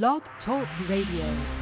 Blog Talk Radio.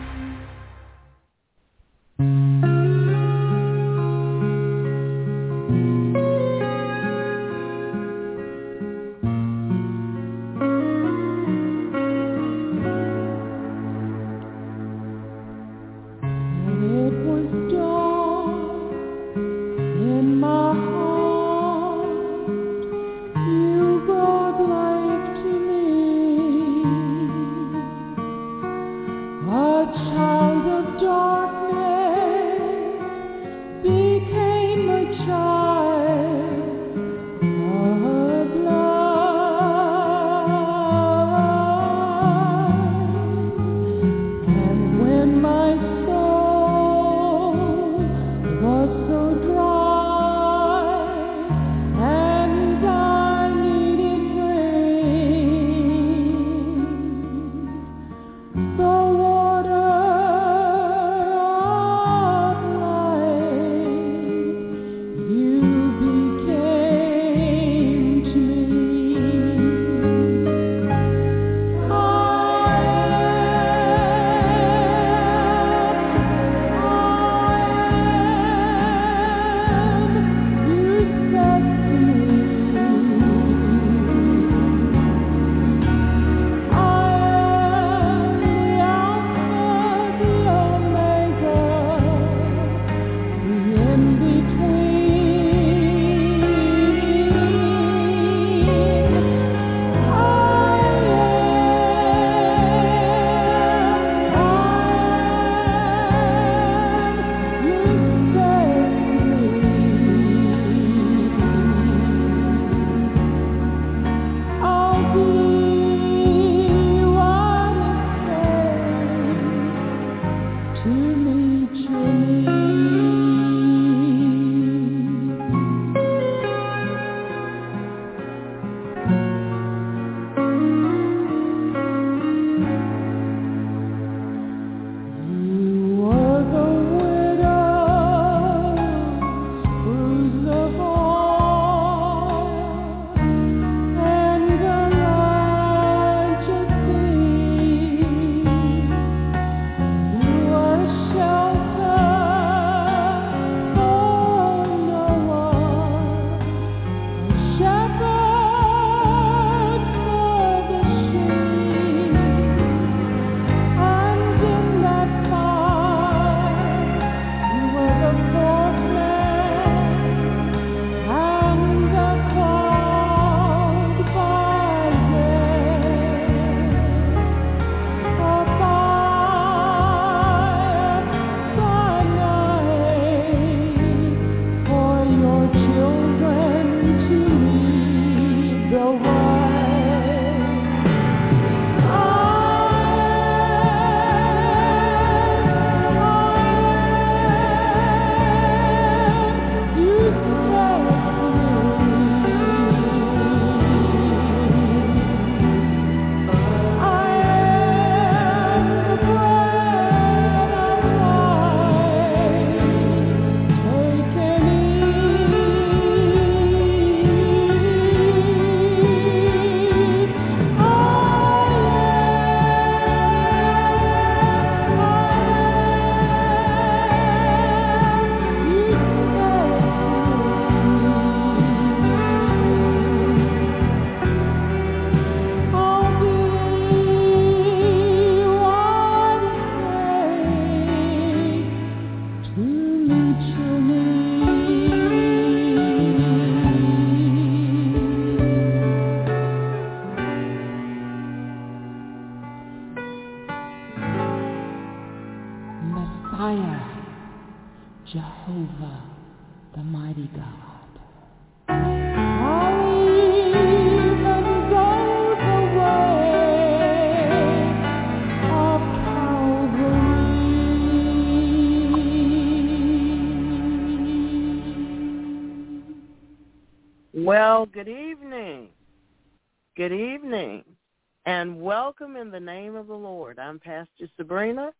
Sabrina,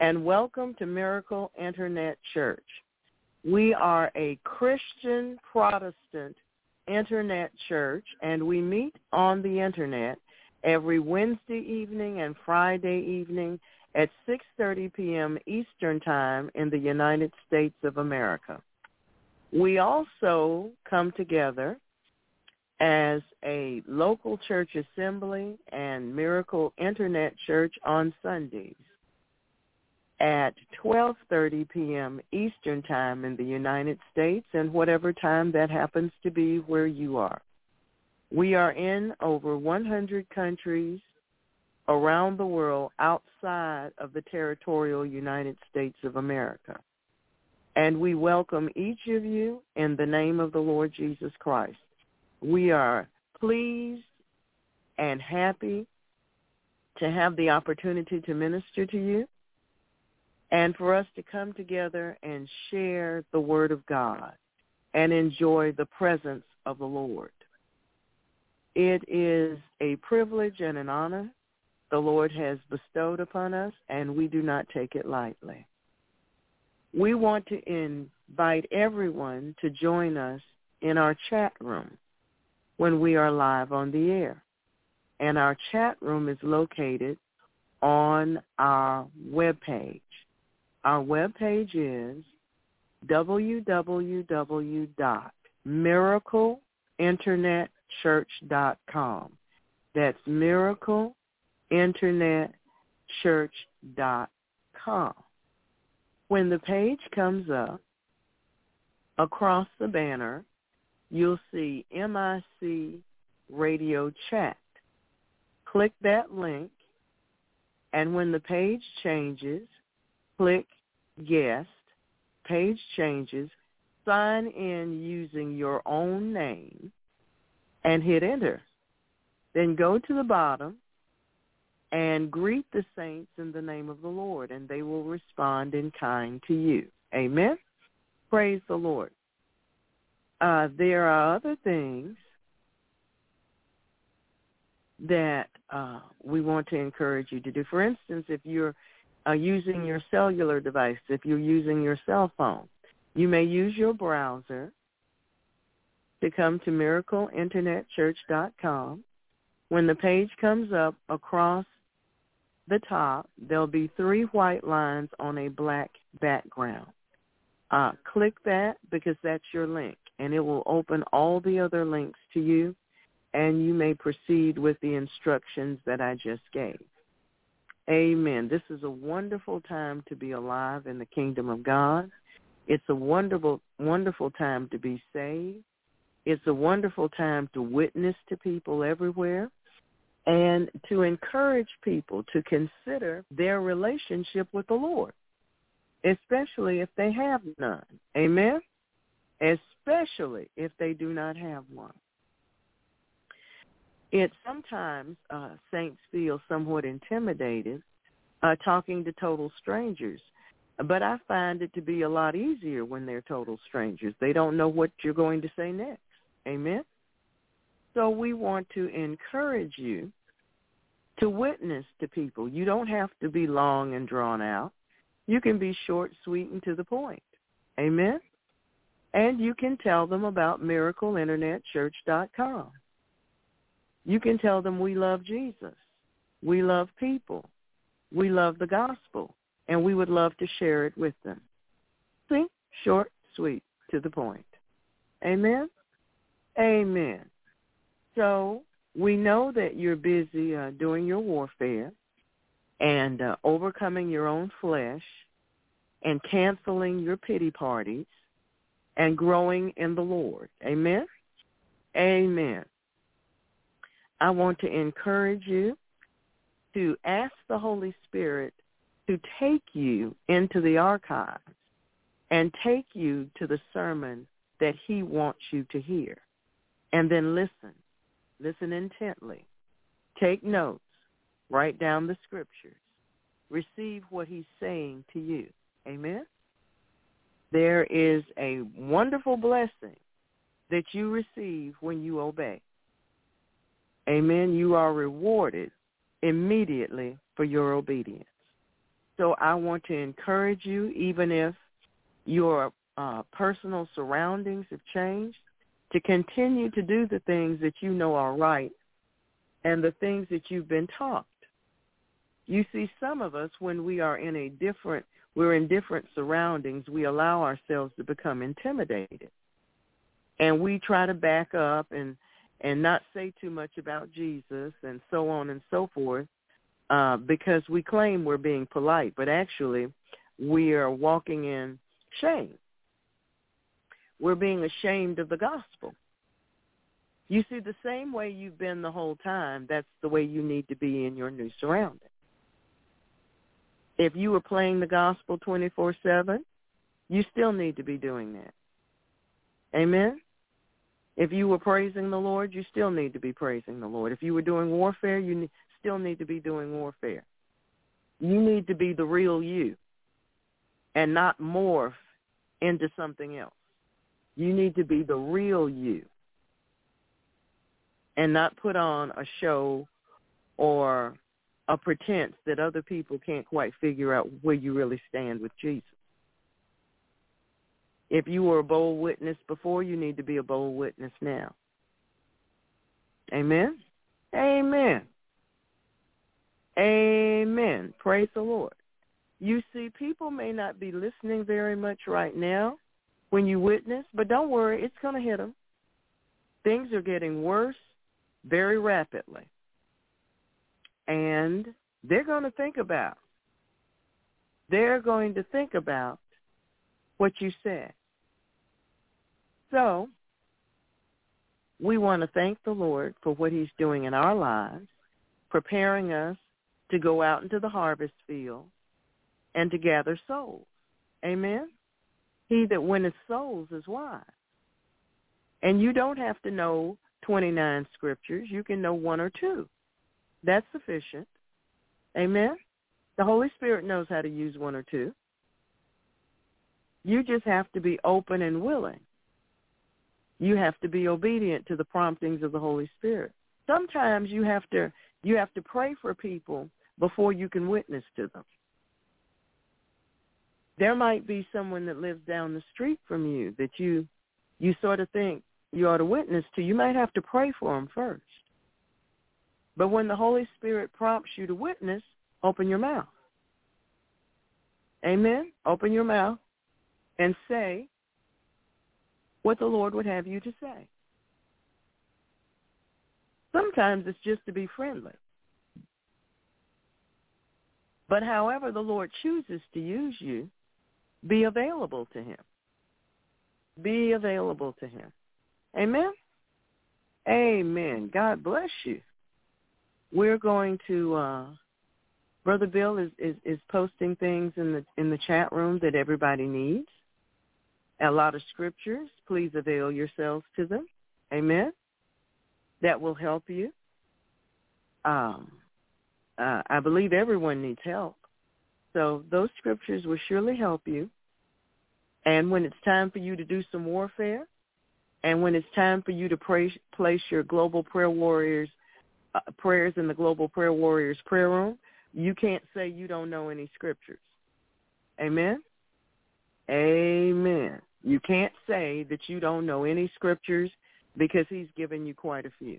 and welcome to Miracle Internet Church. We are a Christian Protestant internet church, and we meet on the internet every Wednesday evening and Friday evening at 6:30 p.m. Eastern Time in the United States of America. We also come together as a local church assembly and Miracle Internet Church on Sundays at 12:30 p.m. Eastern Time in the United States and whatever time that happens to be where you are. We are in over 100 countries around the world outside of the territorial United States of America. And we welcome each of you in the name of the Lord Jesus Christ. We are pleased and happy to have the opportunity to minister to you and for us to come together and share the Word of God and enjoy the presence of the Lord. It is a privilege and an honor the Lord has bestowed upon us, and we do not take it lightly. We want to invite everyone to join us in our chat room when we are live on the air. And our chat room is located on our web page. Our web page is www.miracleinternetchurch.com. That's miracleinternetchurch.com. When the page comes up, across the banner, you'll see MIC Radio Chat. Click that link, and when the page changes, click Guest. Page changes. Sign in using your own name and hit Enter. Then go to the bottom and greet the saints in the name of the Lord, and they will respond in kind to you. Amen. Praise the Lord. Uh, there are other things that uh, we want to encourage you to do. For instance, if you're uh, using your cellular device, if you're using your cell phone, you may use your browser to come to miracleinternetchurch.com. When the page comes up across the top, there'll be three white lines on a black background. Uh, click that because that's your link, and it will open all the other links to you, and you may proceed with the instructions that I just gave. Amen. This is a wonderful time to be alive in the kingdom of God. It's a wonderful, wonderful time to be saved. It's a wonderful time to witness to people everywhere and to encourage people to consider their relationship with the Lord, especially if they have none. Amen? Especially if they do not have one. It sometimes uh, saints feel somewhat intimidated uh, talking to total strangers. But I find it to be a lot easier when they're total strangers. They don't know what you're going to say next. Amen? So we want to encourage you to witness to people. You don't have to be long and drawn out. You can be short, sweet, and to the point. Amen? And you can tell them about miracleinternetchurch.com. You can tell them we love Jesus. We love people. We love the gospel. And we would love to share it with them. See? Short, sweet, to the point. Amen? Amen. So we know that you're busy uh, doing your warfare and uh, overcoming your own flesh and canceling your pity parties and growing in the Lord. Amen? Amen. I want to encourage you to ask the Holy Spirit to take you into the archives and take you to the sermon that he wants you to hear. And then listen Listen intently. Take notes. Write down the scriptures. Receive what he's saying to you. Amen? There is a wonderful blessing that you receive when you obey. Amen. You are rewarded immediately for your obedience. So I want to encourage you, even if your uh, personal surroundings have changed, to continue to do the things that you know are right and the things that you've been taught. You see, some of us, when we are in a different, we're in different surroundings, we allow ourselves to become intimidated. And we try to back up and, and not say too much about Jesus and so on and so forth uh, because we claim we're being polite, but actually we are walking in shame. We're being ashamed of the gospel. You see, the same way you've been the whole time, that's the way you need to be in your new surroundings. If you were playing the gospel 24-7, you still need to be doing that. Amen? If you were praising the Lord, you still need to be praising the Lord. If you were doing warfare, you still need to be doing warfare. You need to be the real you and not morph into something else. You need to be the real you and not put on a show or a pretense that other people can't quite figure out where you really stand with Jesus. If you were a bold witness before, you need to be a bold witness now. Amen? Amen. Amen. Praise the Lord. You see, people may not be listening very much right now when you witness, but don't worry, it's going to hit them. Things are getting worse very rapidly. And they're going to think about, they're going to think about what you said. So we want to thank the Lord for what he's doing in our lives, preparing us to go out into the harvest field and to gather souls. Amen? He that winneth souls is wise. And you don't have to know 29 scriptures. You can know one or two. That's sufficient. Amen? The Holy Spirit knows how to use one or two. You just have to be open and willing. You have to be obedient to the promptings of the Holy Spirit. Sometimes you have to you have to pray for people before you can witness to them. There might be someone that lives down the street from you that you you sort of think you ought to witness to. You might have to pray for them first. But when the Holy Spirit prompts you to witness, open your mouth. Amen. Open your mouth and say what the Lord would have you to say. Sometimes it's just to be friendly. But however the Lord chooses to use you, be available to him. Be available to him. Amen? Amen. God bless you. We're going to uh Brother Bill is, is, is posting things in the in the chat room that everybody needs. A lot of scriptures. Please avail yourselves to them. Amen. That will help you. Um, uh, I believe everyone needs help. So those scriptures will surely help you. And when it's time for you to do some warfare, and when it's time for you to pray, place your global prayer warriors uh, prayers in the global prayer warriors prayer room, you can't say you don't know any scriptures. Amen. Amen. You can't say that you don't know any scriptures because he's given you quite a few.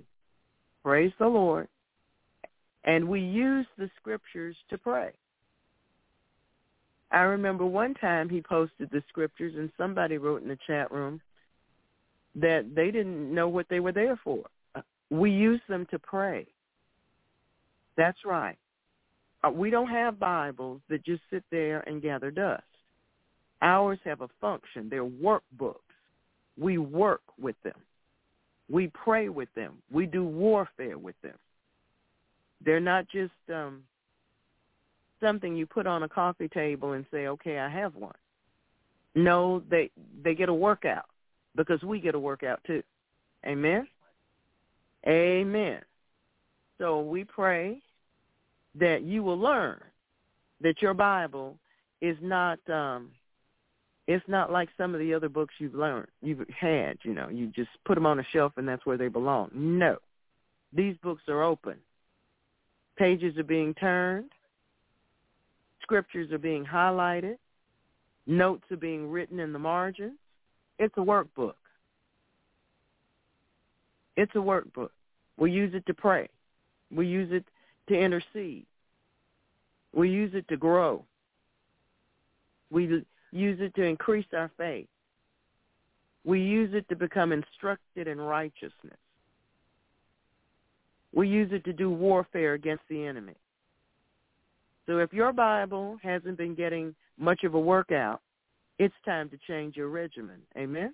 Praise the Lord. And we use the scriptures to pray. I remember one time he posted the scriptures and somebody wrote in the chat room that they didn't know what they were there for. We use them to pray. That's right. Uh, we don't have Bibles that just sit there and gather dust. Ours have a function. They're workbooks. We work with them. We pray with them. We do warfare with them. They're not just um, something you put on a coffee table and say, "Okay, I have one." No, they they get a workout because we get a workout too. Amen. Amen. So we pray that you will learn that your Bible is not um it's not like some of the other books you've learned you've had, you know, you just put them on a shelf and that's where they belong. No. These books are open. Pages are being turned. Scriptures are being highlighted. Notes are being written in the margins. It's a workbook. It's a workbook. We use it to pray. We use it to intercede. We use it to grow. We use it to increase our faith. We use it to become instructed in righteousness. We use it to do warfare against the enemy. So if your Bible hasn't been getting much of a workout, it's time to change your regimen. Amen?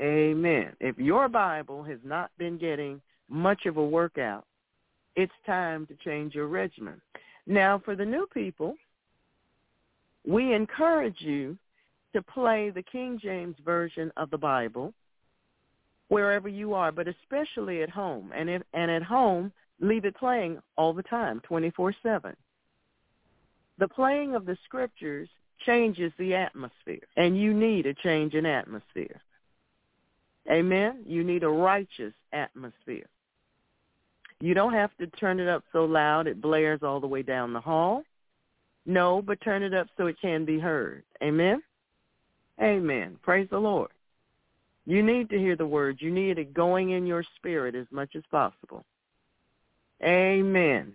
Amen. If your Bible has not been getting much of a workout, it's time to change your regimen. Now, for the new people, we encourage you to play the King James Version of the Bible wherever you are, but especially at home. And, if, and at home, leave it playing all the time, 24-7. The playing of the scriptures changes the atmosphere, and you need a change in atmosphere. Amen? You need a righteous atmosphere. You don't have to turn it up so loud it blares all the way down the hall. No, but turn it up so it can be heard. Amen? Amen. Praise the Lord. You need to hear the words. You need it going in your spirit as much as possible. Amen.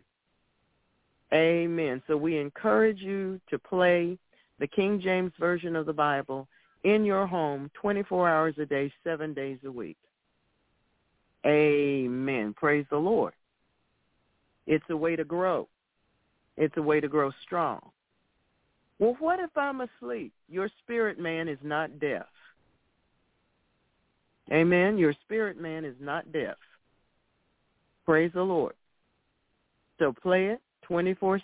Amen. So we encourage you to play the King James Version of the Bible in your home 24 hours a day, seven days a week. Amen. Praise the Lord. It's a way to grow. It's a way to grow strong. Well, what if I'm asleep? Your spirit man is not deaf. Amen. Your spirit man is not deaf. Praise the Lord. So play it 24-7.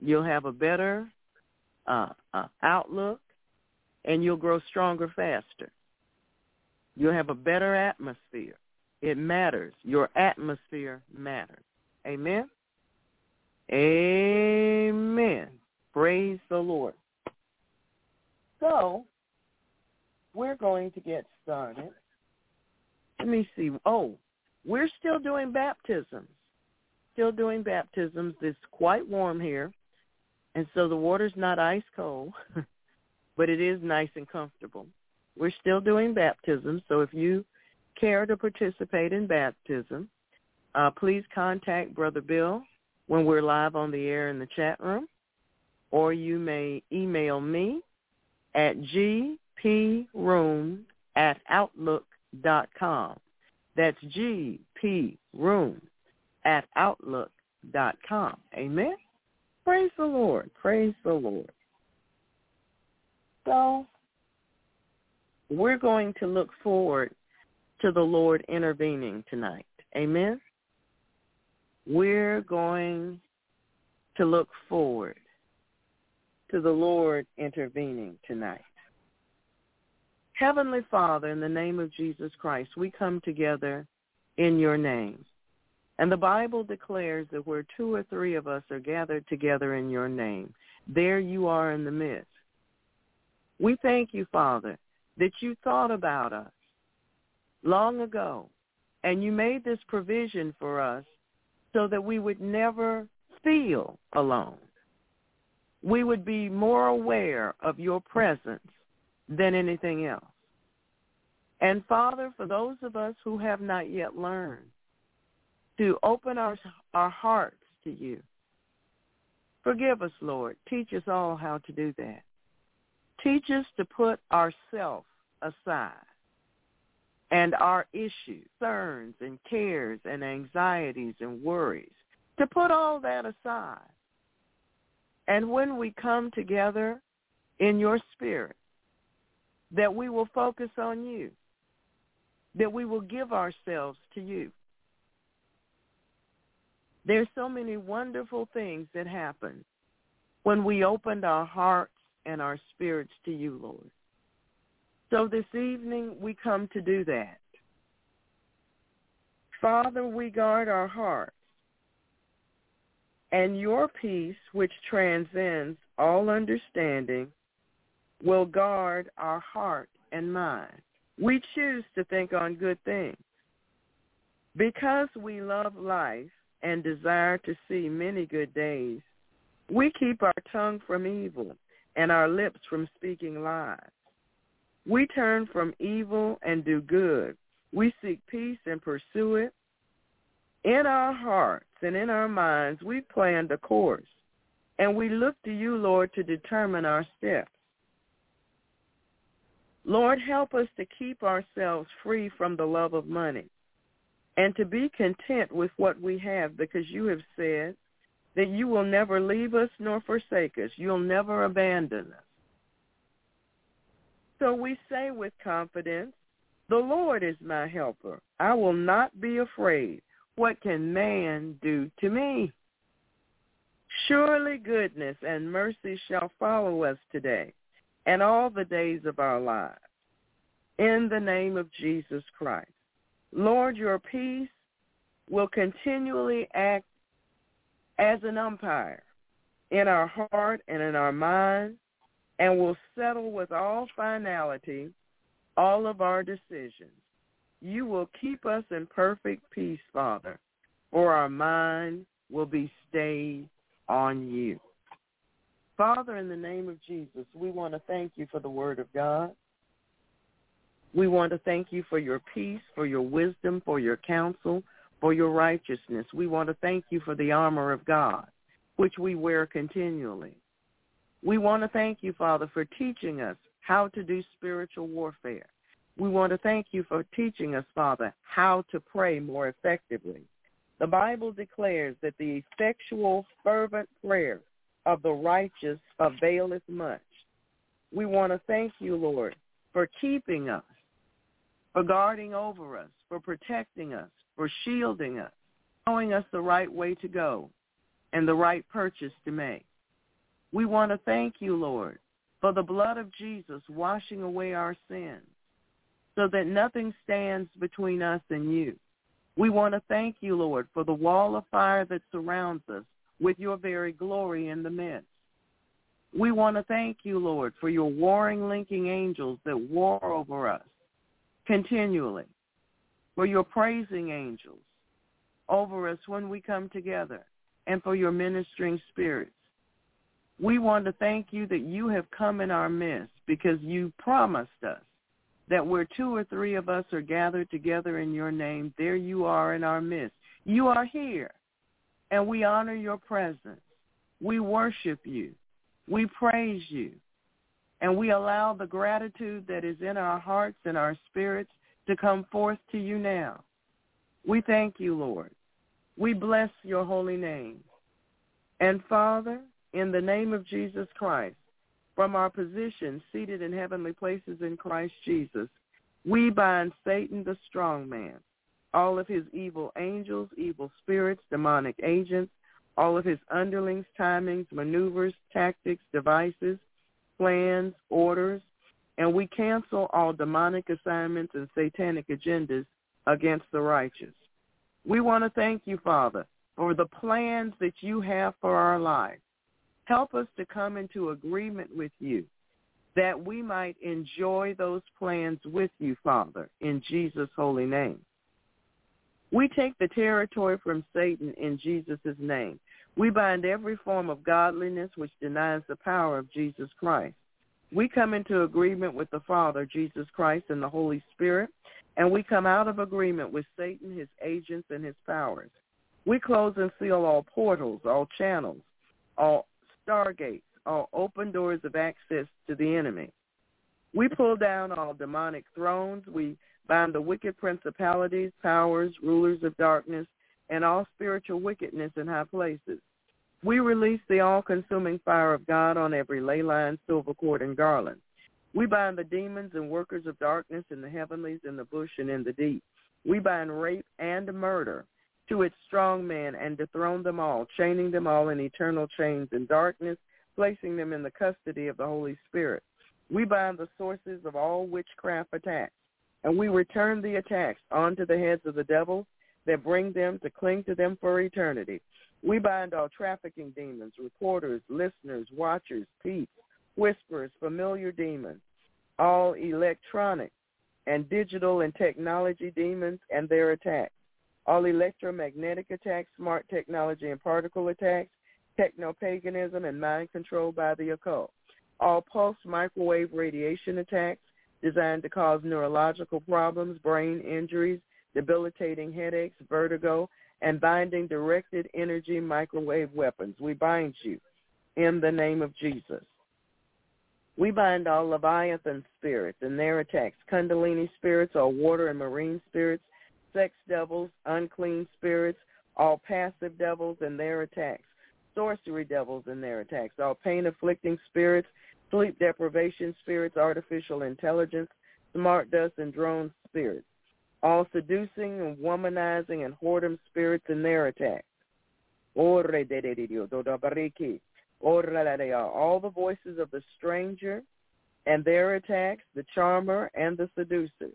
You'll have a better uh, uh, outlook, and you'll grow stronger faster. You'll have a better atmosphere. It matters. Your atmosphere matters. Amen? Amen. Praise the Lord. So, we're going to get started. Let me see. Oh, we're still doing baptisms. Still doing baptisms. It's quite warm here. And so the water's not ice cold, but it is nice and comfortable. We're still doing baptisms. So if you care to participate in baptism, uh, please contact Brother Bill when we're live on the air in the chat room, or you may email me at gproom at outlook dot com. That's gproom at outlook dot com. Amen. Praise the Lord. Praise the Lord. So we're going to look forward to the Lord intervening tonight. Amen. We're going to look forward to the Lord intervening tonight. Heavenly Father, in the name of Jesus Christ, we come together in your name. And the Bible declares that where two or three of us are gathered together in your name, there you are in the midst. We thank you, Father, that you thought about us long ago, and you made this provision for us so that we would never feel alone. We would be more aware of your presence than anything else. And Father, for those of us who have not yet learned to open our, our hearts to you, forgive us, Lord. Teach us all how to do that. Teach us to put ourselves aside and our issues, concerns and cares and anxieties and worries, to put all that aside. And when we come together in your spirit, that we will focus on you, that we will give ourselves to you. There's so many wonderful things that happen when we opened our hearts and our spirits to you, Lord. So this evening we come to do that. Father, we guard our hearts. And your peace, which transcends all understanding, will guard our heart and mind. We choose to think on good things. Because we love life and desire to see many good days, we keep our tongue from evil and our lips from speaking lies. We turn from evil and do good. We seek peace and pursue it. In our hearts and in our minds, we plan the course, and we look to you, Lord, to determine our steps. Lord, help us to keep ourselves free from the love of money and to be content with what we have because you have said that you will never leave us nor forsake us. You'll never abandon us. So we say with confidence, the Lord is my helper. I will not be afraid. What can man do to me? Surely goodness and mercy shall follow us today and all the days of our lives. In the name of Jesus Christ. Lord, your peace will continually act as an umpire in our heart and in our mind and will settle with all finality all of our decisions. You will keep us in perfect peace, Father, for our mind will be stayed on you. Father, in the name of Jesus, we want to thank you for the word of God. We want to thank you for your peace, for your wisdom, for your counsel, for your righteousness. We want to thank you for the armor of God, which we wear continually. We want to thank you, Father, for teaching us how to do spiritual warfare. We want to thank you for teaching us, Father, how to pray more effectively. The Bible declares that the effectual, fervent prayer of the righteous availeth much. We want to thank you, Lord, for keeping us for guarding over us, for protecting us, for shielding us, showing us the right way to go and the right purchase to make. We want to thank you, Lord, for the blood of Jesus washing away our sins so that nothing stands between us and you. We want to thank you, Lord, for the wall of fire that surrounds us with your very glory in the midst. We want to thank you, Lord, for your warring linking angels that war over us continually for your praising angels over us when we come together and for your ministering spirits. We want to thank you that you have come in our midst because you promised us that where two or three of us are gathered together in your name, there you are in our midst. You are here, and we honor your presence. We worship you. We praise you. And we allow the gratitude that is in our hearts and our spirits to come forth to you now. We thank you, Lord. We bless your holy name. And Father, in the name of Jesus Christ, from our position seated in heavenly places in Christ Jesus, we bind Satan the strong man, all of his evil angels, evil spirits, demonic agents, all of his underlings, timings, maneuvers, tactics, devices, plans, orders, and we cancel all demonic assignments and satanic agendas against the righteous. We want to thank you, Father, for the plans that you have for our life. Help us to come into agreement with you that we might enjoy those plans with you, Father, in Jesus' holy name. We take the territory from Satan in Jesus' name. We bind every form of godliness which denies the power of Jesus Christ. We come into agreement with the Father, Jesus Christ, and the Holy Spirit, and we come out of agreement with Satan, his agents, and his powers. We close and seal all portals, all channels, all stargates, all open doors of access to the enemy. We pull down all demonic thrones. We bind the wicked principalities, powers, rulers of darkness, and all spiritual wickedness in high places. We release the all-consuming fire of God on every ley line, silver cord, and garland. We bind the demons and workers of darkness in the heavenlies, in the bush, and in the deep. We bind rape and murder to its strong man and dethrone them all, chaining them all in eternal chains in darkness, placing them in the custody of the Holy Spirit. We bind the sources of all witchcraft attacks, and we return the attacks onto the heads of the devils that bring them to cling to them for eternity. We bind all trafficking demons, reporters, listeners, watchers, peeps, whisperers, familiar demons, all electronic and digital and technology demons and their attacks, all electromagnetic attacks, smart technology and particle attacks, techno-paganism and mind control by the occult, all pulse microwave radiation attacks designed to cause neurological problems, brain injuries, debilitating headaches, vertigo, and binding directed energy microwave weapons. We bind you in the name of Jesus. We bind all Leviathan spirits and their attacks, Kundalini spirits, all water and marine spirits, sex devils, unclean spirits, all passive devils and their attacks, sorcery devils and their attacks, all pain-afflicting spirits, sleep deprivation spirits, artificial intelligence, smart dust and drone spirits, all seducing and womanizing and whoredom spirits and their attacks. All the voices of the stranger and their attacks, the charmer and the seducer,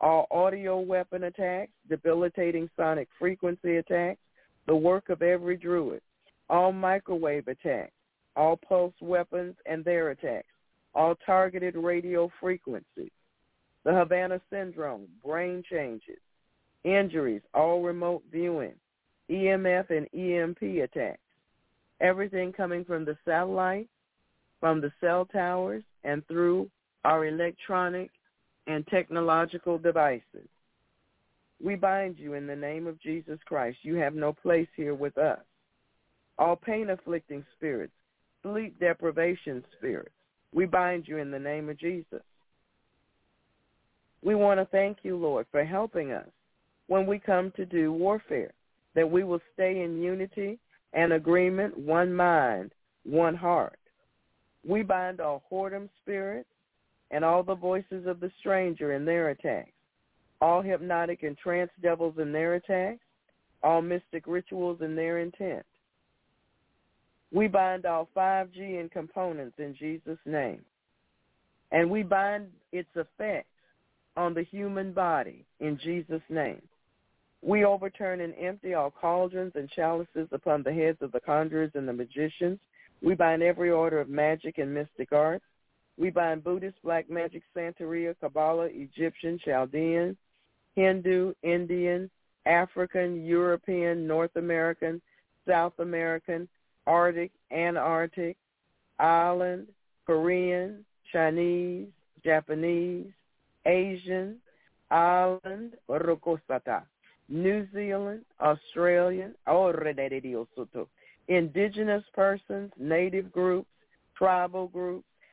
all audio weapon attacks, debilitating sonic frequency attacks, the work of every druid, all microwave attacks, all pulse weapons and their attacks, all targeted radio frequencies, the Havana syndrome, brain changes, injuries, all remote viewing, EMF and EMP attacks, everything coming from the satellite, from the cell towers, and through our electronic and technological devices. We bind you in the name of Jesus Christ. You have no place here with us. All pain-afflicting spirits, sleep deprivation spirits, we bind you in the name of Jesus. We want to thank you, Lord, for helping us when we come to do warfare, that we will stay in unity and agreement, one mind, one heart. We bind all whoredom spirits, and all the voices of the stranger in their attacks, all hypnotic and trance devils in their attacks, all mystic rituals in their intent. We bind all 5G and components in Jesus' name. And we bind its effects on the human body in Jesus' name. We overturn and empty all cauldrons and chalices upon the heads of the conjurers and the magicians. We bind every order of magic and mystic arts. We bind Buddhist, Black Magic, Santeria, Kabbalah, Egyptian, Chaldean, Hindu, Indian, African, European, North American, South American, Arctic, Antarctic, Island, Korean, Chinese, Japanese, Asian, Island, Rokosata, New Zealand, Australian, oh, indigenous persons, native groups, tribal groups,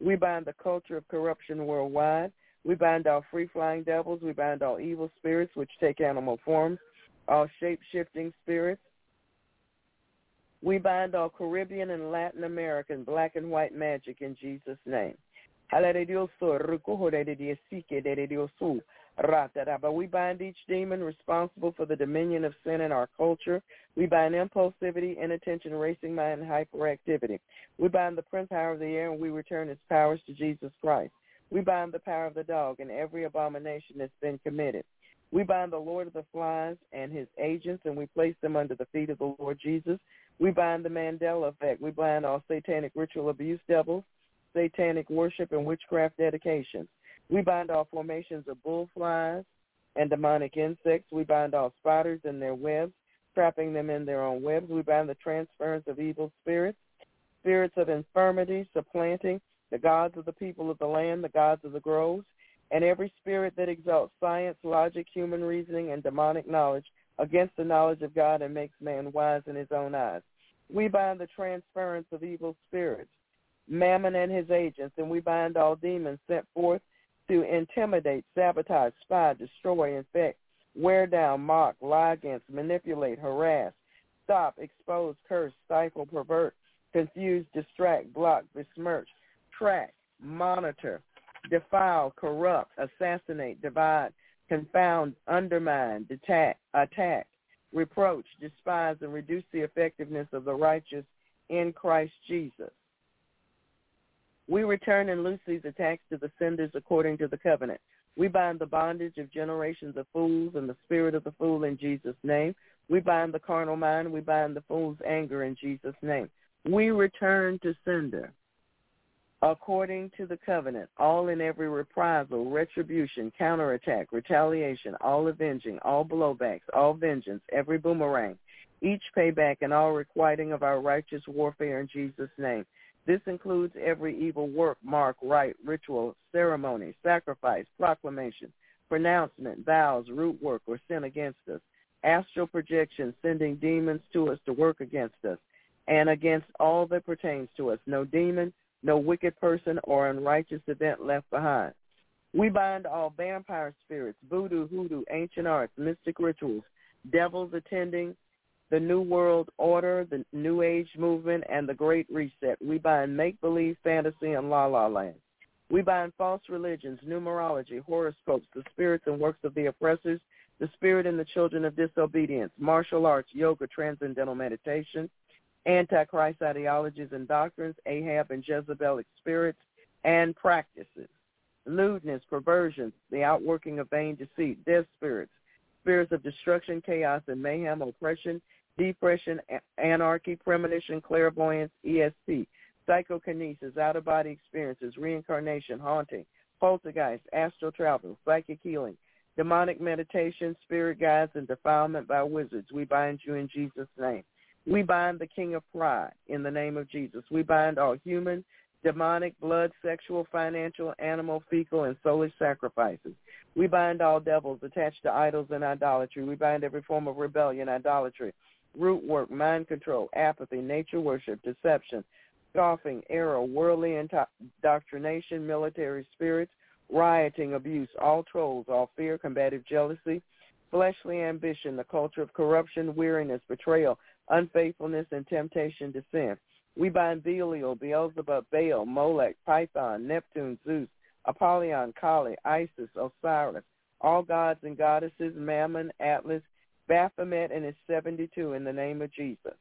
We bind the culture of corruption worldwide. We bind all free-flying devils. We bind all evil spirits which take animal forms, all shape-shifting spirits. We bind all Caribbean and Latin American black and white magic in Jesus' name. But we bind each demon responsible for the dominion of sin in our culture. We bind impulsivity, inattention, racing mind, and hyperactivity. We bind the prince power of the air, and we return its powers to Jesus Christ. We bind the power of the dog and every abomination that's been committed. We bind the Lord of the flies and his agents, and we place them under the feet of the Lord Jesus. We bind the Mandela effect. We bind all satanic ritual abuse devils, satanic worship, and witchcraft dedications. We bind all formations of bullflies and demonic insects. We bind all spiders in their webs, trapping them in their own webs. We bind the transference of evil spirits, spirits of infirmity, supplanting the gods of the people of the land, the gods of the groves, and every spirit that exalts science, logic, human reasoning, and demonic knowledge against the knowledge of God and makes man wise in his own eyes. We bind the transference of evil spirits, Mammon and his agents, and we bind all demons sent forth to intimidate, sabotage, spy, destroy, infect, wear down, mock, lie against, manipulate, harass, stop, expose, curse, stifle, pervert, confuse, distract, block, besmirch, track, monitor, defile, corrupt, assassinate, divide, confound, undermine, detach, attack, reproach, despise, and reduce the effectiveness of the righteous in Christ Jesus. We return and loose these attacks to the senders according to the covenant. We bind the bondage of generations of fools and the spirit of the fool in Jesus' name. We bind the carnal mind. We bind the fool's anger in Jesus' name. We return to sender according to the covenant, all in every reprisal, retribution, counterattack, retaliation, all avenging, all blowbacks, all vengeance, every boomerang, each payback and all requiting of our righteous warfare in Jesus' name. This includes every evil work, mark, rite, ritual, ceremony, sacrifice, proclamation, pronouncement, vows, root work, or sin against us, astral projection, sending demons to us to work against us, and against all that pertains to us. No demon, no wicked person or unrighteous event left behind. We bind all vampire spirits, voodoo, hoodoo, ancient arts, mystic rituals, devils attending the New World Order, the New Age movement, and the Great Reset. We bind make-believe, fantasy, and la-la land. We bind false religions, numerology, horoscopes, the spirits and works of the oppressors, the spirit and the children of disobedience, martial arts, yoga, transcendental meditation, antichrist ideologies and doctrines, Ahab and Jezebelic spirits and practices, lewdness, perversions, the outworking of vain deceit, death spirits, spirits of destruction, chaos, and mayhem, oppression, depression, anarchy, premonition, clairvoyance, ESP, psychokinesis, out-of-body experiences, reincarnation, haunting, poltergeist, astral travel, psychic healing, demonic meditation, spirit guides, and defilement by wizards. We bind you in Jesus' name. We bind the king of pride in the name of Jesus. We bind all human, demonic, blood, sexual, financial, animal, fecal, and soulish sacrifices. We bind all devils attached to idols and idolatry. We bind every form of rebellion, idolatry, root work, mind control, apathy, nature worship, deception, scoffing, error, worldly indoctrination, military spirits, rioting, abuse, all trolls, all fear, combative jealousy, fleshly ambition, the culture of corruption, weariness, betrayal, unfaithfulness, and temptation to sin. We bind Belial, Beelzebub, Baal, Molech, Python, Neptune, Zeus, Apollyon, Kali, Isis, Osiris, all gods and goddesses, Mammon, Atlas, Baphomet, and his 72 in the name of Jesus.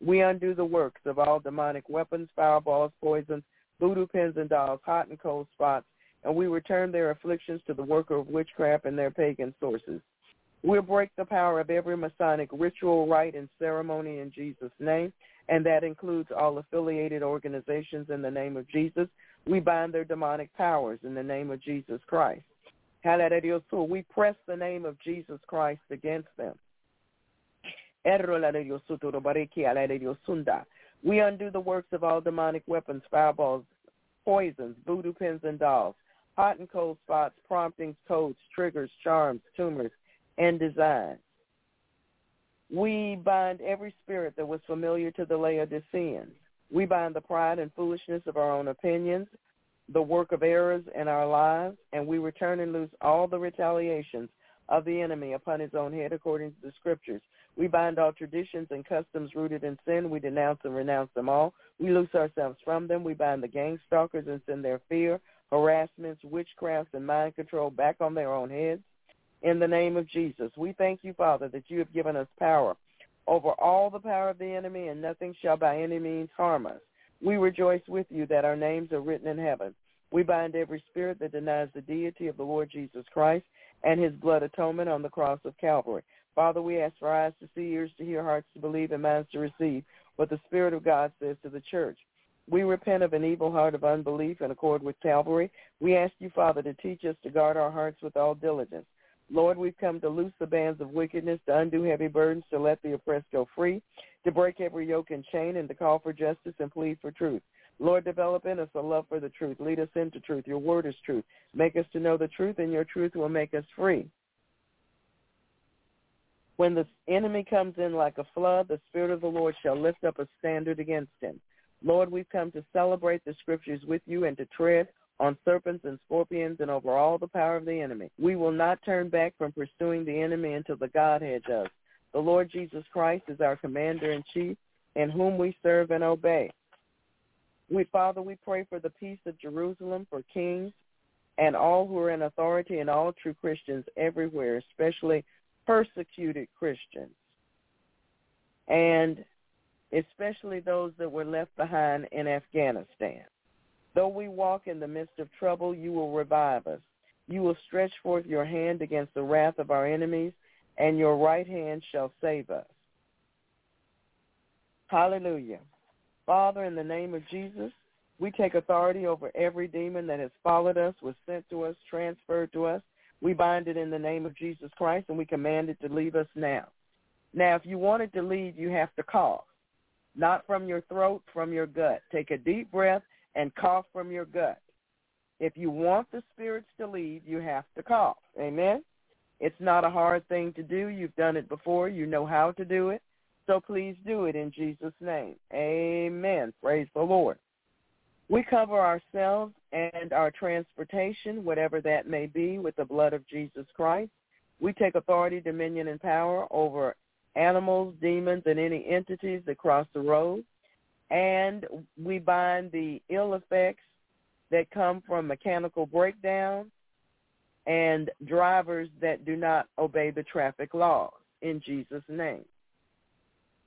We undo the works of all demonic weapons, fireballs, poisons, voodoo pins and dolls, hot and cold spots, and we return their afflictions to the worker of witchcraft and their pagan sources. We'll break the power of every Masonic ritual, rite, and ceremony in Jesus' name, and that includes all affiliated organizations in the name of Jesus. We bind their demonic powers in the name of Jesus Christ. We press the name of Jesus Christ against them. We undo the works of all demonic weapons, fireballs, poisons, voodoo pins and dolls, hot and cold spots, promptings, codes, triggers, charms, tumors, and design. We bind every spirit that was familiar to the Laodiceans. We bind the pride and foolishness of our own opinions, the work of errors in our lives, and we return and loose all the retaliations of the enemy upon his own head according to the scriptures. We bind all traditions and customs rooted in sin. We denounce and renounce them all. We loose ourselves from them. We bind the gang stalkers and send their fear, harassments, witchcrafts, and mind control back on their own heads in the name of Jesus. We thank you, Father, that you have given us power over all the power of the enemy, and nothing shall by any means harm us. We rejoice with you that our names are written in heaven. We bind every spirit that denies the deity of the Lord Jesus Christ and his blood atonement on the cross of Calvary. Father, we ask for eyes to see, ears to hear, hearts to believe, and minds to receive what the Spirit of God says to the church. We repent of an evil heart of unbelief in accord with Calvary. We ask you, Father, to teach us to guard our hearts with all diligence. Lord, we've come to loose the bands of wickedness, to undo heavy burdens, to let the oppressed go free, to break every yoke and chain, and to call for justice and plead for truth. Lord, develop in us a love for the truth. Lead us into truth. Your word is truth. Make us to know the truth, and your truth will make us free. When the enemy comes in like a flood, the Spirit of the Lord shall lift up a standard against him. Lord, we've come to celebrate the scriptures with you and to tread on serpents and scorpions and over all the power of the enemy. We will not turn back from pursuing the enemy until the Godhead does. The Lord Jesus Christ is our commander in chief in whom we serve and obey. We, Father, we pray for the peace of Jerusalem, for kings and all who are in authority and all true Christians everywhere, especially persecuted Christians. And especially those that were left behind in Afghanistan. Though we walk in the midst of trouble, you will revive us. You will stretch forth your hand against the wrath of our enemies, and your right hand shall save us. Hallelujah. Father, in the name of Jesus, we take authority over every demon that has followed us, was sent to us, transferred to us. We bind it in the name of Jesus Christ, and we command it to leave us now. Now, if you want it to leave, you have to cough, not from your throat, from your gut. Take a deep breath and cough from your gut. If you want the spirits to leave, you have to cough. Amen? It's not a hard thing to do. You've done it before. You know how to do it. So please do it in Jesus' name. Amen. Praise the Lord. We cover ourselves and our transportation, whatever that may be, with the blood of Jesus Christ. We take authority, dominion, and power over animals, demons, and any entities that cross the road. And we bind the ill effects that come from mechanical breakdown and drivers that do not obey the traffic laws in Jesus' name.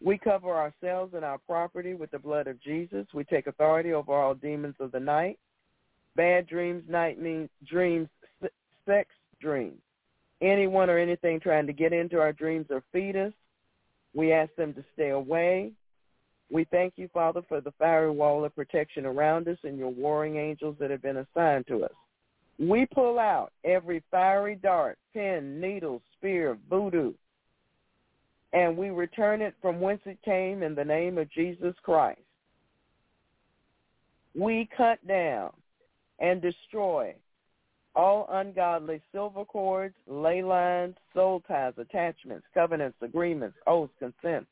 We cover ourselves and our property with the blood of Jesus. We take authority over all demons of the night. Bad dreams, night means dreams, sex dreams. Anyone or anything trying to get into our dreams or feed us, we ask them to stay away. We thank you, Father, for the fiery wall of protection around us and your warring angels that have been assigned to us. We pull out every fiery dart, pin, needle, spear, voodoo, and we return it from whence it came in the name of Jesus Christ. We cut down and destroy all ungodly silver cords, ley lines, soul ties, attachments, covenants, agreements, oaths, consents,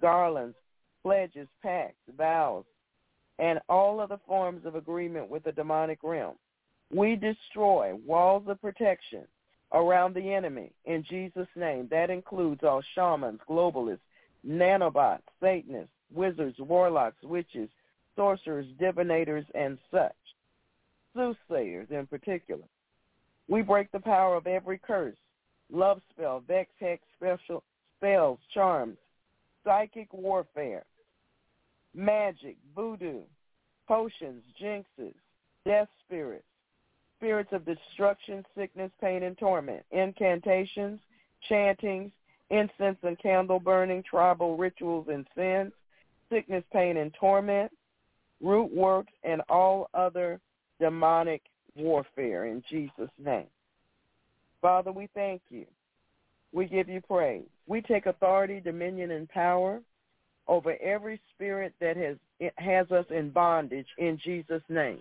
garlands, pledges, pacts, vows, and all other forms of agreement with the demonic realm. We destroy walls of protection around the enemy in Jesus' name. That includes all shamans, globalists, nanobots, Satanists, wizards, warlocks, witches, sorcerers, divinators, and such. Soothsayers in particular. We break the power of every curse, love spell, vex, hex, special spells, charms, psychic warfare, magic, voodoo, potions, jinxes, death spirits, spirits of destruction, sickness, pain, and torment, incantations, chantings, incense and candle burning, tribal rituals and sins, sickness, pain, and torment, root works, and all other demonic warfare in Jesus' name. Father, we thank you. We give you praise. We take authority, dominion, and power over every spirit that has has us in bondage in Jesus' name.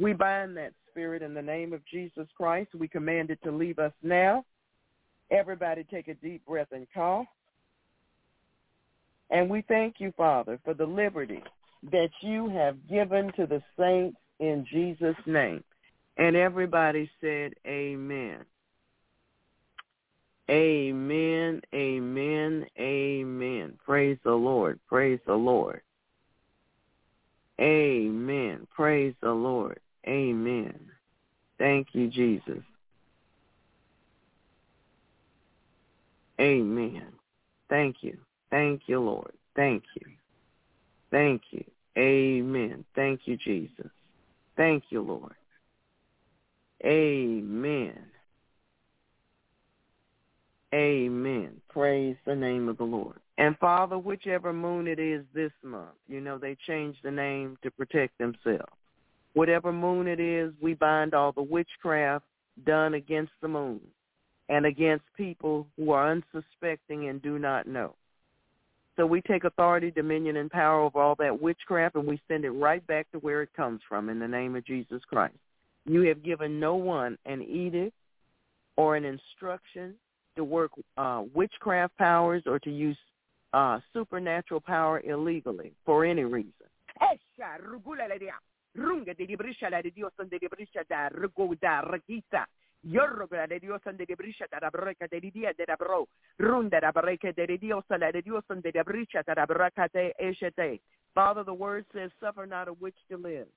We bind that spirit in the name of Jesus Christ. We command it to leave us now. Everybody take a deep breath and cough. And we thank you, Father, for the liberty that you have given to the saints in Jesus' name. And everybody said amen. Amen, amen, amen. Praise the Lord, praise the Lord. Amen. Praise the Lord. Amen. Thank you, Jesus. Amen. Thank you. Thank you, Lord. Thank you. Thank you. Amen. Thank you, Jesus. Thank you, Lord. Amen. Amen. Praise the name of the Lord. And Father, whichever moon it is this month, you know, they changed the name to protect themselves. Whatever moon it is, we bind all the witchcraft done against the moon and against people who are unsuspecting and do not know. So we take authority, dominion, and power over all that witchcraft, and we send it right back to where it comes from in the name of Jesus Christ. You have given no one an edict or an instruction to work uh, witchcraft powers or to use uh, supernatural power illegally for any reason. Runga de brisha la de Dios de brisha da de Dios de brisha da de dia de. Runda de la de Dios de brisha da de eshete. Father, the word says, suffer not a witch to live.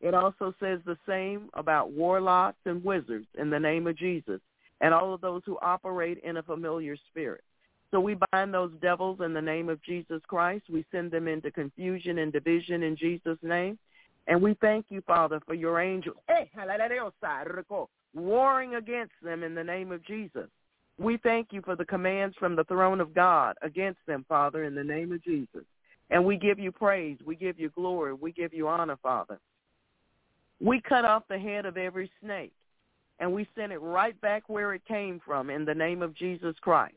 It also says the same about warlocks and wizards in the name of Jesus and all of those who operate in a familiar spirit. So we bind those devils in the name of Jesus Christ. We send them into confusion and division in Jesus' name And we thank you, Father, for your angels warring against them in the name of Jesus. We thank you for the commands from the throne of God against them, Father, in the name of Jesus. And we give you praise. We give you glory. We give you honor, Father. We cut off the head of every snake, and we send it right back where it came from in the name of Jesus Christ.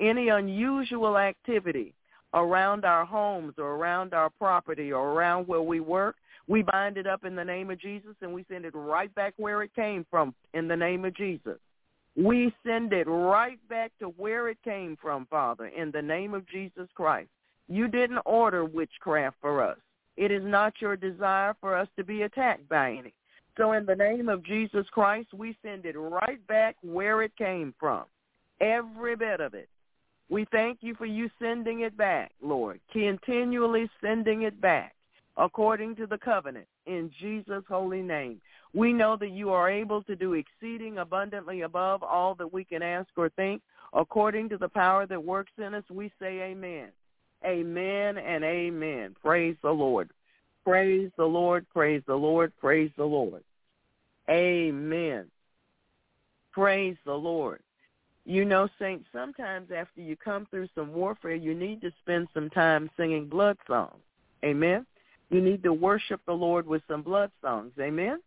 Any unusual activity around our homes or around our property or around where we work, we bind it up in the name of Jesus and we send it right back where it came from in the name of Jesus. We send it right back to where it came from, Father, in the name of Jesus Christ. You didn't order witchcraft for us. It is not your desire for us to be attacked by any. So in the name of Jesus Christ, we send it right back where it came from, every bit of it. We thank you for you sending it back, Lord, continually sending it back according to the covenant in Jesus' holy name. We know that you are able to do exceeding abundantly above all that we can ask or think. According to the power that works in us, we say amen. Amen and amen. Praise the Lord. Praise the Lord. Praise the Lord. Praise the Lord. Amen. Praise the Lord. You know, Saints, sometimes after you come through some warfare, you need to spend some time singing blood songs. Amen. You need to worship the Lord with some blood songs. Amen.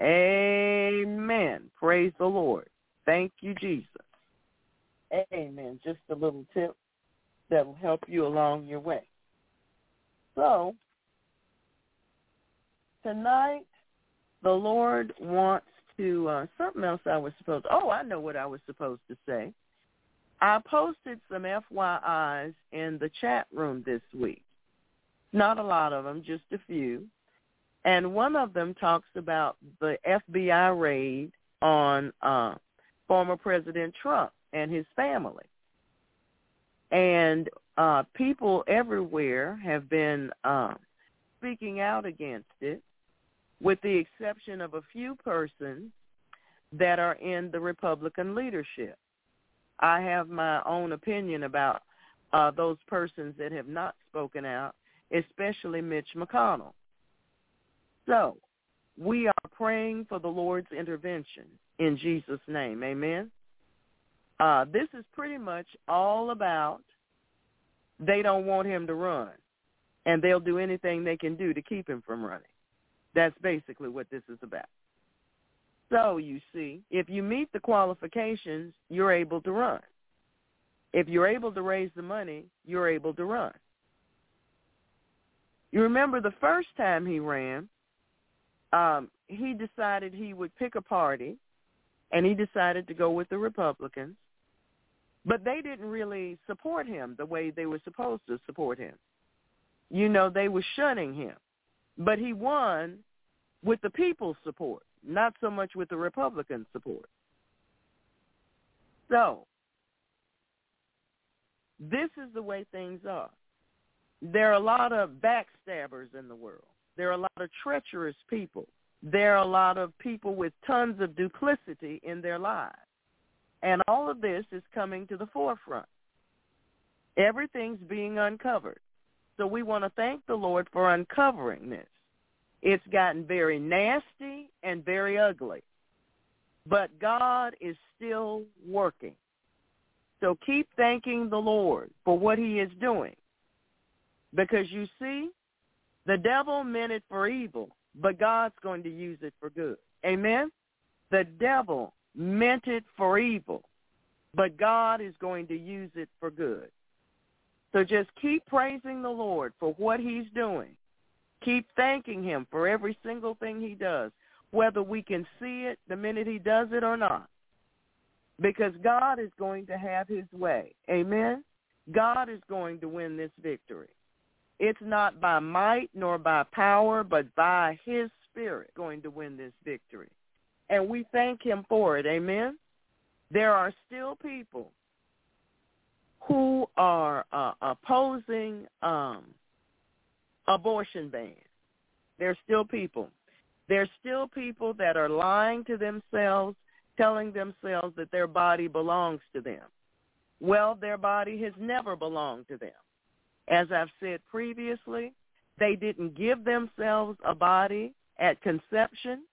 Amen. Praise the Lord. Thank you, Jesus. Amen. Just a little tip that will help you along your way. So, tonight, the Lord wants to, uh, something else I was supposed oh, I know what I was supposed to say. I posted some FYIs in the chat room this week. Not a lot of them, just a few. And one of them talks about the FBI raid on uh, former President Trump and his family. And uh, people everywhere have been uh, speaking out against it, with the exception of a few persons that are in the Republican leadership. I have my own opinion about uh, those persons that have not spoken out, especially Mitch McConnell. So we are praying for the Lord's intervention in Jesus' name. Amen. Uh, this is pretty much all about they don't want him to run, and they'll do anything they can do to keep him from running. That's basically what this is about. So you see, if you meet the qualifications, you're able to run. If you're able to raise the money, you're able to run. You remember the first time he ran, um, he decided he would pick a party, and he decided to go with the Republicans. But they didn't really support him the way they were supposed to support him. You know, they were shunning him. But he won with the people's support, not so much with the Republican support. So, this is the way things are. There are a lot of backstabbers in the world. There are a lot of treacherous people. There are a lot of people with tons of duplicity in their lives. And all of this is coming to the forefront. Everything's being uncovered. So we want to thank the Lord for uncovering this. It's gotten very nasty and very ugly. But God is still working. So keep thanking the Lord for what he is doing. Because you see, the devil meant it for evil, but God's going to use it for good. Amen? The devil meant it for evil, but God is going to use it for good. So just keep praising the Lord for what he's doing. Keep thanking him for every single thing he does, whether we can see it the minute he does it or not. Because God is going to have his way. Amen? God is going to win this victory. It's not by might nor by power, but by his spirit going to win this victory and we thank him for it. Amen. There are still people who are uh, opposing um, abortion ban. There's still people. There's still people that are lying to themselves, telling themselves that their body belongs to them. Well, their body has never belonged to them. As I've said previously, they didn't give themselves a body at conception,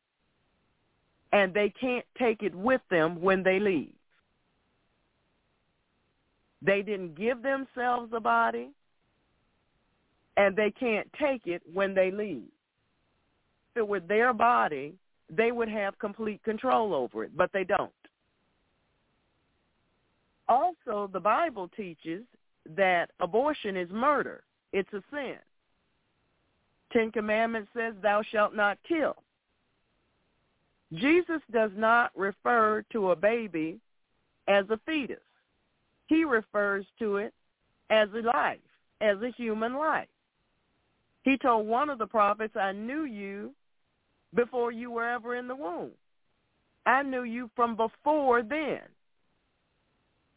and they can't take it with them when they leave. They didn't give themselves a body, and they can't take it when they leave. If it were their body, they would have complete control over it, but they don't. Also, the Bible teaches that abortion is murder. It's a sin. Ten Commandments says, thou shalt not kill. Jesus does not refer to a baby as a fetus. He refers to it as a life, as a human life. He told one of the prophets, I knew you before you were ever in the womb. I knew you from before then.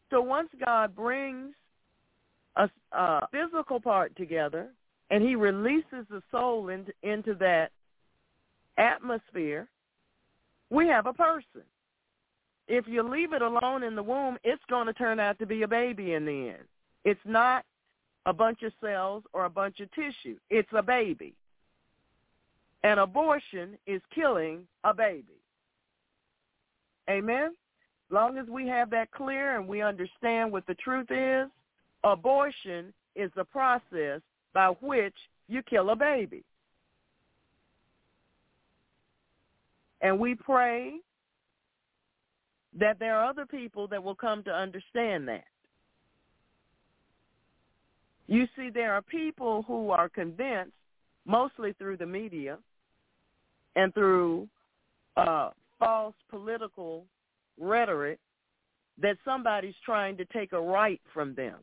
So once God brings a, a physical part together and he releases the soul into, into that atmosphere, we have a person. If you leave it alone in the womb, it's going to turn out to be a baby in the end. It's not a bunch of cells or a bunch of tissue. It's a baby. An abortion is killing a baby. Amen? Long as we have that clear and we understand what the truth is, abortion is the process by which you kill a baby. And we pray that there are other people that will come to understand that. You see, there are people who are convinced, mostly through the media and through uh, false political rhetoric, that somebody's trying to take a right from them.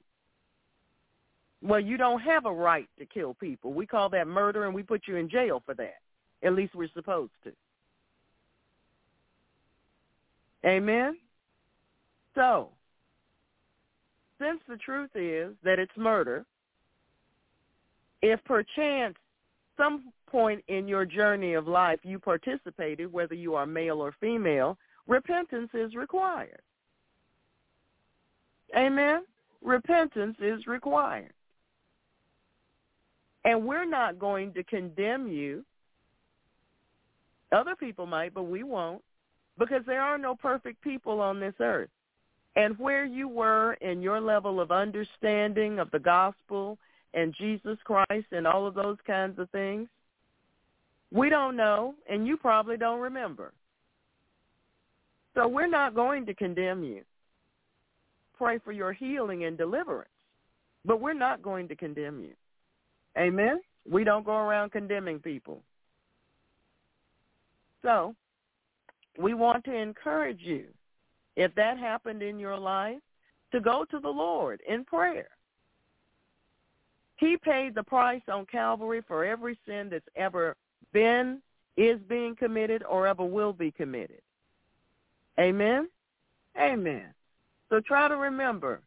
Well, you don't have a right to kill people. We call that murder, and we put you in jail for that. At least we're supposed to. Amen? So, since the truth is that it's murder, if perchance some point in your journey of life you participated, whether you are male or female, repentance is required. Amen? Repentance is required. And we're not going to condemn you. Other people might, but we won't, because there are no perfect people on this earth. And where you were in your level of understanding of the gospel and Jesus Christ and all of those kinds of things? We don't know, and you probably don't remember. So we're not going to condemn you. Pray for your healing and deliverance, but we're not going to condemn you. Amen? We don't go around condemning people. So we want to encourage you, if that happened in your life, to go to the Lord in prayer he paid the price on Calvary for every sin that's ever been, is being committed, or ever will be committed. Amen? Amen. So try to remember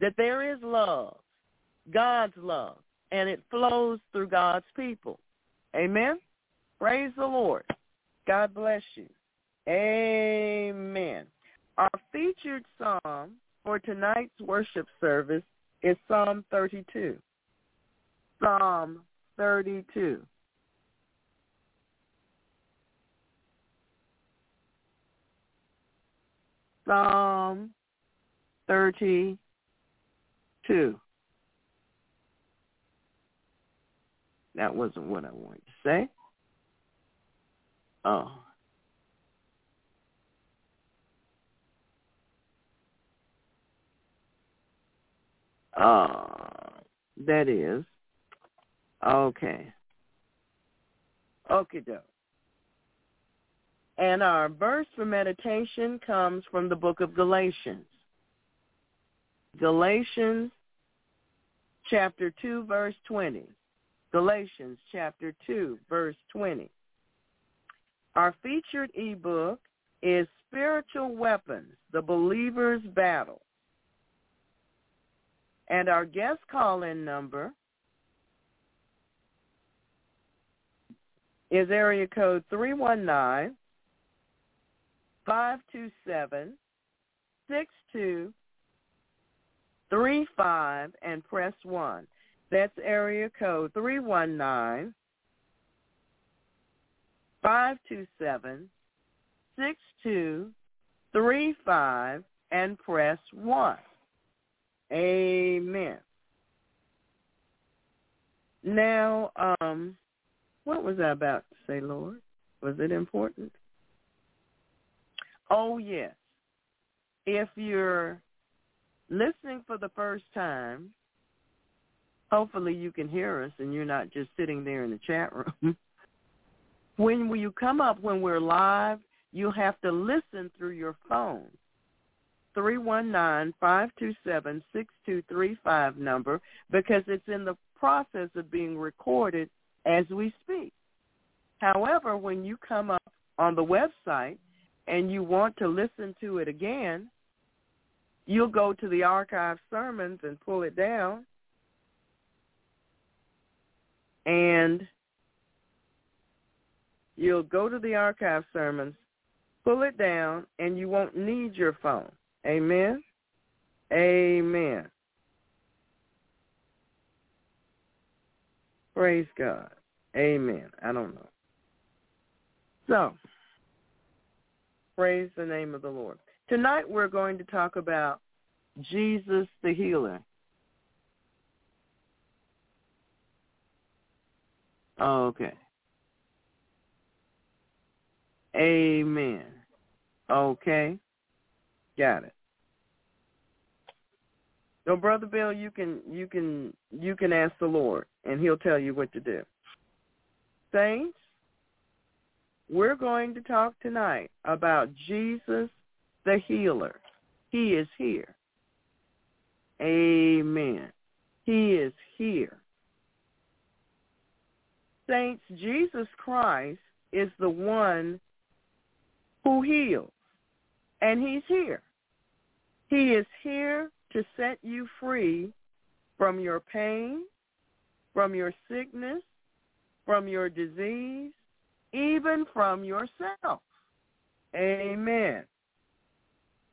that there is love, God's love, and it flows through God's people. Amen? Praise the Lord. God bless you. Amen. Our featured psalm for tonight's worship service is Psalm 32. Psalm 32. Psalm 32. That wasn't what I wanted to say. Oh. Uh, that is Okay. Okay, doke. And our verse for meditation comes from the book of Galatians. Galatians chapter 2, verse 20. Galatians chapter 2, verse 20. Our featured ebook is Spiritual Weapons, the Believer's Battle. And our guest call-in number is area code 319 527 6235 and press 1. That's area code 319 527 6235 and press 1. Amen. Now, um, what was I about to say, Lord? Was it important? Oh, yes. If you're listening for the first time, hopefully you can hear us and you're not just sitting there in the chat room. when you come up when we're live, you'll have to listen through your phone. 319-527-6235 number because it's in the process of being recorded as we speak. However, when you come up on the website and you want to listen to it again, you'll go to the archive sermons and pull it down and you'll go to the archive sermons, pull it down, and you won't need your phone. Amen? Amen. Praise God. Amen. I don't know. So, praise the name of the Lord. Tonight we're going to talk about Jesus the healer. Oh, okay. Amen. Okay. Got it. So brother Bill, you can you can you can ask the Lord and he'll tell you what to do. Saints, we're going to talk tonight about Jesus the healer. He is here. Amen. He is here. Saints, Jesus Christ is the one who heals, and he's here. He is here to set you free from your pain, from your sickness, from your disease, even from yourself. Amen.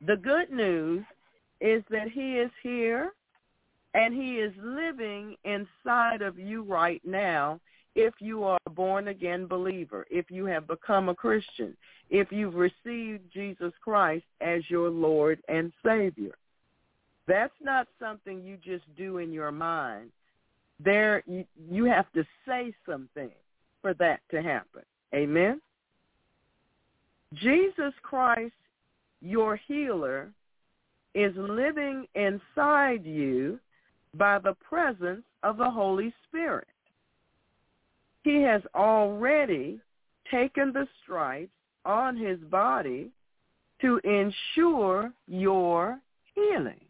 The good news is that he is here and he is living inside of you right now if you are a born again believer, if you have become a Christian, if you've received Jesus Christ as your Lord and Savior. That's not something you just do in your mind. There you, you have to say something for that to happen. Amen. Jesus Christ, your healer, is living inside you by the presence of the Holy Spirit. He has already taken the stripes on his body to ensure your healing.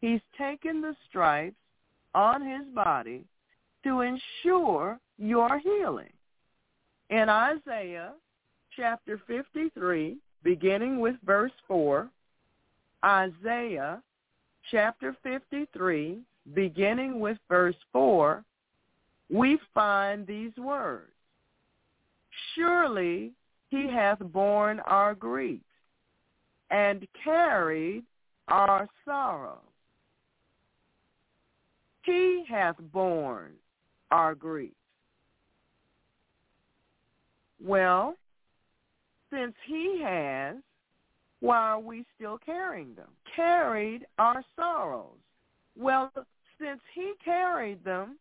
He's taken the stripes on his body to ensure your healing. In Isaiah chapter 53, beginning with verse 4, Isaiah chapter 53, beginning with verse 4, we find these words. Surely he hath borne our griefs and carried our sorrows. He hath borne our griefs. Well, since he has, why are we still carrying them? Carried our sorrows. Well, since he carried them,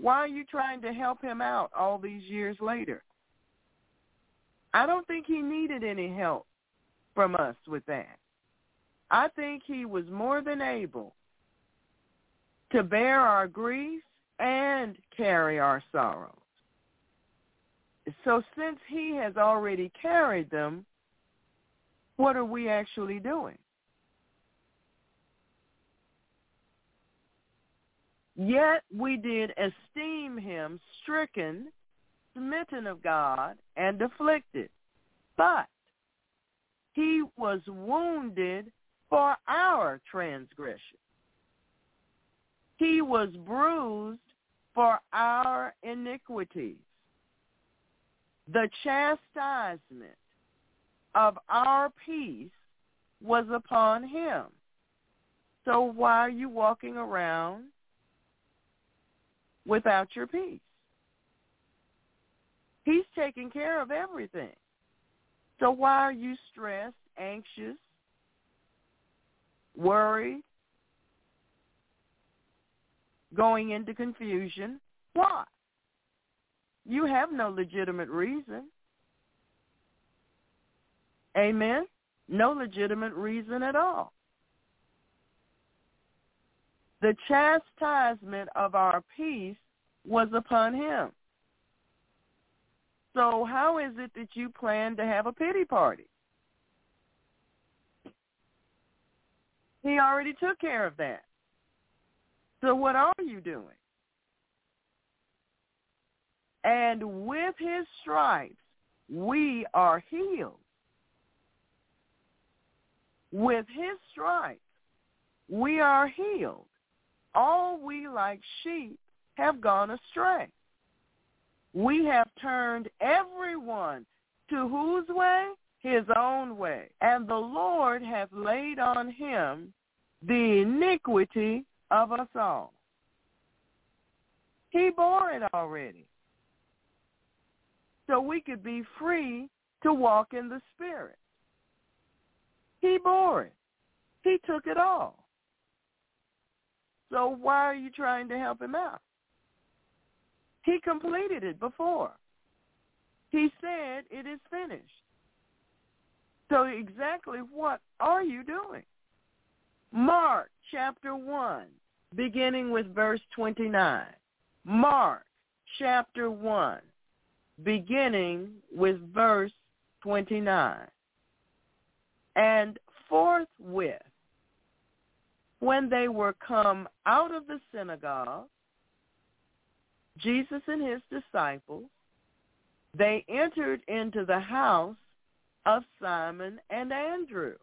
why are you trying to help him out all these years later? I don't think he needed any help from us with that. I think he was more than able to bear our griefs and carry our sorrows. So since he has already carried them, what are we actually doing? Yet we did esteem him stricken, smitten of God, and afflicted. But he was wounded for our transgression. He was bruised for our iniquities. The chastisement of our peace was upon him. So why are you walking around without your peace. He's taking care of everything. So why are you stressed, anxious, worried, going into confusion? Why? You have no legitimate reason. Amen? No legitimate reason at all. The chastisement of our peace was upon him. So how is it that you plan to have a pity party? He already took care of that. So what are you doing? And with his stripes, we are healed. With his stripes, we are healed. All we like sheep have gone astray. We have turned everyone to whose way? His own way. And the Lord hath laid on him the iniquity of us all. He bore it already. So we could be free to walk in the Spirit. He bore it. He took it all. So why are you trying to help him out? He completed it before. He said it is finished. So exactly what are you doing? Mark chapter 1, beginning with verse 29. Mark chapter 1, beginning with verse 29. And forthwith, when they were come out of the synagogue, Jesus and his disciples, they entered into the house of Simon and Andrew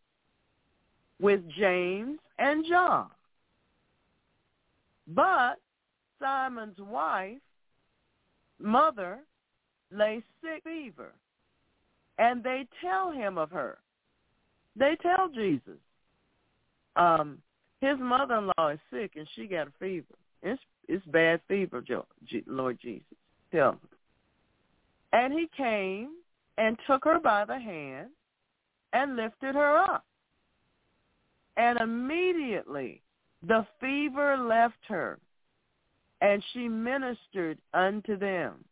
with James and John. But Simon's wife, mother, lay sick fever, and they tell him of her. They tell Jesus, um, his mother-in-law is sick and she got a fever. It's it's bad fever, Lord Jesus. Tell him. And he came and took her by the hand and lifted her up. And immediately the fever left her, and she ministered unto them.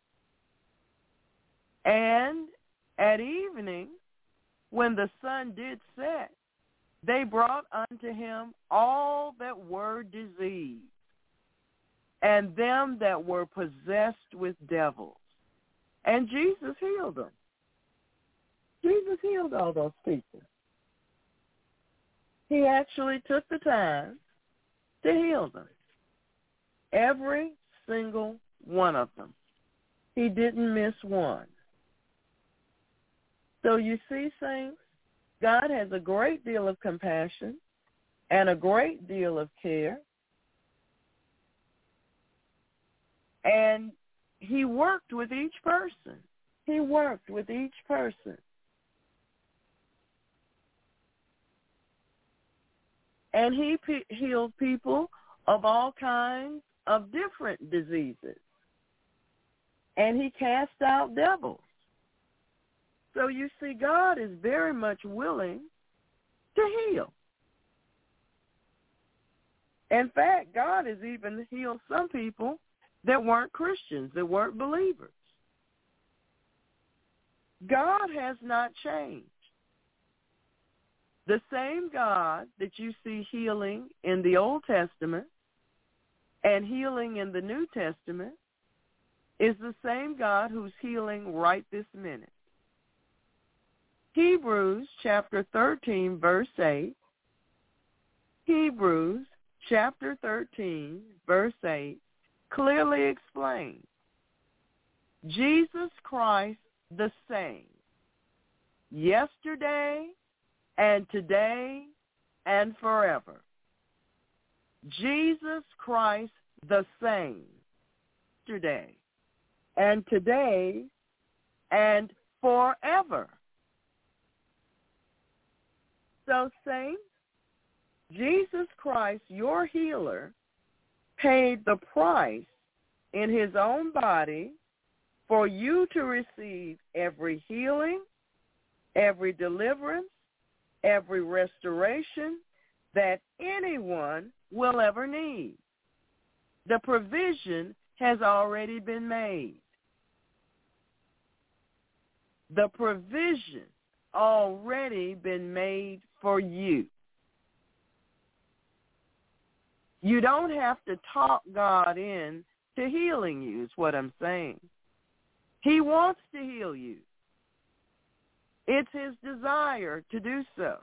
And at evening, when the sun did set, they brought unto him all that were diseased and them that were possessed with devils. And Jesus healed them. Jesus healed all those people. He actually took the time to heal them. Every single one of them. He didn't miss one. So you see, saints, God has a great deal of compassion and a great deal of care And he worked with each person. He worked with each person. And he pe- healed people of all kinds of different diseases. And he cast out devils. So you see, God is very much willing to heal. In fact, God has even healed some people that weren't Christians, that weren't believers. God has not changed. The same God that you see healing in the Old Testament and healing in the New Testament is the same God who's healing right this minute. Hebrews chapter 13 verse 8 Hebrews chapter 13 verse 8 clearly explains Jesus Christ the same yesterday and today and forever. Jesus Christ the same yesterday and today and forever. So saints, Jesus Christ, your healer, paid the price in his own body for you to receive every healing, every deliverance, every restoration that anyone will ever need. The provision has already been made. The provision already been made for you. You don't have to talk God in to healing you is what I'm saying. He wants to heal you. It's his desire to do so.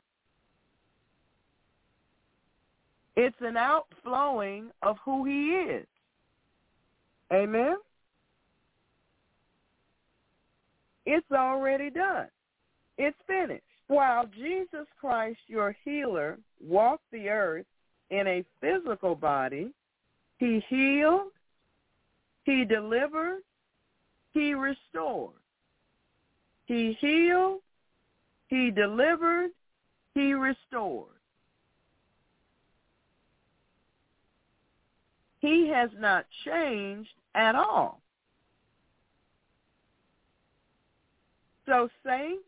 It's an outflowing of who he is. Amen? It's already done. It's finished. While Jesus Christ, your healer, walked the earth in a physical body, he healed, he delivered, he restored. He healed, he delivered, he restored. He has not changed at all. So saints,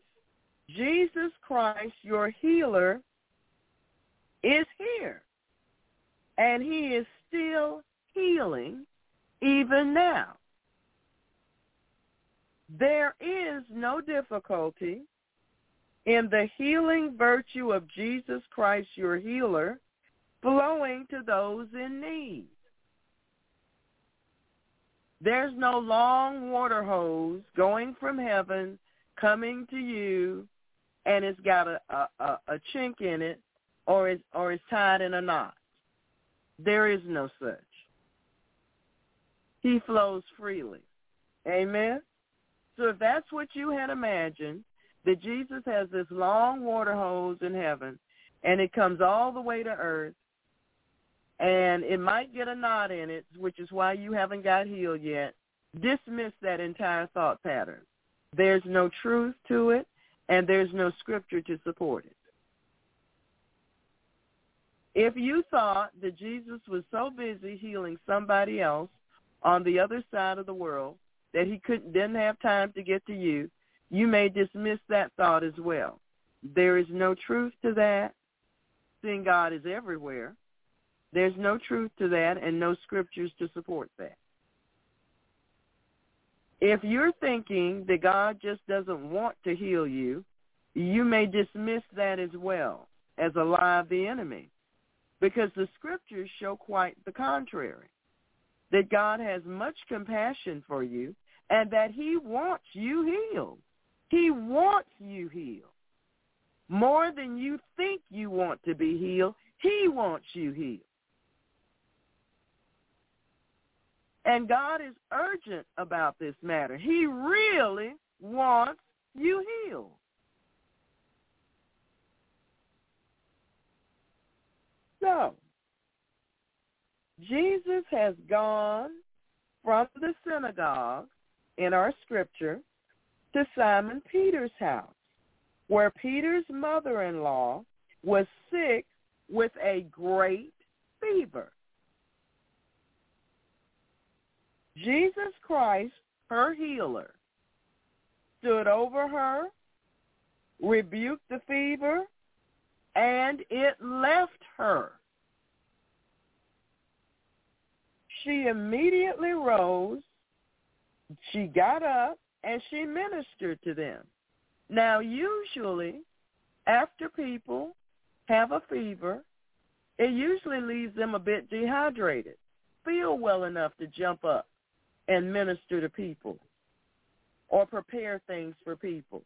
Jesus Christ, your healer, is here. And he is still healing even now. There is no difficulty in the healing virtue of Jesus Christ, your healer, flowing to those in need. There's no long water hose going from heaven coming to you and it's got a, a, a, chink in it or it's, or it's tied in a knot. There is no such. He flows freely. Amen? So if that's what you had imagined, that Jesus has this long water hose in heaven and it comes all the way to earth and it might get a knot in it, which is why you haven't got healed yet, dismiss that entire thought pattern. There's no truth to it, and there's no scripture to support it. If you thought that Jesus was so busy healing somebody else on the other side of the world that he couldn't didn't have time to get to you, you may dismiss that thought as well. There is no truth to that. Seeing God is everywhere. There's no truth to that and no scriptures to support that. If you're thinking that God just doesn't want to heal you, you may dismiss that as well as a lie of the enemy because the scriptures show quite the contrary, that God has much compassion for you and that he wants you healed. He wants you healed. More than you think you want to be healed, he wants you healed. And God is urgent about this matter. He really wants you healed. So, Jesus has gone from the synagogue in our scripture to Simon Peter's house, where Peter's mother-in-law was sick with a great fever. Jesus Christ, her healer, stood over her, rebuked the fever, and it left her. She immediately rose, she got up, and she ministered to them. Now, usually, after people have a fever, it usually leaves them a bit dehydrated, feel well enough to jump up and minister to people or prepare things for people.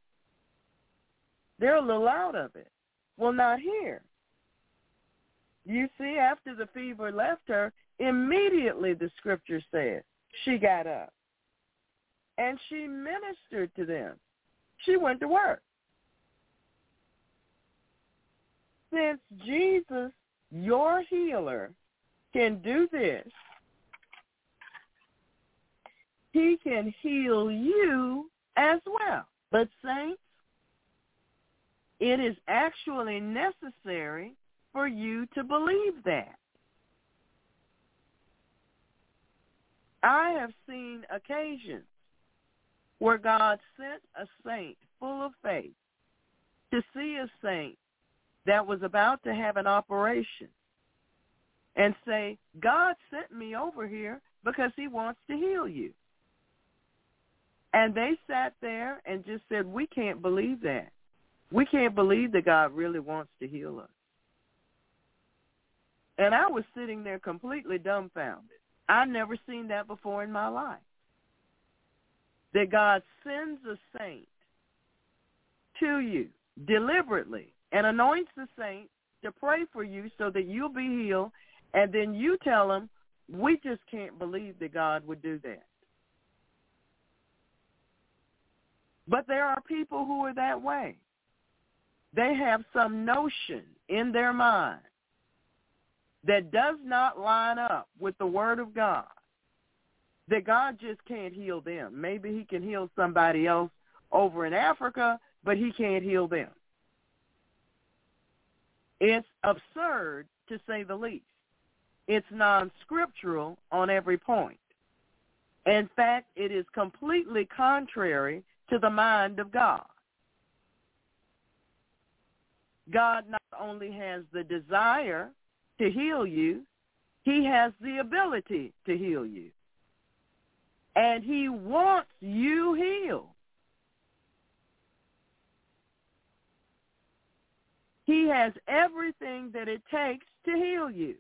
They're a little out of it. Well, not here. You see, after the fever left her, immediately the scripture said she got up and she ministered to them. She went to work. Since Jesus, your healer, can do this, he can heal you as well. But saints, it is actually necessary for you to believe that. I have seen occasions where God sent a saint full of faith to see a saint that was about to have an operation and say, God sent me over here because he wants to heal you. And they sat there and just said, we can't believe that. We can't believe that God really wants to heal us. And I was sitting there completely dumbfounded. I've never seen that before in my life. That God sends a saint to you deliberately and anoints the saint to pray for you so that you'll be healed. And then you tell them, we just can't believe that God would do that. But there are people who are that way. They have some notion in their mind that does not line up with the word of God, that God just can't heal them. Maybe he can heal somebody else over in Africa, but he can't heal them. It's absurd to say the least. It's non-scriptural on every point. In fact, it is completely contrary to the mind of God. God not only has the desire to heal you, he has the ability to heal you. And he wants you healed. He has everything that it takes to heal you.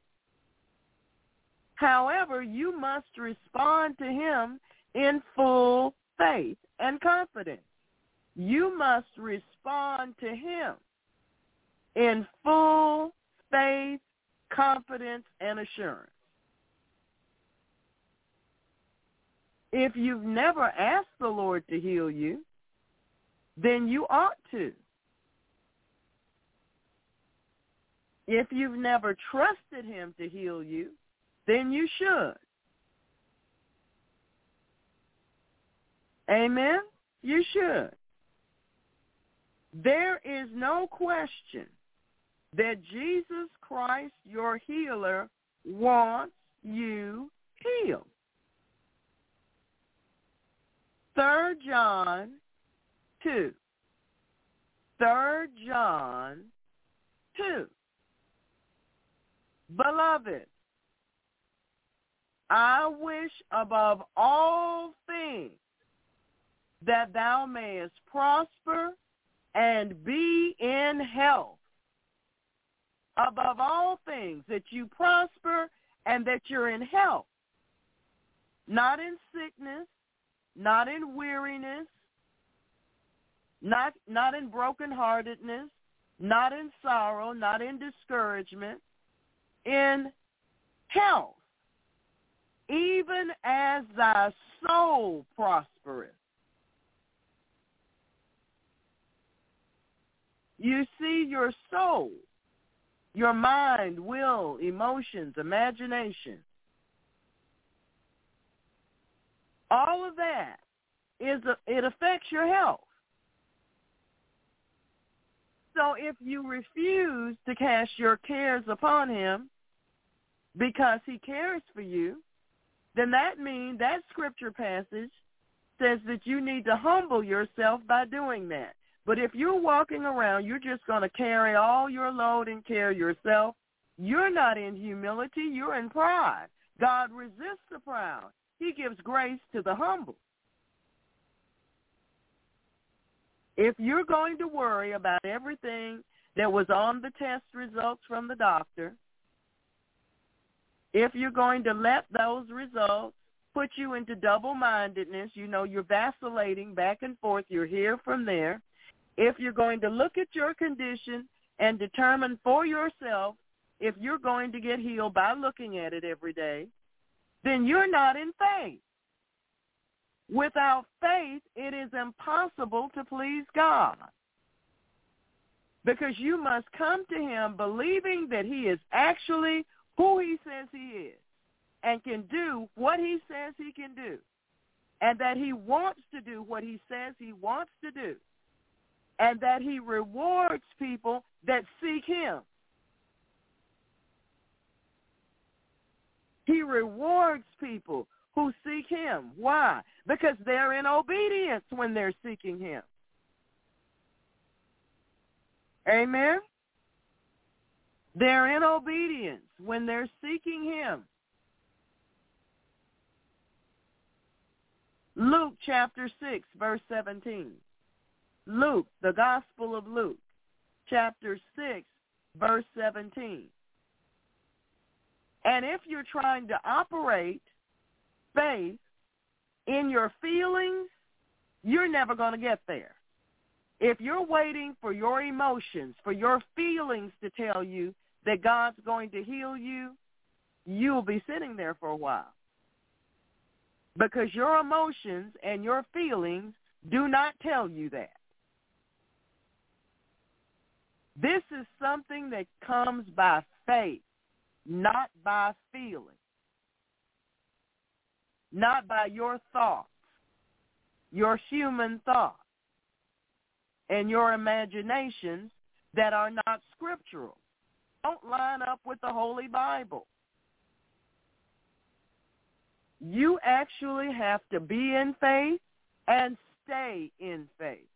However, you must respond to him in full faith and confidence. You must respond to him in full faith, confidence, and assurance. If you've never asked the Lord to heal you, then you ought to. If you've never trusted him to heal you, then you should. Amen? You should. There is no question that Jesus Christ, your healer, wants you healed. Third John 2. Third John 2. Beloved, I wish above all things that thou mayest prosper and be in health. Above all things, that you prosper and that you're in health, not in sickness, not in weariness, not, not in brokenheartedness, not in sorrow, not in discouragement, in health, even as thy soul prospereth. You see your soul, your mind, will, emotions, imagination. All of that is a, it affects your health. So if you refuse to cast your cares upon him because he cares for you, then that means that scripture passage says that you need to humble yourself by doing that. But if you're walking around, you're just going to carry all your load and care yourself. You're not in humility. You're in pride. God resists the proud. He gives grace to the humble. If you're going to worry about everything that was on the test results from the doctor, if you're going to let those results put you into double-mindedness, you know, you're vacillating back and forth, you're here from there, if you're going to look at your condition and determine for yourself if you're going to get healed by looking at it every day, then you're not in faith. Without faith, it is impossible to please God. Because you must come to him believing that he is actually who he says he is and can do what he says he can do and that he wants to do what he says he wants to do and that he rewards people that seek him. He rewards people who seek him. Why? Because they're in obedience when they're seeking him. Amen? They're in obedience when they're seeking him. Luke chapter 6, verse 17. Luke, the Gospel of Luke, chapter 6, verse 17. And if you're trying to operate faith in your feelings, you're never going to get there. If you're waiting for your emotions, for your feelings to tell you that God's going to heal you, you'll be sitting there for a while. Because your emotions and your feelings do not tell you that. This is something that comes by faith, not by feeling, not by your thoughts, your human thoughts, and your imaginations that are not scriptural. Don't line up with the Holy Bible. You actually have to be in faith and stay in faith.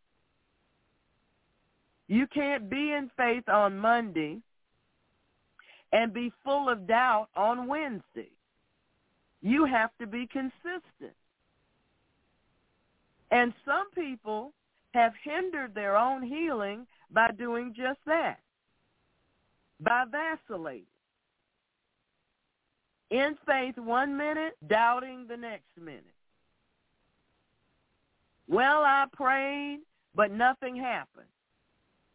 You can't be in faith on Monday and be full of doubt on Wednesday. You have to be consistent. And some people have hindered their own healing by doing just that, by vacillating. In faith one minute, doubting the next minute. Well, I prayed, but nothing happened.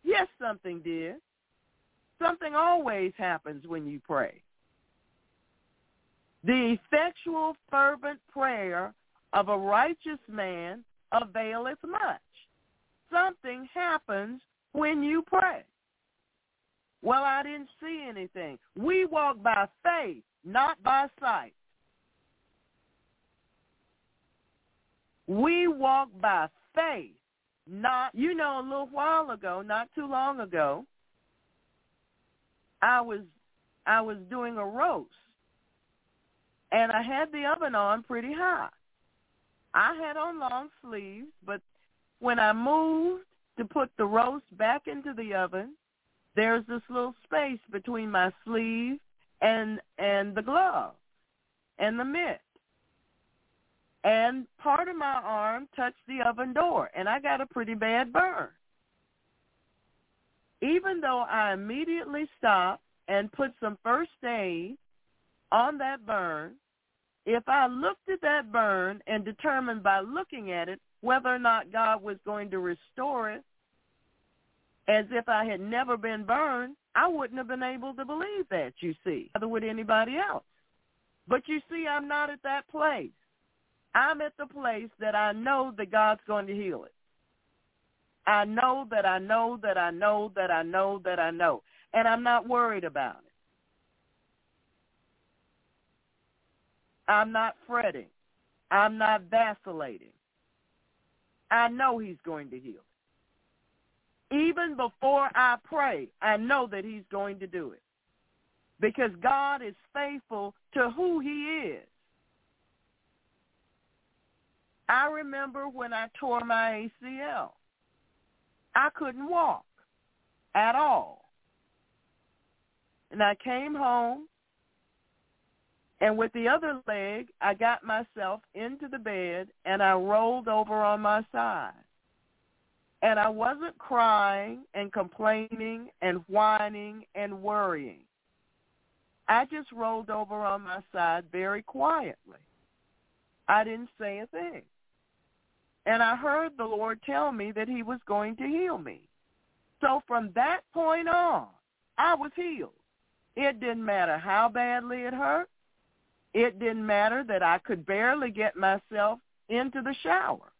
Yes, something did. Something always happens when you pray. The effectual, fervent prayer of a righteous man availeth much. Something happens when you pray. Well, I didn't see anything. We walk by faith, not by sight. We walk by faith, not, you know, a little while ago, not too long ago, I was, I was doing a roast, and I had the oven on pretty high. I had on long sleeves, but when I moved to put the roast back into the oven, there's this little space between my sleeve and and the glove and the mitt and part of my arm touched the oven door, and I got a pretty bad burn. Even though I immediately stopped and put some first aid on that burn, if I looked at that burn and determined by looking at it whether or not God was going to restore it as if I had never been burned, I wouldn't have been able to believe that, you see, neither would anybody else. But you see, I'm not at that place. I'm at the place that I know that God's going to heal it. I know that I know that I know that I know that I know. And I'm not worried about it. I'm not fretting. I'm not vacillating. I know he's going to heal. Even before I pray, I know that he's going to do it. Because God is faithful to who he is. I remember when I tore my ACL. I couldn't walk at all. And I came home, and with the other leg, I got myself into the bed, and I rolled over on my side. And I wasn't crying and complaining and whining and worrying. I just rolled over on my side very quietly. I didn't say a thing. And I heard the Lord tell me that he was going to heal me. So from that point on, I was healed. It didn't matter how badly it hurt. It didn't matter that I could barely get myself into the shower.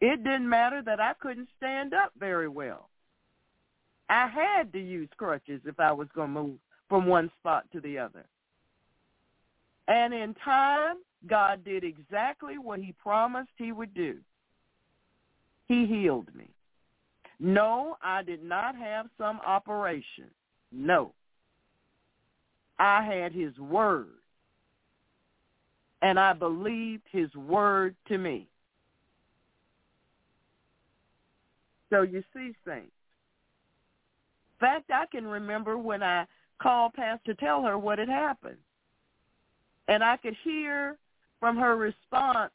It didn't matter that I couldn't stand up very well. I had to use crutches if I was going to move from one spot to the other. And in time, God did exactly what he promised he would do. He healed me. No, I did not have some operation. No. I had his word. and I believed his word to me. So you see, saints. In fact, I can remember when I called Pastor to tell her what had happened. And I could hear from her response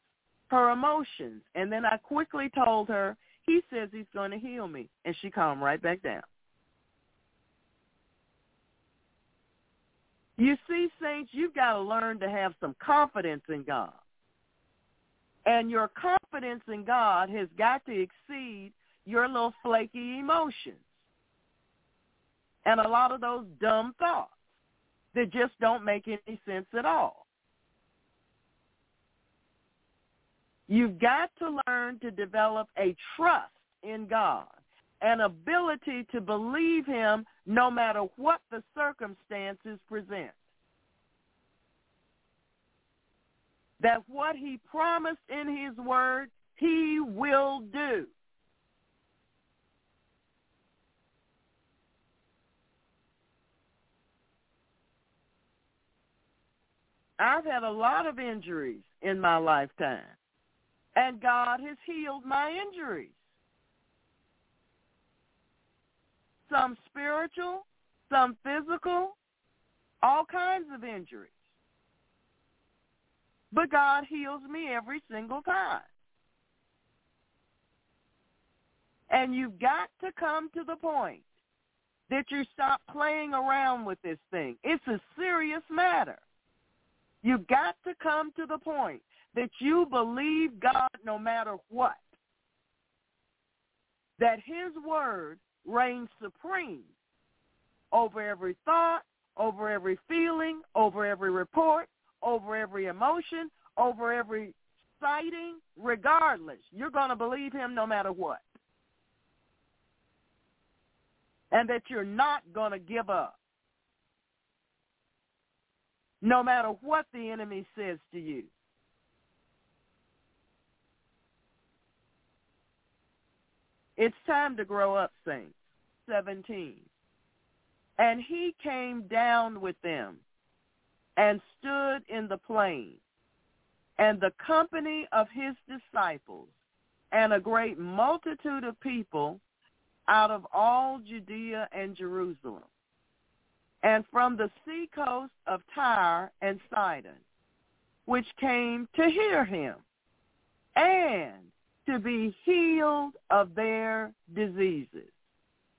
her emotions. And then I quickly told her, he says he's going to heal me. And she calmed right back down. You see, saints, you've got to learn to have some confidence in God. And your confidence in God has got to exceed your little flaky emotions and a lot of those dumb thoughts that just don't make any sense at all. You've got to learn to develop a trust in God, an ability to believe him no matter what the circumstances present. That what he promised in his word, he will do. I've had a lot of injuries in my lifetime, and God has healed my injuries. Some spiritual, some physical, all kinds of injuries. But God heals me every single time. And you've got to come to the point that you stop playing around with this thing. It's a serious matter. You've got to come to the point that you believe God no matter what. That his word reigns supreme over every thought, over every feeling, over every report, over every emotion, over every sighting, regardless. You're going to believe him no matter what. And that you're not going to give up no matter what the enemy says to you. It's time to grow up, saints. 17. And he came down with them and stood in the plain, and the company of his disciples and a great multitude of people out of all Judea and Jerusalem and from the seacoast of Tyre and Sidon, which came to hear him and to be healed of their diseases.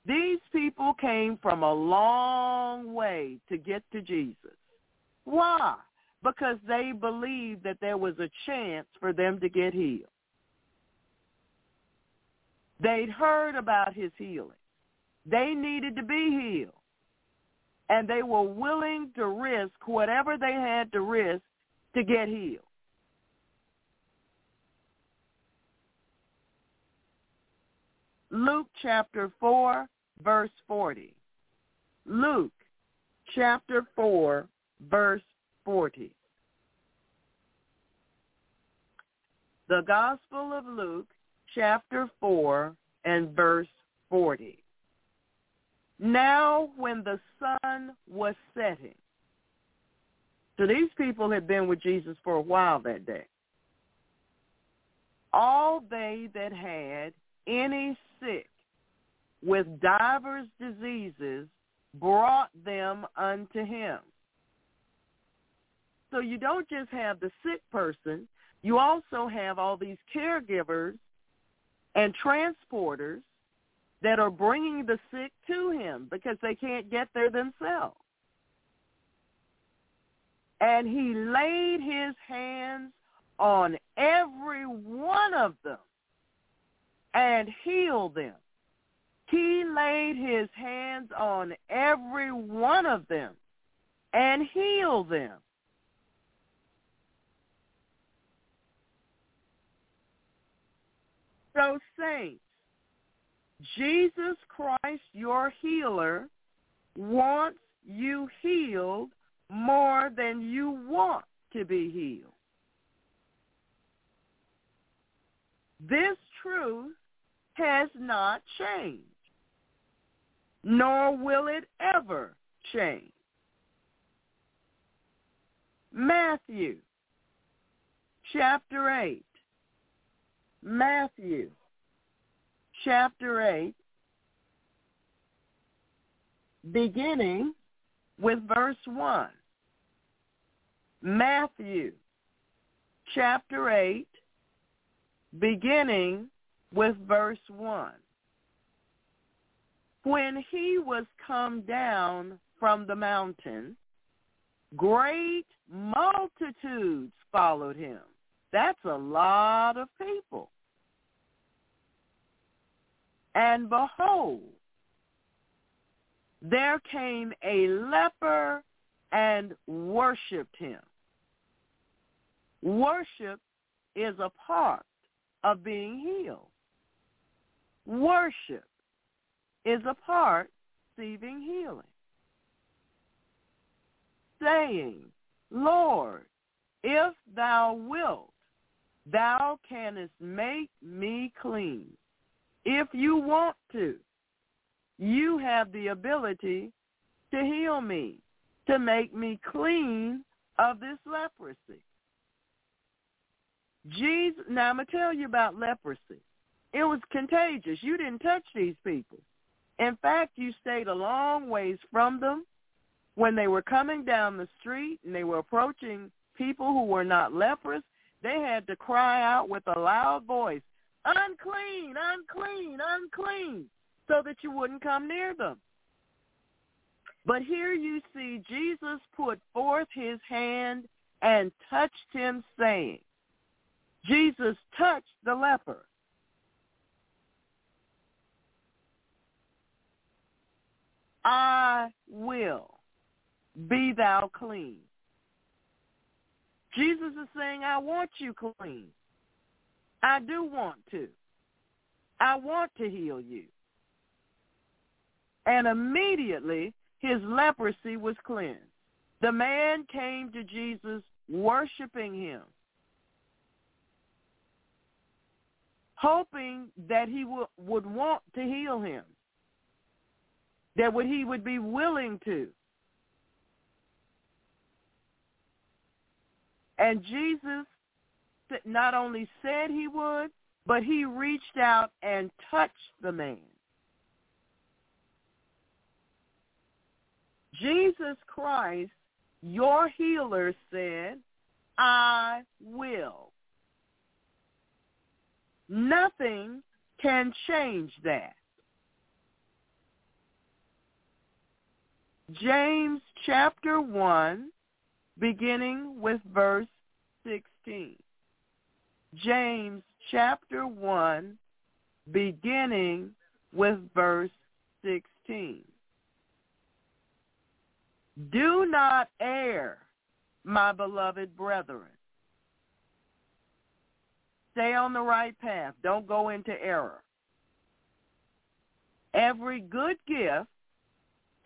These people came from a long way to get to Jesus. Why? Because they believed that there was a chance for them to get healed. They'd heard about his healing. They needed to be healed and they were willing to risk whatever they had to risk to get healed. Luke chapter 4, verse 40. Luke chapter 4, verse 40. The Gospel of Luke chapter 4 and verse 40. Now when the sun was setting, so these people had been with Jesus for a while that day. All they that had any sick with divers diseases brought them unto him. So you don't just have the sick person, you also have all these caregivers and transporters that are bringing the sick to him because they can't get there themselves. And he laid his hands on every one of them and healed them. He laid his hands on every one of them and healed them. So saints, Jesus Christ, your healer, wants you healed more than you want to be healed. This truth has not changed, nor will it ever change. Matthew chapter 8. Matthew chapter 8, beginning with verse 1. Matthew chapter 8, beginning with verse 1. When he was come down from the mountain, great multitudes followed him. That's a lot of people. And behold, there came a leper and worshipped him. Worship is a part of being healed. Worship is a part receiving healing. Saying, Lord, if thou wilt, thou canst make me clean. If you want to, you have the ability to heal me, to make me clean of this leprosy. Jesus, now I'm going to tell you about leprosy. It was contagious. You didn't touch these people. In fact, you stayed a long ways from them when they were coming down the street and they were approaching people who were not leprous. They had to cry out with a loud voice, unclean, unclean, unclean, so that you wouldn't come near them. But here you see Jesus put forth his hand and touched him, saying, Jesus touched the leper. I will be thou clean. Jesus is saying, I want you clean. I do want to. I want to heal you. And immediately his leprosy was cleansed. The man came to Jesus worshiping him, hoping that he would want to heal him, that would, he would be willing to. And Jesus not only said he would, but he reached out and touched the man. Jesus Christ, your healer, said, I will. Nothing can change that. James chapter 1, beginning with verse 16. James chapter 1, beginning with verse 16. Do not err, my beloved brethren. Stay on the right path. Don't go into error. Every good gift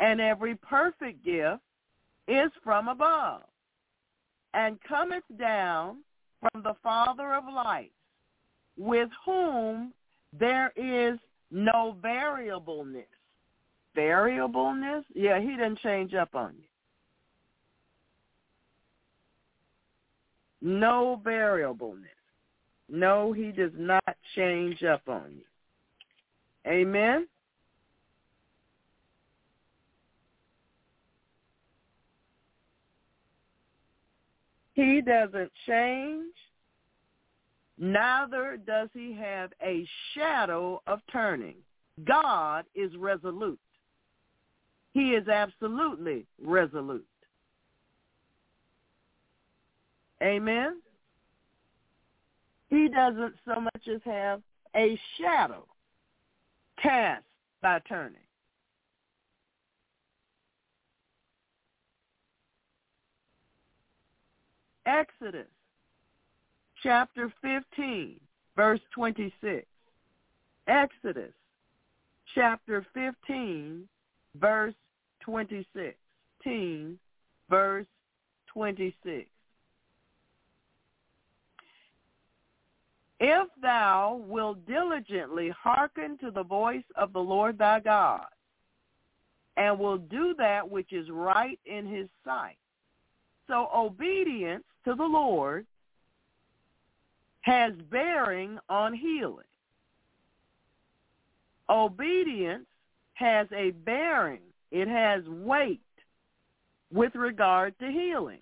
and every perfect gift is from above and cometh down from the Father of lights, with whom there is no variableness. Variableness? Yeah, he didn't change up on you. No variableness. No, he does not change up on you. Amen? He doesn't change, neither does he have a shadow of turning. God is resolute. He is absolutely resolute. Amen? He doesn't so much as have a shadow cast by turning. Exodus chapter 15, verse 26. Exodus chapter 15, verse 26. 15, verse 26. If thou wilt diligently hearken to the voice of the Lord thy God, and will do that which is right in his sight. So obedience to the Lord has bearing on healing. Obedience has a bearing. It has weight with regard to healing.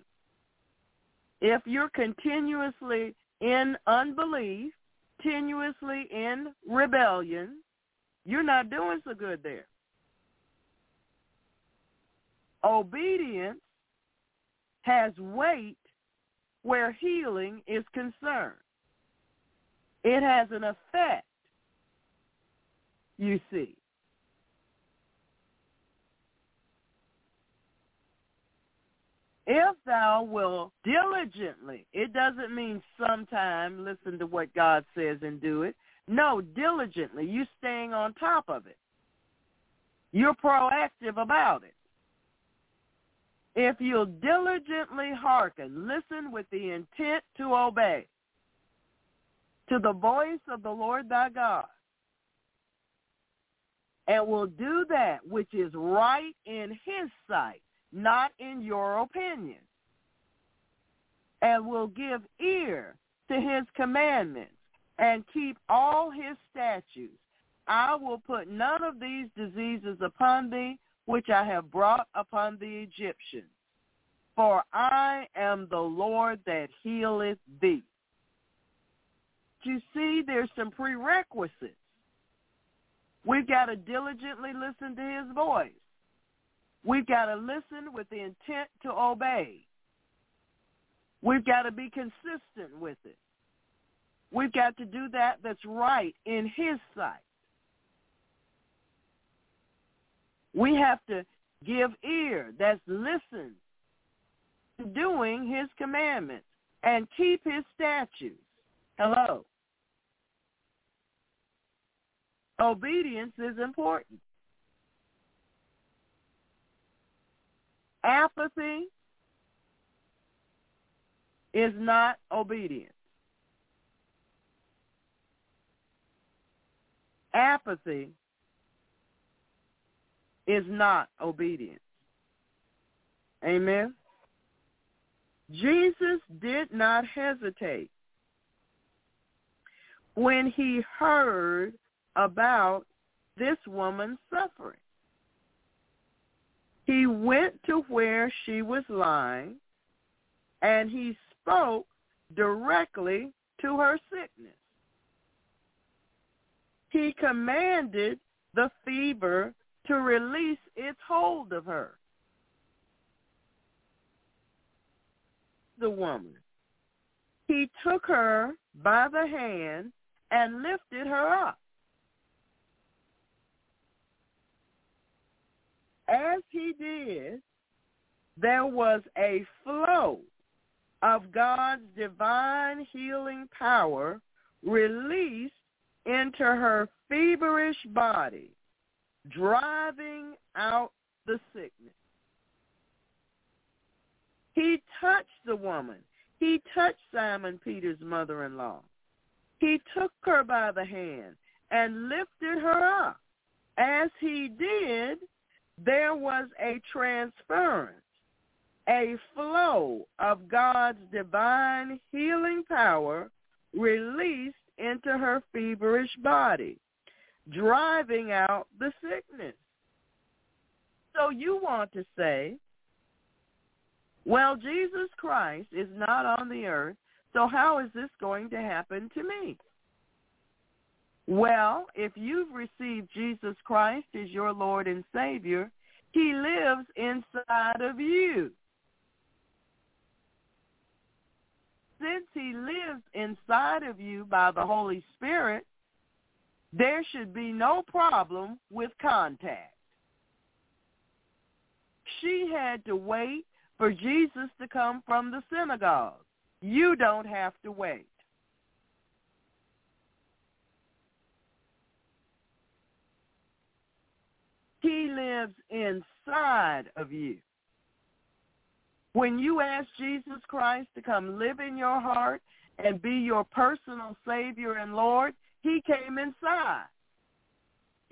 If you're continuously in unbelief, continuously in rebellion, you're not doing so good there. Obedience has weight where healing is concerned. It has an effect, you see. If thou will diligently, it doesn't mean sometime listen to what God says and do it. No, diligently. You staying on top of it. You're proactive about it. If you'll diligently hearken, listen with the intent to obey. To the voice of the Lord thy God, and will do that which is right in his sight, not in your opinion, and will give ear to his commandments and keep all his statutes, I will put none of these diseases upon thee, which I have brought upon the Egyptians. For I am the Lord that healeth thee. You see, there's some prerequisites. We've got to diligently listen to his voice. We've got to listen with the intent to obey. We've got to be consistent with it. We've got to do that that's right in his sight. We have to give ear, that's listen, to doing his commandments and keep his statutes. Hello. Obedience is important. Apathy is not obedience. Apathy is not obedience. Amen. Jesus did not hesitate when he heard about this woman's suffering. He went to where she was lying and he spoke directly to her sickness. He commanded the fever to release its hold of her. The woman. He took her by the hand and lifted her up. As he did, there was a flow of God's divine healing power released into her feverish body, driving out the sickness. He touched the woman. He touched Simon Peter's mother-in-law. He took her by the hand and lifted her up. As he did, there was a transference, a flow of God's divine healing power released into her feverish body, driving out the sickness. So you want to say, well, Jesus Christ is not on the earth, so how is this going to happen to me? Well, if you've received Jesus Christ as your Lord and Savior, he lives inside of you. Since he lives inside of you by the Holy Spirit, there should be no problem with contact. She had to wait for Jesus to come from the synagogue. You don't have to wait. He lives inside of you. When you ask Jesus Christ to come live in your heart and be your personal Savior and Lord, he came inside.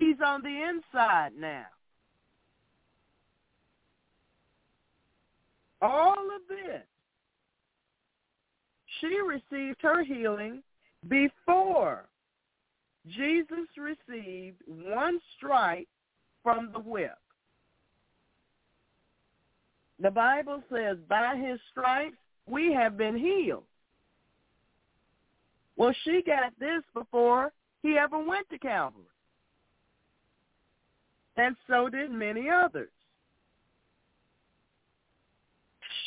He's on the inside now. All of this. She received her healing before Jesus received one strike from the whip. The Bible says, by his stripes we have been healed. Well, she got this before he ever went to Calvary. And so did many others.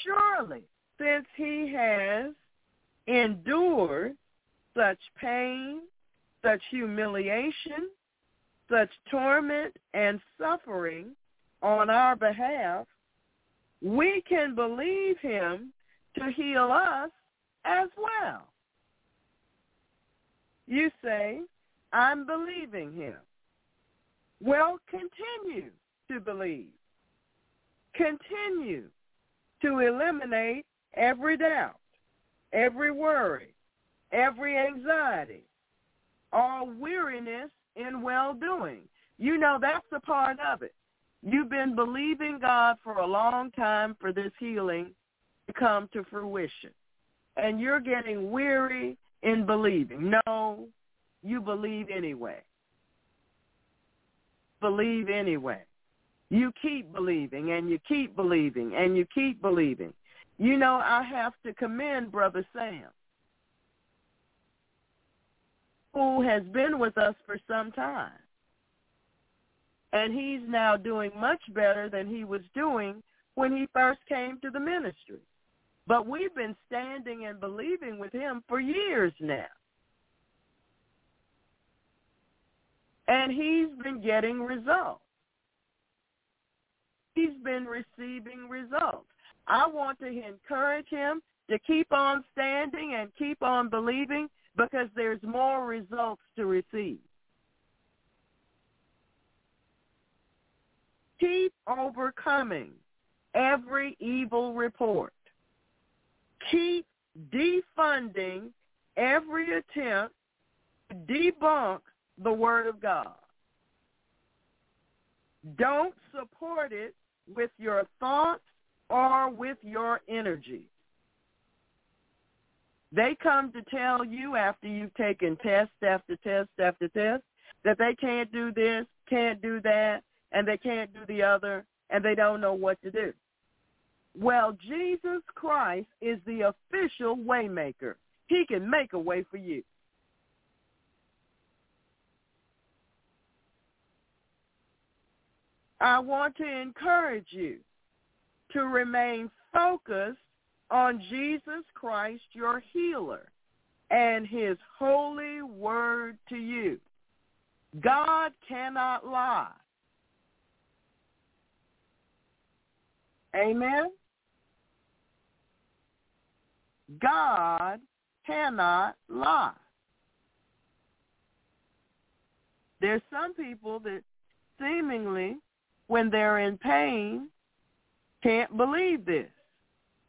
Surely, since he has endured such pain, such humiliation, such torment and suffering on our behalf, we can believe him to heal us as well. You say, I'm believing him. Well, continue to believe. Continue to eliminate every doubt, every worry, every anxiety, all weariness in well-doing. You know that's a part of it. You've been believing God for a long time for this healing to come to fruition. And you're getting weary in believing. No, you believe anyway. Believe anyway. You keep believing and you keep believing and you keep believing. You know, I have to commend Brother Sam, who has been with us for some time. And he's now doing much better than he was doing when he first came to the ministry. But we've been standing and believing with him for years now. And he's been getting results. He's been receiving results. I want to encourage him to keep on standing and keep on believing because there's more results to receive. Keep overcoming every evil report keep defunding every attempt to debunk the Word of God. Don't support it with your thoughts or with your energy. They come to tell you after you've taken test after test after test that they can't do this, can't do that, and they can't do the other, and they don't know what to do. Well, Jesus Christ is the official waymaker. He can make a way for you. I want to encourage you to remain focused on Jesus Christ, your healer, and his holy word to you. God cannot lie. Amen? God cannot lie. There's some people that seemingly, when they're in pain, can't believe this.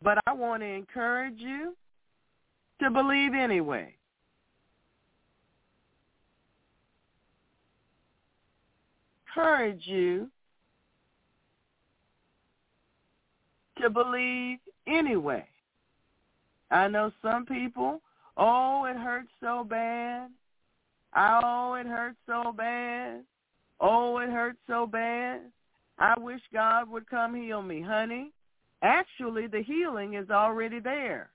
But I want to encourage you to believe anyway. Encourage you to believe anyway. I know some people, oh, it hurts so bad. Oh, it hurts so bad. Oh, it hurts so bad. I wish God would come heal me, honey. Actually, the healing is already there.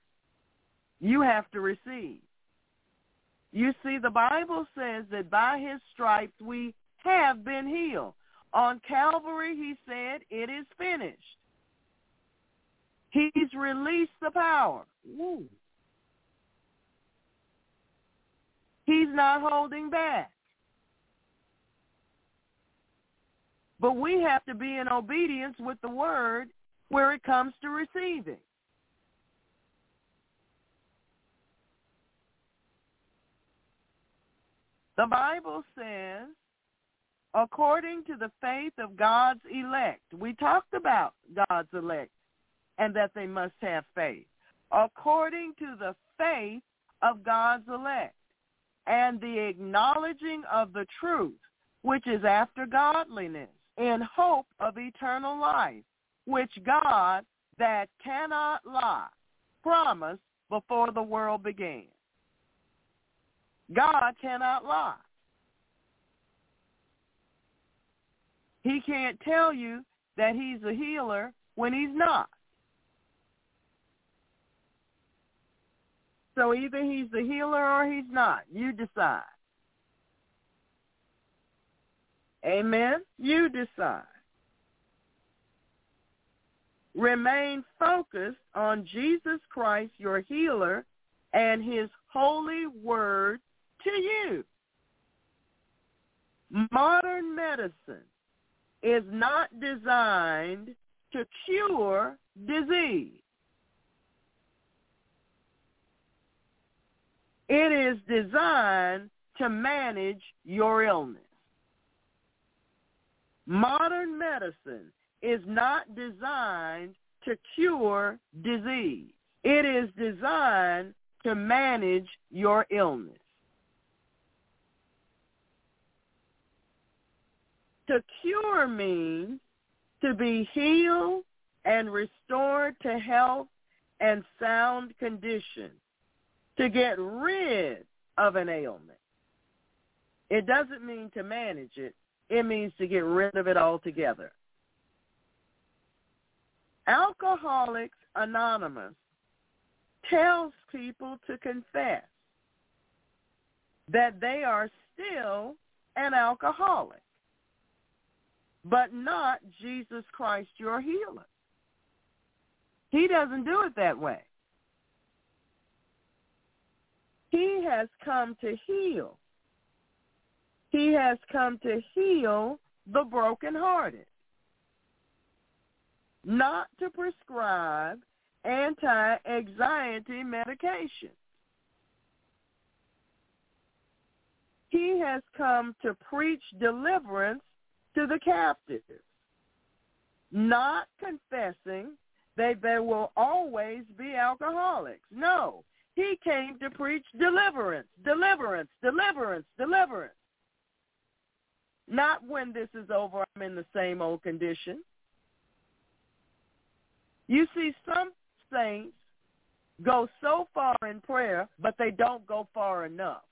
You have to receive. You see, the Bible says that by his stripes we have been healed. On Calvary, he said, it is finished. He's released the power. Woo. He's not holding back. But we have to be in obedience with the word where it comes to receiving. The Bible says, according to the faith of God's elect, we talked about God's elect and that they must have faith, according to the faith of God's elect and the acknowledging of the truth, which is after godliness, in hope of eternal life, which God that cannot lie promised before the world began. God cannot lie. He can't tell you that he's a healer when he's not. So either he's the healer or he's not. You decide. Amen? You decide. Remain focused on Jesus Christ, your healer, and his holy word to you. Modern medicine is not designed to cure disease. It is designed to manage your illness. Modern medicine is not designed to cure disease. It is designed to manage your illness. To cure means to be healed and restored to health and sound condition, to get rid of an ailment. It doesn't mean to manage it. It means to get rid of it altogether. Alcoholics Anonymous tells people to confess that they are still an alcoholic but not Jesus Christ, your healer. He doesn't do it that way. He has come to heal. He has come to heal the brokenhearted, not to prescribe anti-anxiety medication. He has come to preach deliverance to the captives, not confessing that there will always be alcoholics. No, he came to preach deliverance, deliverance, deliverance, deliverance. Not when this is over, I'm in the same old condition. You see, some saints go so far in prayer, but they don't go far enough.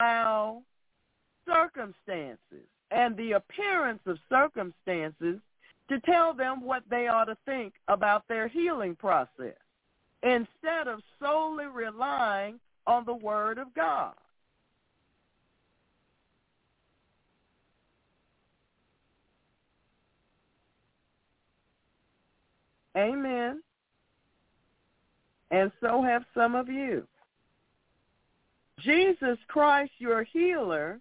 allow circumstances and the appearance of circumstances to tell them what they ought to think about their healing process instead of solely relying on the Word of God. Amen. And so have some of you. Jesus Christ, your healer,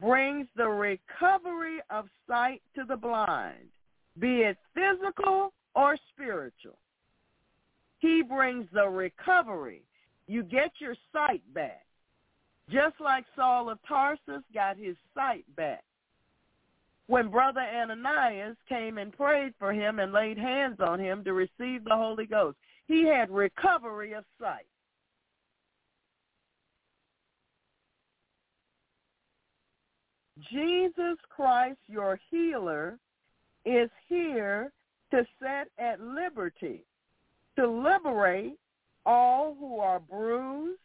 brings the recovery of sight to the blind, be it physical or spiritual. He brings the recovery. You get your sight back. Just like Saul of Tarsus got his sight back. When Brother Ananias came and prayed for him and laid hands on him to receive the Holy Ghost, he had recovery of sight. Jesus Christ, your healer, is here to set at liberty, to liberate all who are bruised,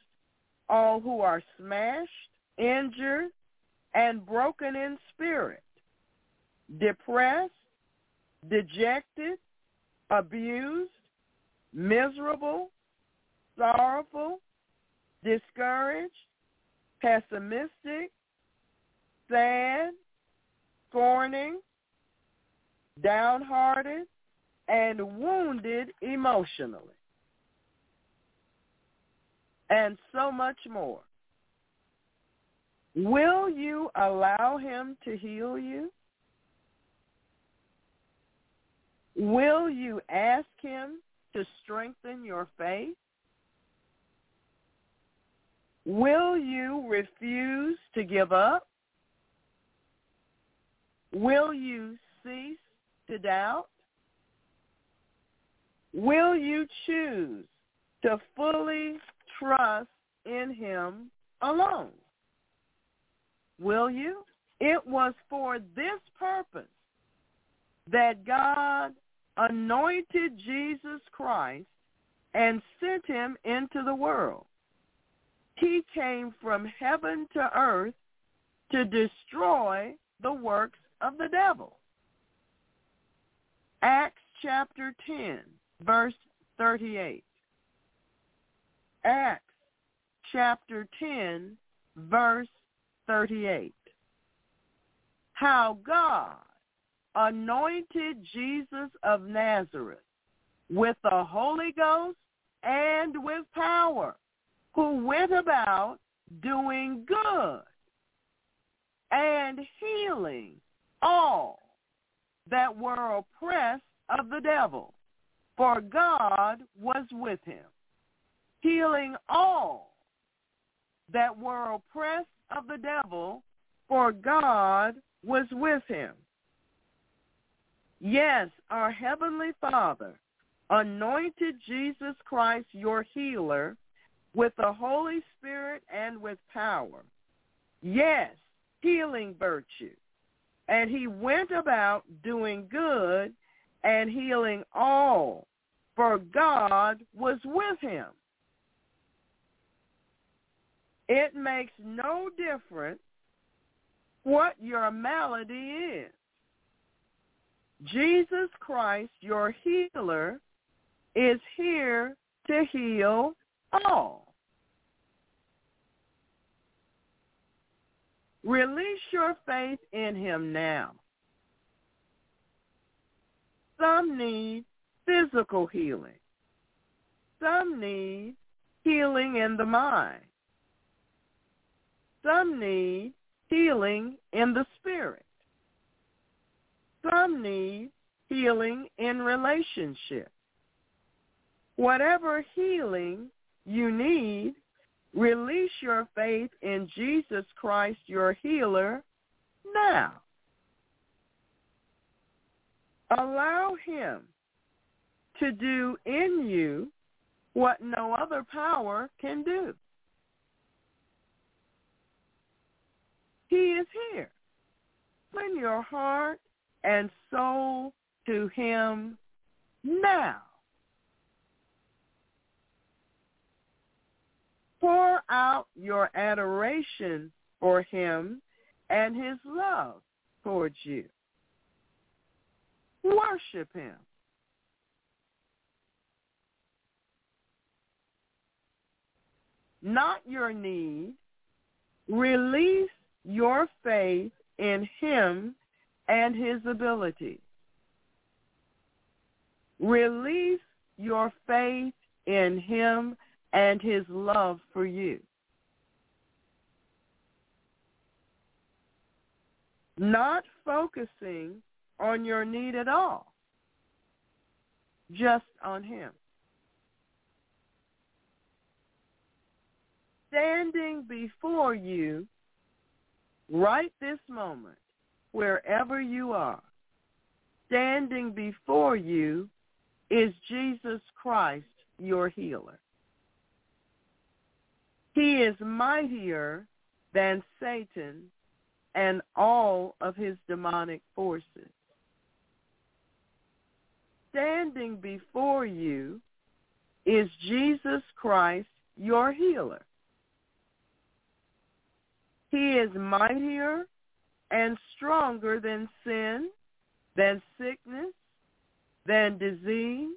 all who are smashed, injured, and broken in spirit, depressed, dejected, abused, miserable, sorrowful, discouraged, pessimistic, sad, scorning, downhearted, and wounded emotionally. And so much more. Will you allow him to heal you? Will you ask him to strengthen your faith? Will you refuse to give up? Will you cease to doubt? Will you choose to fully trust in him alone? Will you? It was for this purpose that God anointed Jesus Christ and sent him into the world. He came from heaven to earth to destroy the works of the devil. Acts chapter 10, verse 38. Acts chapter 10, verse 38. How God anointed Jesus of Nazareth with the Holy Ghost and with power, who went about doing good and healing all that were oppressed of the devil, for God was with him, healing all that were oppressed of the devil, for God was with him. Yes, our Heavenly Father anointed Jesus Christ, your healer, with the Holy Spirit and with power. Yes, healing virtue. And he went about doing good and healing all, for God was with him. It makes no difference what your malady is. Jesus Christ, your healer, is here to heal all. Release your faith in him now. Some need physical healing. Some need healing in the mind. Some need healing in the spirit. Some need healing in relationship. Whatever healing you need, release your faith in Jesus Christ, your healer, now. Allow him to do in you what no other power can do. He is here. Open your heart and soul to him now. Pour out your adoration for him and his love towards you. Worship him. Not your need. Release your faith in him and his ability. Release your faith in him and his love for you. Not focusing on your need at all, just on him. Standing before you right this moment, wherever you are, standing before you is Jesus Christ, your healer. He is mightier than Satan and all of his demonic forces. Standing before you is Jesus Christ, your healer. He is mightier and stronger than sin, than sickness, than disease,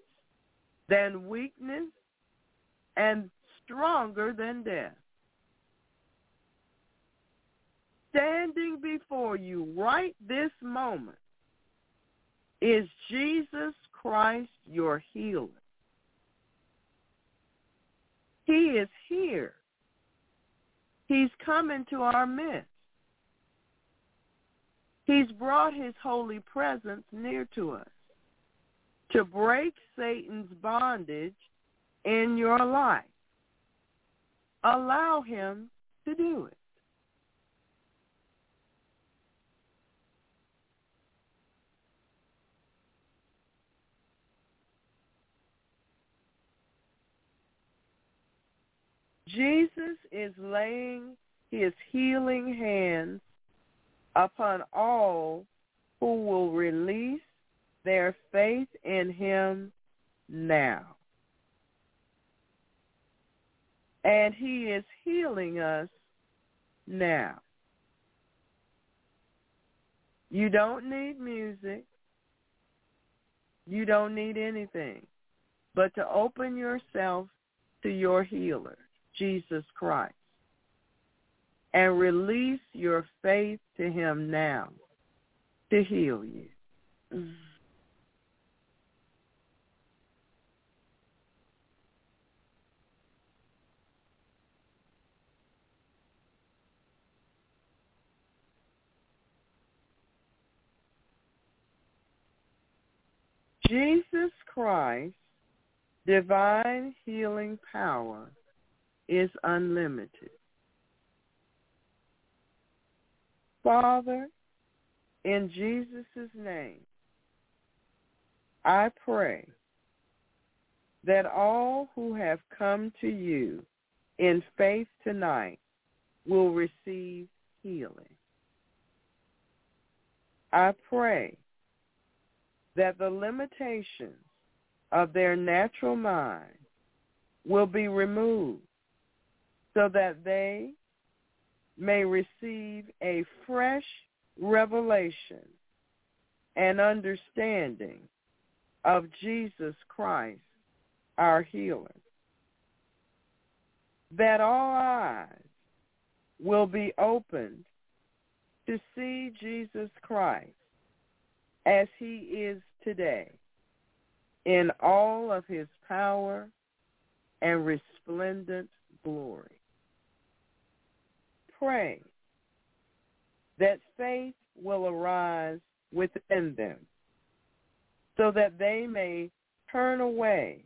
than weakness, and stronger than death. Standing before you right this moment is Jesus Christ, your healer. He is here He's come into our midst. He's brought his holy presence near to us to break Satan's bondage in your life. Allow him to do it. Jesus is laying his healing hands upon all who will release their faith in him now. And he is healing us now. You don't need music. You don't need anything but to open yourself to your healer, Jesus Christ, and release your faith to him now to heal you. Jesus Christ, divine healing power is unlimited. Father, in Jesus' name, I pray that all who have come to you in faith tonight will receive healing. I pray that the limitations of their natural mind will be removed so that they may receive a fresh revelation and understanding of Jesus Christ, our healer. That all eyes will be opened to see Jesus Christ as he is today in all of his power and resplendent glory. Pray that faith will arise within them so that they may turn away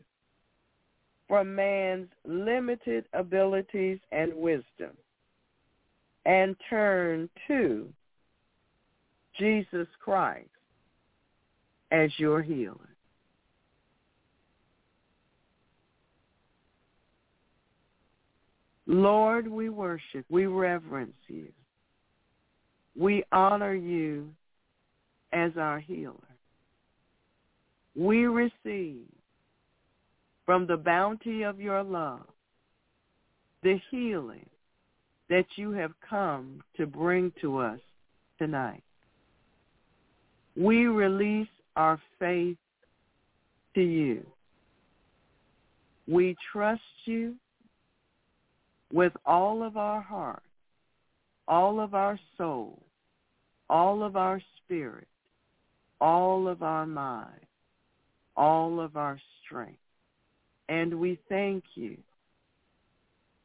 from man's limited abilities and wisdom and turn to Jesus Christ as your healer. Lord, we worship, we reverence you. We honor you as our healer. We receive from the bounty of your love the healing that you have come to bring to us tonight. We release our faith to you. We trust you with all of our heart, all of our soul, all of our spirit, all of our mind, all of our strength. And we thank you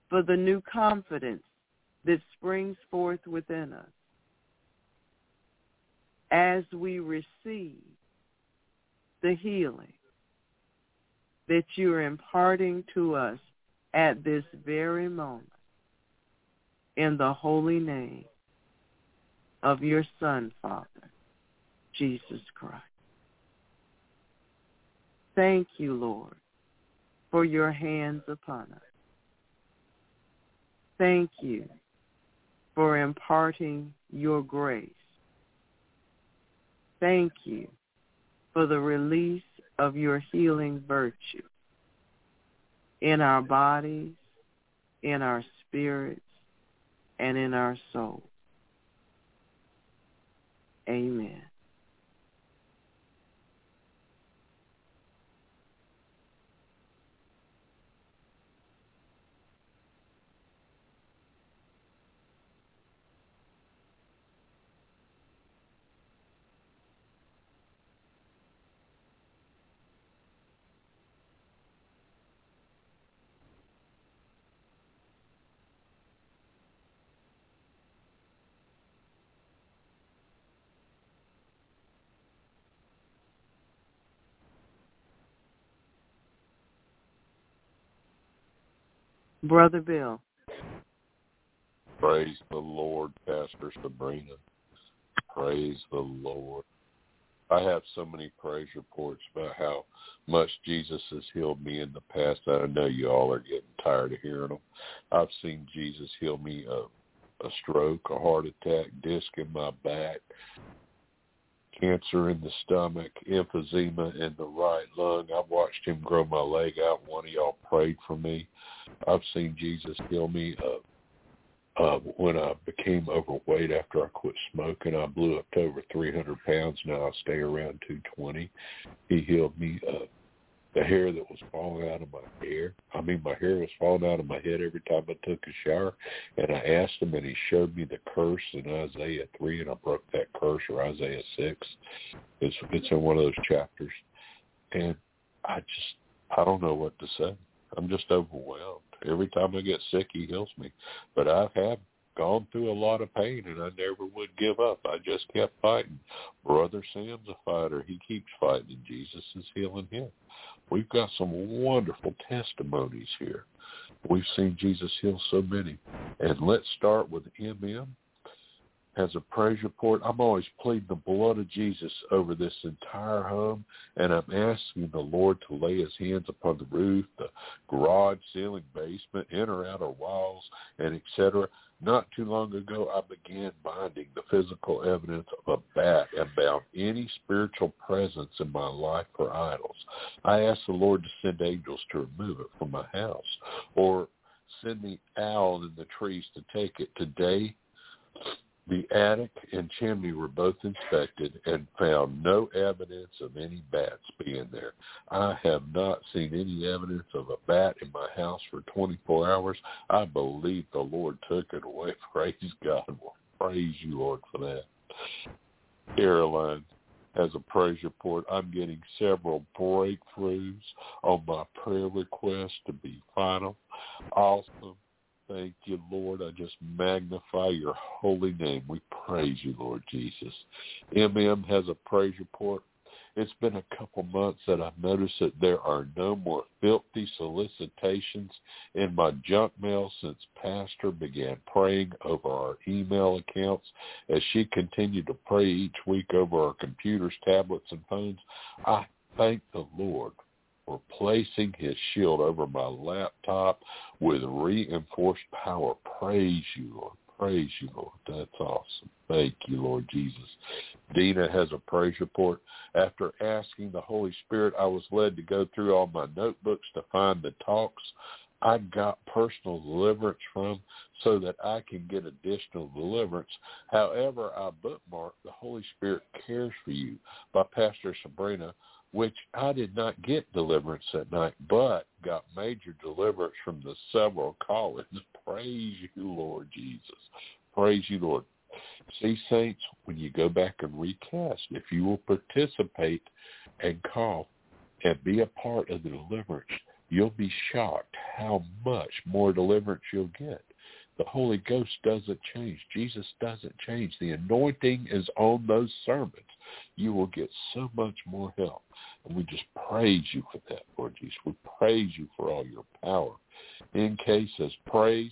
for the new confidence that springs forth within us as we receive the healing that you're imparting to us at this very moment in the holy name of your Son, Father, Jesus Christ. Thank you, Lord, for your hands upon us. Thank you for imparting your grace. Thank you for the release of your healing virtue in our bodies, in our spirits, and in our souls. Amen. Brother Bill. Praise the Lord, Pastor Sabrina. Praise the Lord. I have so many praise reports about how much Jesus has healed me in the past. I know you all are getting tired of hearing them. I've seen Jesus heal me a, a stroke, a heart attack, disc in my back, cancer in the stomach, emphysema in the right lung. I've watched him grow my leg out. One of y'all prayed for me. I've seen Jesus heal me of uh, when I became overweight after I quit smoking, I blew up to over 300 pounds. Now I stay around 220. He healed me of the hair that was falling out of my hair. I mean, my hair was falling out of my head every time I took a shower. And I asked him, and he showed me the curse in Isaiah 3, and I broke that curse, or Isaiah 6. It's, it's in one of those chapters. And I just, I don't know what to say. I'm just overwhelmed. Every time I get sick, he heals me. But I have gone through a lot of pain, and I never would give up. I just kept fighting. Brother Sam's a fighter. He keeps fighting, and Jesus is healing him. We've got some wonderful testimonies here. We've seen Jesus heal so many. And let's start with MM has a praise report. I'm always pleading the blood of Jesus over this entire home, and I'm asking the Lord to lay his hands upon the roof, the garage, ceiling, basement, in or outer walls, and etc. Not too long ago, I began binding the physical evidence of a bat and bound any spiritual presence in my life for idols. I asked the Lord to send angels to remove it from my house, or send the owl in the trees to take it. Today, the attic and chimney were both inspected and found no evidence of any bats being there. I have not seen any evidence of a bat in my house for 24 hours. I believe the Lord took it away. Praise God. Praise you, Lord, for that. Caroline has a praise report. I'm getting several breakthroughs on my prayer request to be final. Awesome Thank you, Lord. I just magnify your holy name. We praise you, Lord Jesus. MM has a praise report. It's been a couple months that I've noticed that there are no more filthy solicitations in my junk mail since Pastor began praying over our email accounts. As she continued to pray each week over our computers, tablets, and phones, I thank the Lord for placing his shield over my laptop with reinforced power. Praise you, Lord. Praise you, Lord. That's awesome. Thank you, Lord Jesus. Dina has a praise report. After asking the Holy Spirit, I was led to go through all my notebooks to find the talks I got personal deliverance from so that I can get additional deliverance. However, I bookmarked The Holy Spirit Cares for You by Pastor Sabrina which I did not get deliverance that night, but got major deliverance from the several callings. Praise you, Lord Jesus. Praise you, Lord. See, saints, when you go back and recast, if you will participate and call and be a part of the deliverance, you'll be shocked how much more deliverance you'll get. The Holy Ghost doesn't change. Jesus doesn't change. The anointing is on those sermons. You will get so much more help. And we just praise you for that, Lord Jesus. We praise you for all your power. NK says, praise,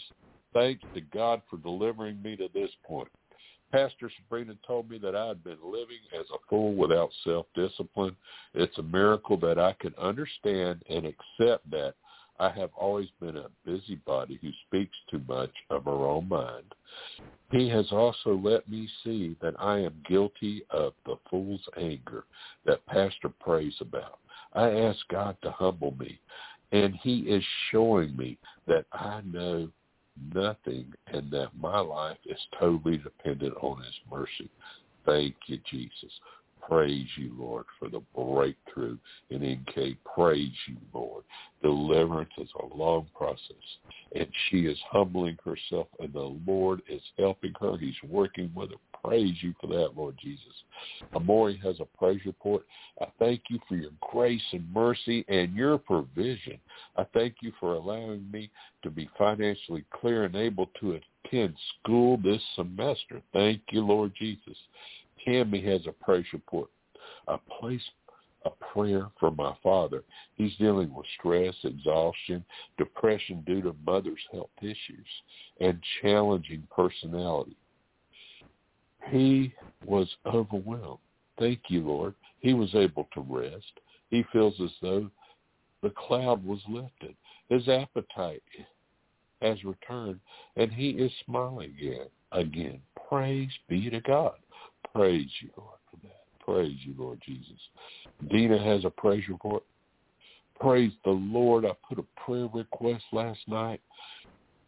thanks to God for delivering me to this point. Pastor Sabrina told me that I had been living as a fool without self-discipline. It's a miracle that I can understand and accept that I have always been a busybody who speaks too much of her own mind. He has also let me see that I am guilty of the fool's anger that Pastor prays about. I ask God to humble me, and he is showing me that I know nothing and that my life is totally dependent on his mercy. Thank you, Jesus. Praise you, Lord, for the breakthrough in NK. Praise you, Lord. Deliverance is a long process, and she is humbling herself, and the Lord is helping her. He's working with her. Praise you for that, Lord Jesus. Amori has a praise report. I thank you for your grace and mercy and your provision. I thank you for allowing me to be financially clear and able to attend school this semester. Thank you, Lord Jesus. Tammy has a praise report. I place a prayer for my father. He's dealing with stress, exhaustion, depression due to mother's health issues, and challenging personality. He was overwhelmed. Thank you, Lord. He was able to rest. He feels as though the cloud was lifted. His appetite has returned, and he is smiling again. Again, praise be to God. Praise you, Lord, for that. Praise you, Lord Jesus. Dina has a praise report. Praise the Lord. I put a prayer request last night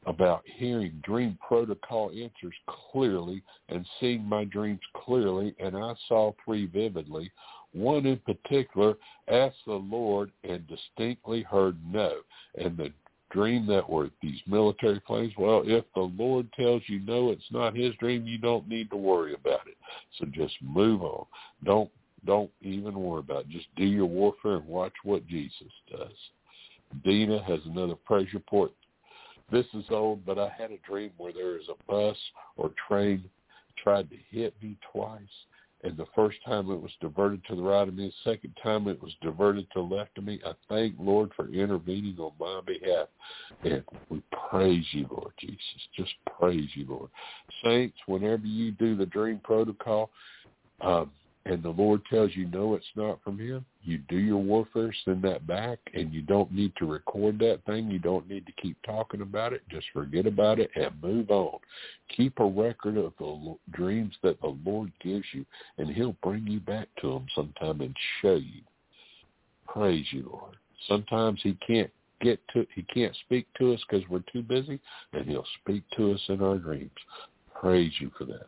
about hearing dream protocol answers clearly and seeing my dreams clearly, and I saw three vividly. One in particular asked the Lord and distinctly heard no. And the dream that were these military planes, well, if the Lord tells you no, it's not his dream, you don't need to worry about it. So just move on. Don't don't even worry about it. Just do your warfare and watch what Jesus does. Dina has another praise report. This is old, but I had a dream where there is a bus or train tried to hit me twice and the first time it was diverted to the right of me, the second time it was diverted to the left of me. I thank Lord for intervening on my behalf. And we praise you, Lord Jesus. Just praise you, Lord. Saints, whenever you do the dream protocol, um, and the Lord tells you no, it's not from him, you do your warfare, send that back, and you don't need to record that thing. You don't need to keep talking about it. Just forget about it and move on. Keep a record of the dreams that the Lord gives you, and he'll bring you back to them sometime and show you. Praise you, Lord. Sometimes he can't get to he can't speak to us because we're too busy and he'll speak to us in our dreams praise you for that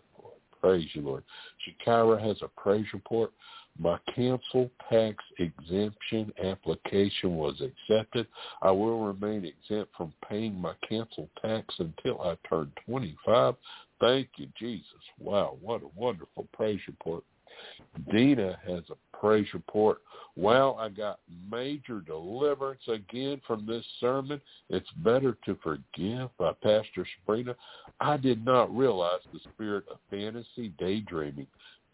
Praise you, Lord. Shakira has a praise report. My cancel tax exemption application was accepted. I will remain exempt from paying my cancel tax until I turn 25. Thank you, Jesus. Wow, what a wonderful praise report. Dina has a praise report. Well, I got major deliverance again from this sermon. It's better to forgive by Pastor Sabrina. I did not realize the spirit of fantasy daydreaming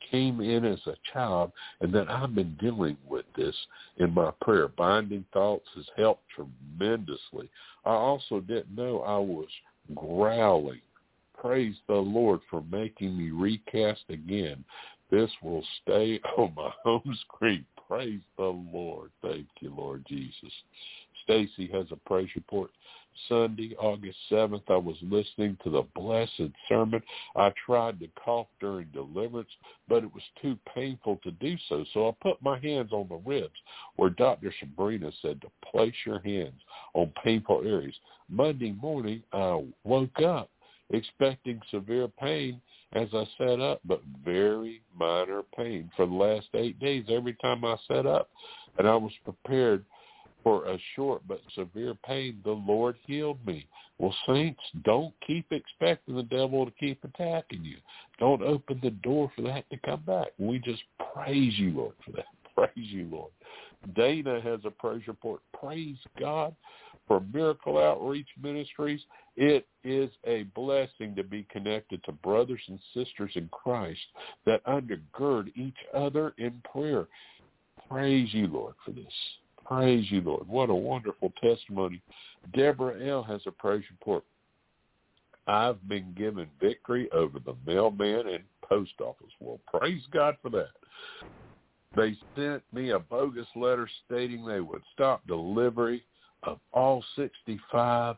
came in as a child and that I've been dealing with this in my prayer. Binding thoughts has helped tremendously. I also didn't know I was growling. Praise the Lord for making me recast again. This will stay on my home screen. Praise the Lord. Thank you, Lord Jesus. Stacy has a praise report. Sunday, August 7th, I was listening to the blessed sermon. I tried to cough during deliverance, but it was too painful to do so. So I put my hands on the ribs where Dr. Sabrina said to place your hands on painful areas. Monday morning, I woke up expecting severe pain as I sat up, but very minor pain for the last eight days every time I sat up. And I was prepared for a short but severe pain. The Lord healed me. Well, saints, don't keep expecting the devil to keep attacking you. Don't open the door for that to come back. We just praise you, Lord, for that. Praise you, Lord. Dana has a praise report. Praise God for Miracle Outreach Ministries. It is a blessing to be connected to brothers and sisters in Christ that undergird each other in prayer. Praise you, Lord, for this. Praise you, Lord. What a wonderful testimony. Deborah L. has a praise report. I've been given victory over the mailman and post office. Well, praise God for that. They sent me a bogus letter stating they would stop delivery of all 65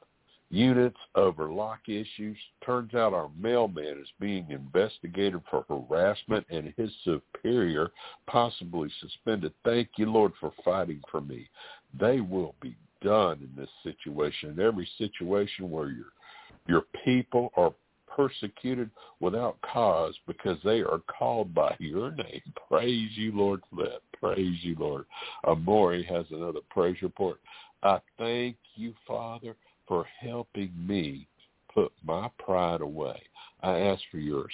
units over lock issues. Turns out our mailman is being investigated for harassment and his superior possibly suspended. Thank you, Lord, for fighting for me. They will be done in this situation. In every situation where your your people are persecuted without cause because they are called by your name. Praise you, Lord, for that. Praise you, Lord. Amori has another praise report. I thank you, Father, for helping me put my pride away. I ask for your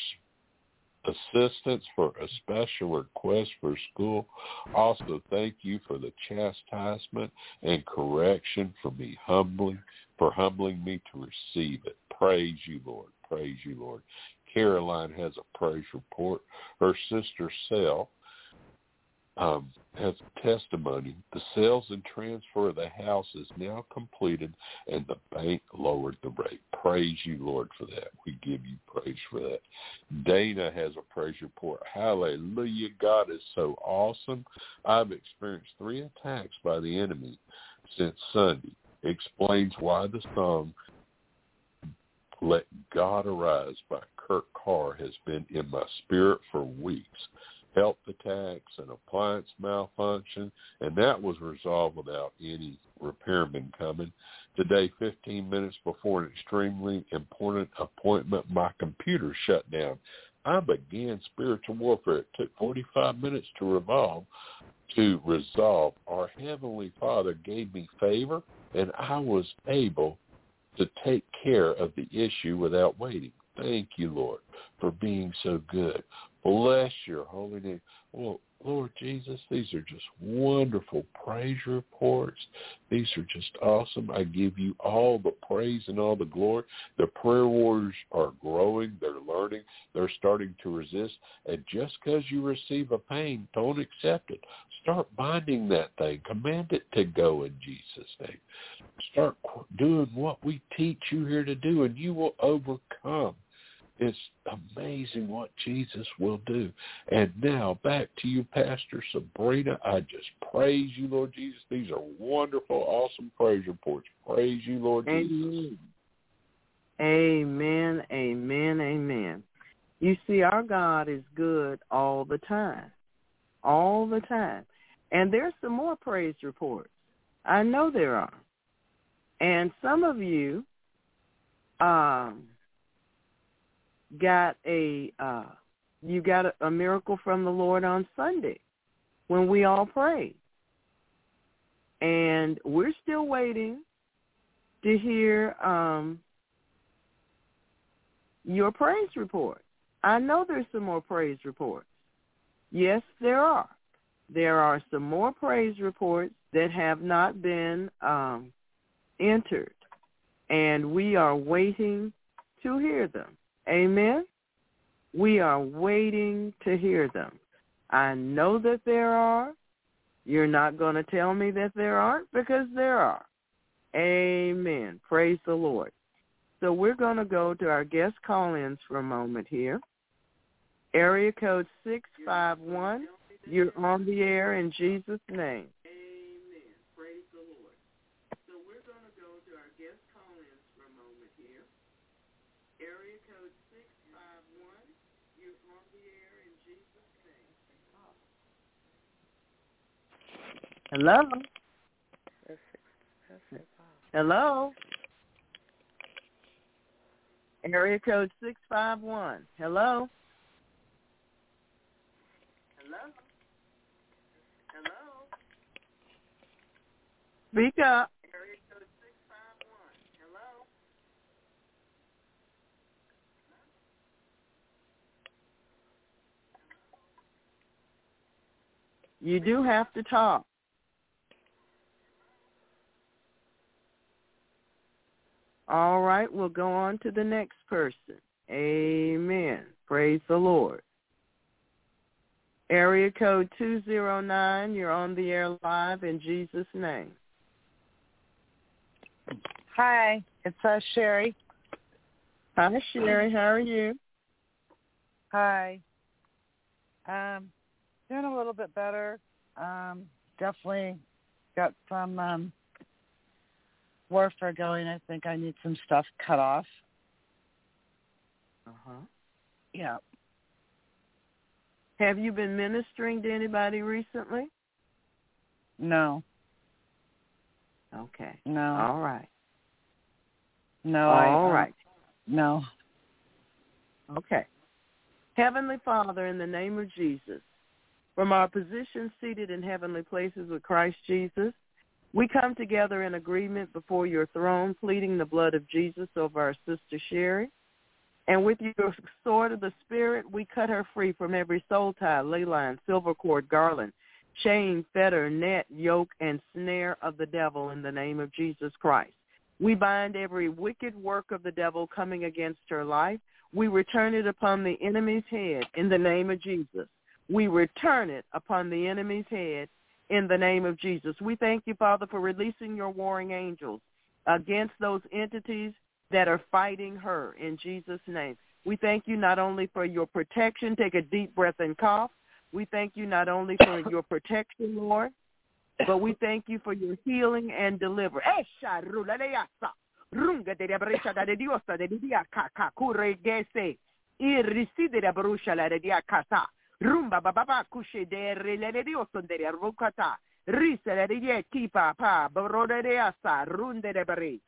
assistance for a special request for school. Also, thank you for the chastisement and correction for me humbling, for humbling me to receive it. Praise you, Lord. Praise you, Lord. Caroline has a praise report. Her sister Sel um, has testimony. The sales and transfer of the house is now completed, and the bank lowered the rate. Praise you, Lord, for that. We give you praise for that. Dana has a praise report. Hallelujah. God is so awesome. I've experienced three attacks by the enemy since Sunday. Explains why the song let God Arise by Kurt Carr has been in my spirit for weeks. Health attacks, an appliance malfunction, and that was resolved without any repairman coming. Today, 15 minutes before an extremely important appointment, my computer shut down. I began spiritual warfare. It took 45 minutes to revolve, to resolve. Our Heavenly Father gave me favor, and I was able to take care of the issue without waiting. Thank you, Lord, for being so good. Bless your holy name. Well, Lord Jesus, these are just wonderful praise reports. These are just awesome. I give you all the praise and all the glory. The prayer warriors are growing. They're learning. They're starting to resist. And just because you receive a pain, don't accept it. Start binding that thing. Command it to go in Jesus' name. Start doing what we teach you here to do, and you will overcome. It's amazing what Jesus will do. And now back to you, Pastor Sabrina. I just praise you, Lord Jesus. These are wonderful, awesome praise reports. Praise you, Lord Amen. Jesus. Amen, amen, amen. You see, our God is good all the time, all the time. And there's some more praise reports. I know there are. And some of you um, got a uh, you got a, a miracle from the Lord on Sunday when we all prayed. And we're still waiting to hear um, your praise report. I know there's some more praise reports. Yes, there are. There are some more praise reports that have not been um, entered, and we are waiting to hear them. Amen? We are waiting to hear them. I know that there are. You're not going to tell me that there aren't because there are. Amen. Praise the Lord. So we're going to go to our guest call-ins for a moment here. Area code 651. You're on the air in Jesus' name. Amen. Praise the Lord. So we're going to go to our guest call-ins for a moment here. Area code 651. You're on the air in Jesus' name. Hello? Hello? Area code 651. Hello? Hello? Hello? Speak up. Area code 651. Hello? You do have to talk. All right, we'll go on to the next person. Amen. Praise the Lord. Area code 209, you're on the air live in Jesus' name. Hi, it's us, Sherry. Hi, Sherry. How are you? Hi. Um, doing a little bit better. Um, definitely got some um, warfare going. I think I need some stuff cut off. Uh-huh. Yeah. Have you been ministering to anybody recently? No. Okay. No. All right. No. I, All um, right. No. Okay. Heavenly Father, in the name of Jesus, from our position seated in heavenly places with Christ Jesus, we come together in agreement before your throne, pleading the blood of Jesus over our sister Sherry. And with your sword of the Spirit, we cut her free from every soul tie, ley line, silver cord, garland, chain, fetter, net, yoke, and snare of the devil in the name of Jesus Christ. We bind every wicked work of the devil coming against her life. We return it upon the enemy's head in the name of Jesus. We return it upon the enemy's head in the name of Jesus. We thank you, Father, for releasing your warring angels against those entities that are fighting her in Jesus' name. We thank you not only for your protection, take a deep breath and cough. We thank you not only for your protection, Lord, but we thank you for your healing and deliverance. Eh, Rumba kushe de kipa pa asa runde de bari.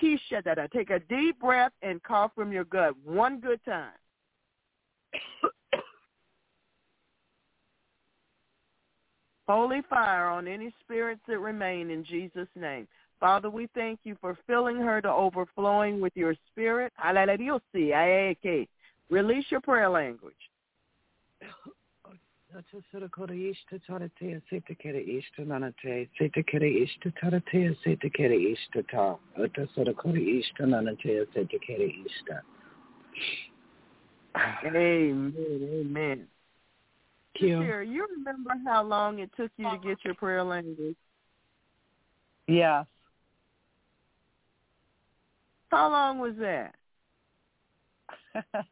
Kisha take a deep breath and cough from your gut one good time. Holy fire on any spirits that remain in Jesus' name. Father, we thank you for filling her to overflowing with your spirit. Release your prayer language. Amen. Amen. Sarah, you remember how long it took you to get your prayer language? Yes. How long was that?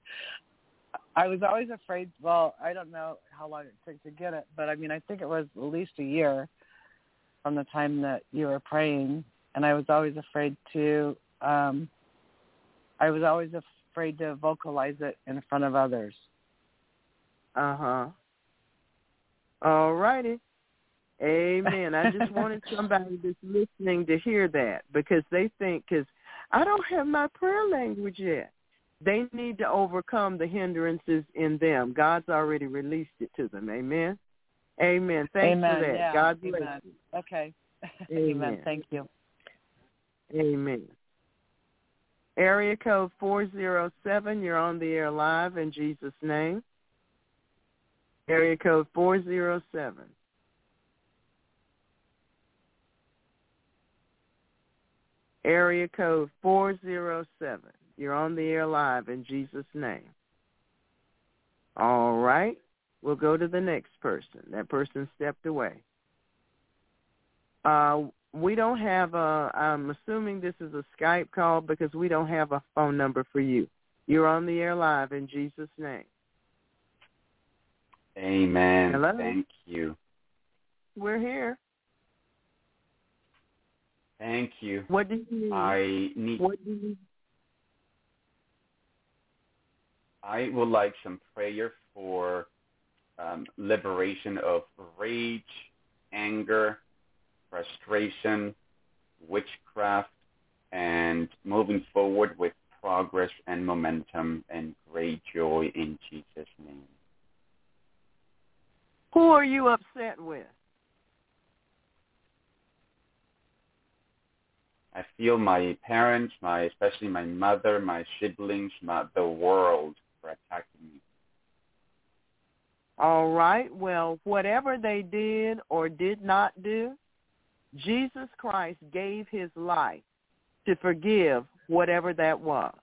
I was always afraid. Well, I don't know how long it took to get it, but I mean, I think it was at least a year from the time that you were praying, and I was always afraid to. um I was always afraid to vocalize it in front of others. Uh huh. All righty. Amen. I just wanted somebody that's listening to hear that because they think, because I don't have my prayer language yet. They need to overcome the hindrances in them. God's already released it to them. Amen. Amen. Thanks Amen. for that. Yeah. God bless Amen. you. Okay. Amen. Amen. Thank you. Amen. Area code 407, you're on the air live in Jesus' name. Area code 407. Area code 407. You're on the air live in Jesus' name. All right. We'll go to the next person. That person stepped away. Uh, we don't have a, I'm assuming this is a Skype call because we don't have a phone number for you. You're on the air live in Jesus' name. Amen. Hello? Thank you. We're here. Thank you. What do you need? I need what do you I would like some prayer for um, liberation of rage, anger, frustration, witchcraft, and moving forward with progress and momentum and great joy in Jesus' name. Who are you upset with? I feel my parents, my especially my mother, my siblings, my, the world for attacking me. All right. Well, whatever they did or did not do, Jesus Christ gave his life to forgive whatever that was.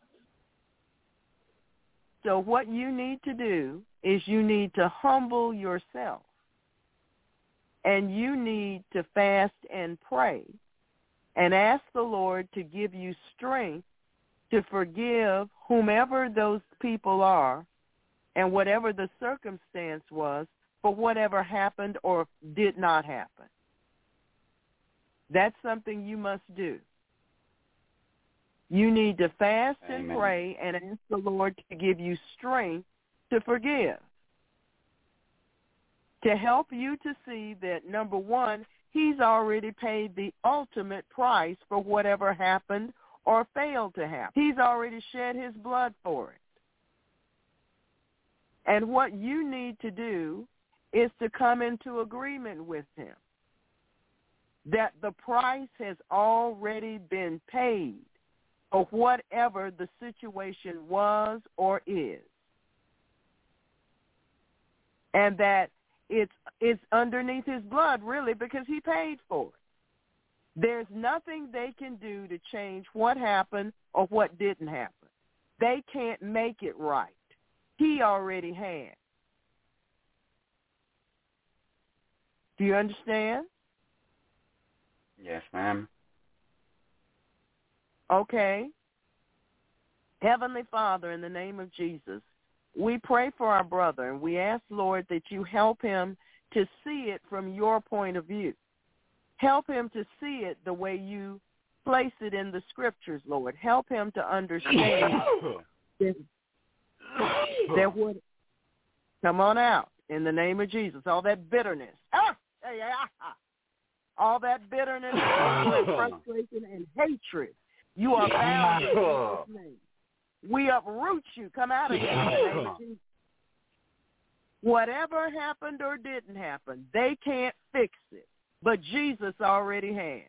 So what you need to do is you need to humble yourself. And you need to fast and pray and ask the Lord to give you strength to forgive whomever those people are and whatever the circumstance was for whatever happened or did not happen. That's something you must do. You need to fast and pray and ask the Lord to give you strength to forgive. To help you to see that, number one, he's already paid the ultimate price for whatever happened or failed to happen. He's already shed his blood for it. And what you need to do is to come into agreement with him that the price has already been paid for whatever the situation was or is. And that it's it's underneath his blood really because he paid for it. There's nothing they can do to change what happened or what didn't happen. They can't make it right. He already had. Do you understand? Yes, ma'am. Okay. Heavenly Father, in the name of Jesus, we pray for our brother and we ask, Lord, that you help him to see it from your point of view. Help him to see it the way you place it in the scriptures, Lord. Help him to understand that, that what come on out. in the name of Jesus. All that bitterness. Ah, ah, ah, ah. all that bitterness, and frustration, and hatred. You are bound in Jesus' name. We uproot you. Come out of here in the name of Jesus. Whatever happened or didn't happen, they can't fix it. But Jesus already has.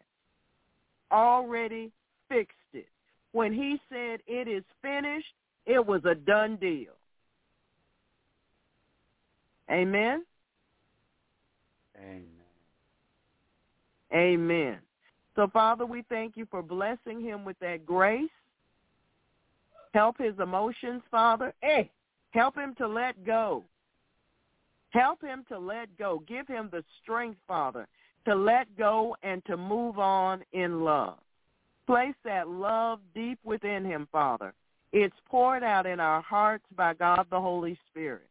Already fixed it. When he said it is finished, it was a done deal. Amen? Amen. Amen. So, Father, we thank you for blessing him with that grace. Help his emotions, Father. Hey, help him to let go. Help him to let go. Give him the strength, Father, to let go and to move on in love. Place that love deep within him, Father. It's poured out in our hearts by God the Holy Spirit.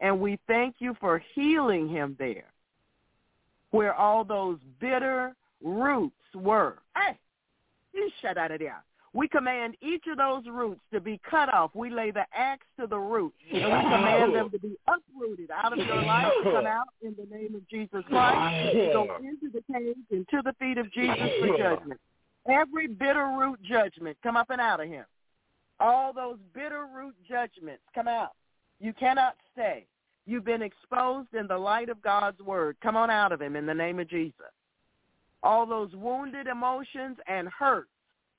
And we thank you for healing him there, where all those bitter roots were. Hey, you shut out of there. We command each of those roots to be cut off. We lay the axe to the root, and we command them to be uprooted out of your life come out in the name of Jesus Christ. Go into the cage and to the feet of Jesus for judgment. Every bitter root judgment come up and out of him. All those bitter root judgments come out. You cannot stay. You've been exposed in the light of God's word. Come on out of him in the name of Jesus. All those wounded emotions and hurt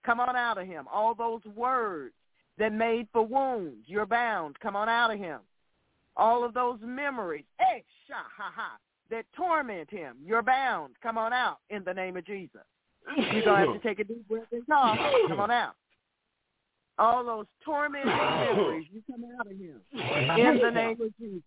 Come on out of him. All those words that made for wounds, you're bound. Come on out of him. All of those memories, eh, sha, ha, ha, that torment him, you're bound. Come on out in the name of Jesus. You're going to have to take a deep breath and talk. Come on out. All those tormenting memories, you come out of him in the name of Jesus.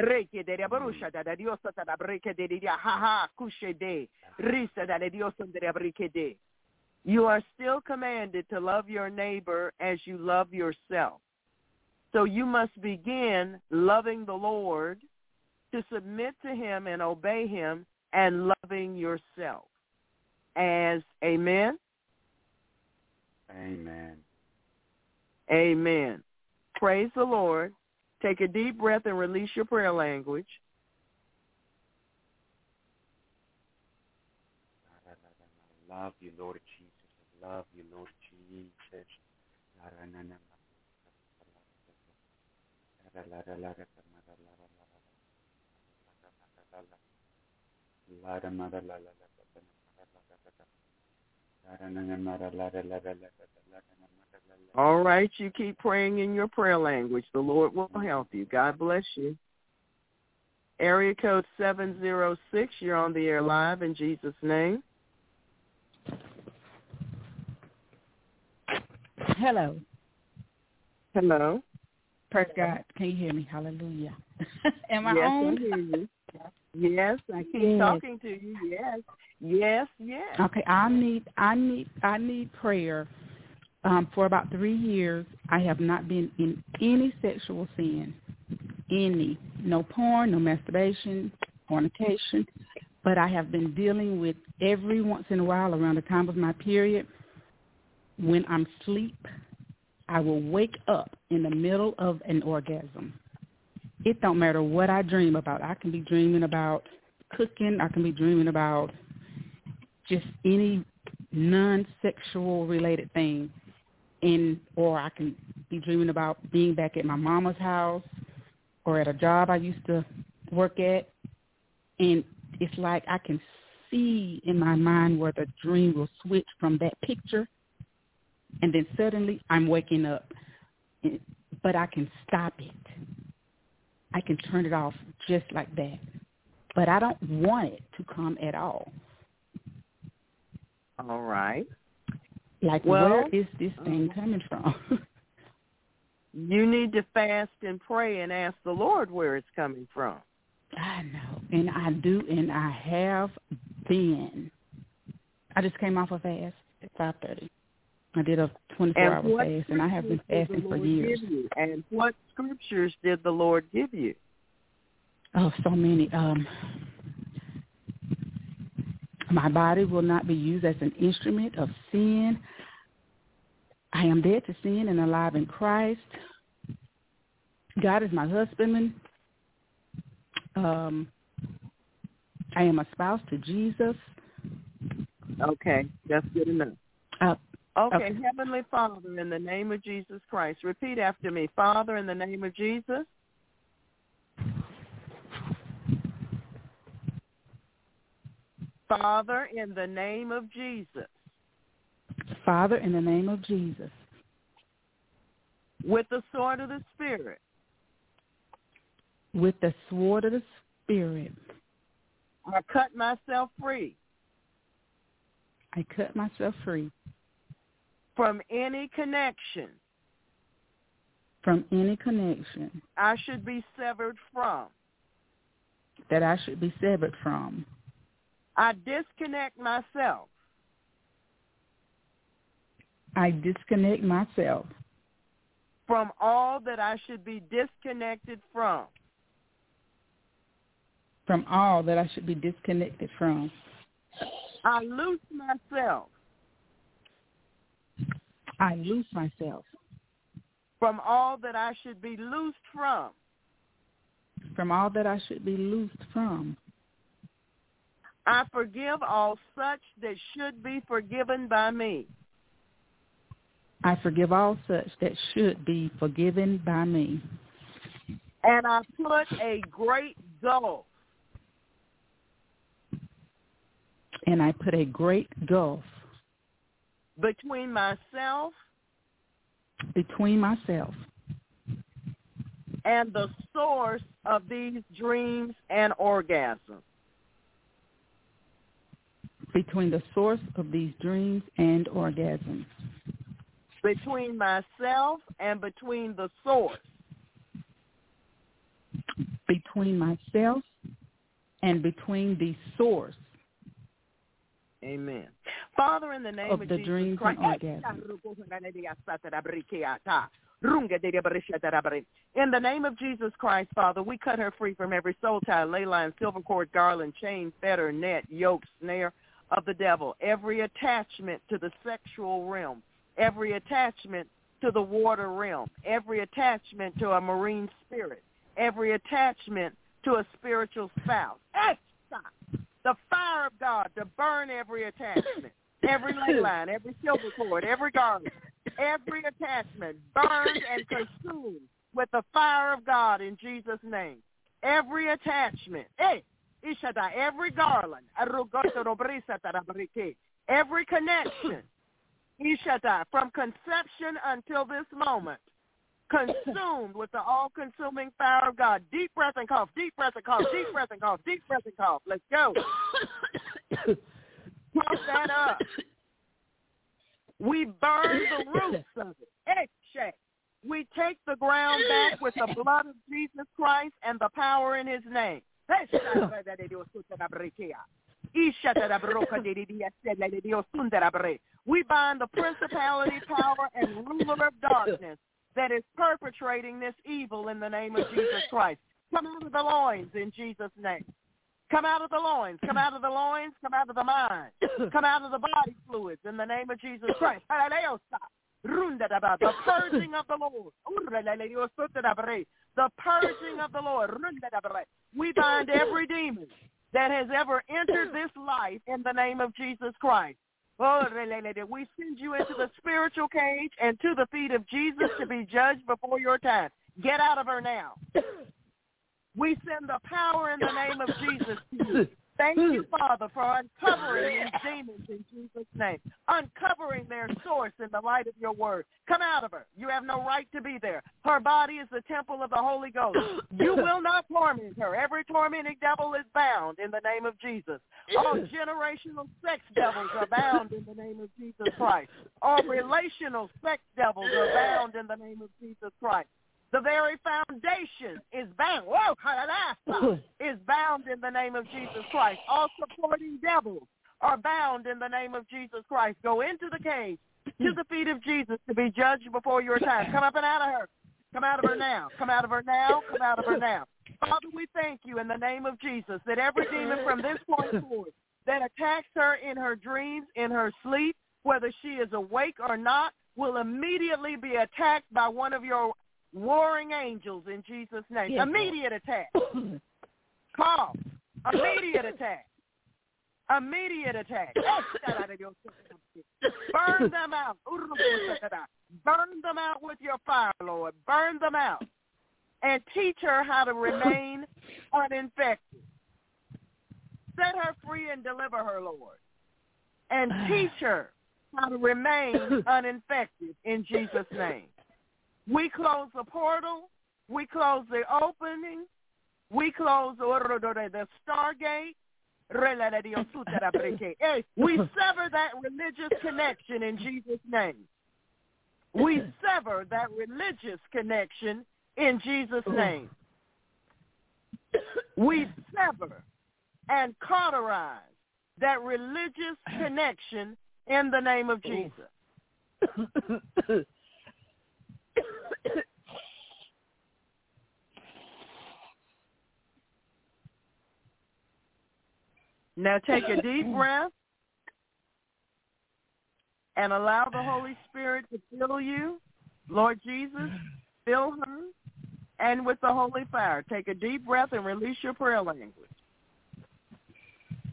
De mm. barusha da da diosa da breke de dia ha ha kushe de ah. risa da diosa de breke de. You are still commanded to love your neighbor as you love yourself. So you must begin loving the Lord to submit to him and obey him and loving yourself as amen. Amen. Amen. Praise the Lord. Take a deep breath and release your prayer language. I love you, Lord Jesus. I love you, Lord Jesus. All right, you keep praying in your prayer language. The Lord will help you. God bless you. Area code 706, you're on the air live in Jesus' name. Hello. Hello. Praise God. Can you hear me? Hallelujah. Am I yes, on? I hear you. Yes, I keep Yes. talking to you. Yes. Yes, yes. Okay, I need I need I need prayer. Um, for about three years, I have not been in any sexual sin, any, no porn, no masturbation, fornication, but I have been dealing with every once in a while around the time of my period. When I'm asleep, I will wake up in the middle of an orgasm. It don't matter what I dream about. I can be dreaming about cooking. I can be dreaming about just any non-sexual related thing and or I can be dreaming about being back at my mama's house or at a job I used to work at and it's like I can see in my mind where the dream will switch from that picture and then suddenly I'm waking up but I can stop it. I can turn it off just like that. But I don't want it to come at all. All right. Like Well, where is this uh-huh. thing coming from? You need to fast and pray and ask the Lord where it's coming from. I know, and I do, and I have been. I just came off a fast at five thirty. I did a 24-hour fast, and I have been fasting for years. And what scriptures did the Lord give you? Oh, so many. Um, my body will not be used as an instrument of sin. I am dead to sin and alive in Christ. God is my husband. Um, I am a spouse to Jesus. Okay, that's good enough. Uh, Okay, Okay. Heavenly Father, in the name of Jesus Christ, repeat after me. Father, in the name of Jesus, Father, in the name of Jesus, Father, in the name of Jesus, with the sword of the Spirit, with the sword of the Spirit, I cut myself free. I cut myself free from any connection from any connection I should be severed from. that I should be severed from. I disconnect myself I disconnect myself from all that I should be disconnected from. from all that I should be disconnected from. I loose myself I loose myself from all that I should be loosed from. from all that I should be loosed from. I forgive all such that should be forgiven by me. I forgive all such that should be forgiven by me. And I put a great gulf And I put a great gulf between myself between myself and the source of these dreams and orgasms. between the source of these dreams and orgasms. Between myself and between the source. Between myself and between the source Amen. Father, in the name of of, the Jesus dreams Christ. In the name of Jesus Christ, Father, we cut her free from every soul tie, ley line, silver cord, garland, chain, fetter, net, yoke, snare of the devil, every attachment to the sexual realm, every attachment to the water realm, every attachment to a marine spirit, every attachment to a spiritual spouse. The fire of God to burn every attachment, every ley line, every silver cord, every garment, every attachment burned and consumed with the fire of God in Jesus' name. Every attachment, hey, Ishada, every garland, every connection, Ishada, from conception until this moment, consumed with the all-consuming fire of God. Deep breath and cough, deep breath and cough, deep breath and cough, deep breath and cough. Let's go. Cough that up. We burn the roots of it. Exche. We take the ground back with the blood of Jesus Christ and the power in his name. We bind the principality, power, and ruler of darkness that is perpetrating this evil in the name of Jesus Christ. Come out of the loins in Jesus' name. Come out of the loins. Come out of the loins. Come out of the mind. Come out of the body fluids in the name of Jesus Christ. The purging of the Lord. The purging of the Lord. We bind every demon that has ever entered this life in the name of Jesus Christ. Oh, we send you into the spiritual cage and to the feet of Jesus to be judged before your time. Get out of her now. We send the power in the name of Jesus. Thank you, Father, for uncovering these demons in Jesus' name, uncovering their source in the light of your word. Come out of her. You have no right to be there. Her body is the temple of the Holy Ghost. You will not torment her. Every tormenting devil is bound in the name of Jesus. All generational sex devils are bound in the name of Jesus Christ. All relational sex devils are bound in the name of Jesus Christ. The very foundation is bound. Whoa, is bound in the name of Jesus Christ. All supporting devils are bound in the name of Jesus Christ. Go into the cage to the feet of Jesus to be judged before your time. Come up and out of her. Come out of her now. Come out of her now. Come out of her now. Father, we thank you in the name of Jesus that every demon from this point forward that attacks her in her dreams, in her sleep, whether she is awake or not, will immediately be attacked by one of your warring angels in Jesus' name. Yes, Immediate attack. Call. Immediate attack. Immediate attack. Oh, Burn them out. Burn them out with your fire, Lord. Burn them out. And teach her how to remain uninfected. Set her free and deliver her, Lord. And teach her how to remain uninfected in Jesus' name. We close the portal. We close the opening. We close the stargate. We sever that religious connection in Jesus' name. We sever that religious connection in Jesus' oh. name. We sever and cauterize that religious connection in the name of oh. Jesus. Now take a deep breath and allow the Holy Spirit to fill you. Lord Jesus, fill her and with the holy fire. Take a deep breath and release your prayer language.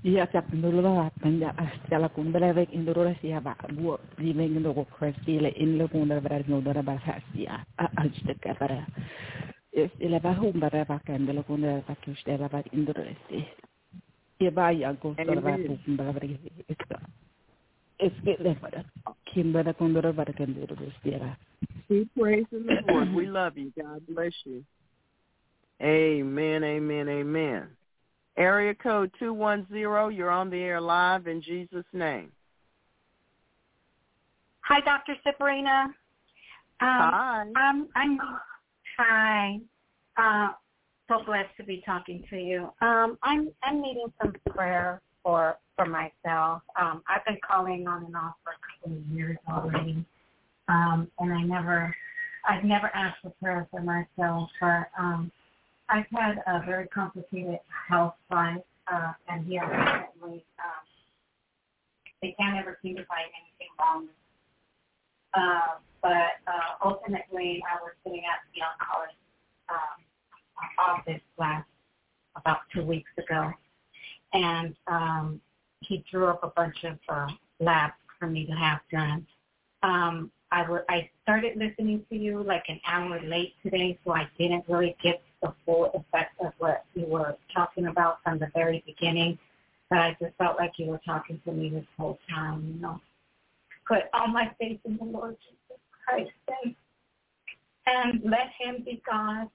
Ya sa pendulur penda astela kundala vek indurura sia ba bu di meng ndo ko krestile in lo kundala bara no dara ba sia a ajte ka bara es ila ba hum bara ba kandela kundala ba kustela ba indurura sia ya ba ya go dara ba kundala bara es que le para kimbara kundala bara kandela sia Keep praising the Lord. We love you. God bless you. Amen, amen, amen. Area code 210, you're on the air live in Jesus' name. Hi, Dr. Sabrina. Um, Hi. I'm, I'm, hi. Uh, so blessed to be talking to you. Um, I'm, I'm needing some prayer for, for myself. Um, I've been calling on and off for a couple of years already. Um, and I never, I've never asked for prayer for myself, but, um, I've had a very complicated health life, uh, and here recently, um, they can't ever seem to find anything wrong. Uh, but uh, ultimately, I was sitting at the oncologist um, office last about two weeks ago, and um, he drew up a bunch of uh, labs for me to have done. Um, I, w- I started listening to you like an hour late today, so I didn't really get the full effect of what you were talking about from the very beginning. But I just felt like you were talking to me this whole time, you know. Put all my faith in the Lord Jesus Christ and, and let him be God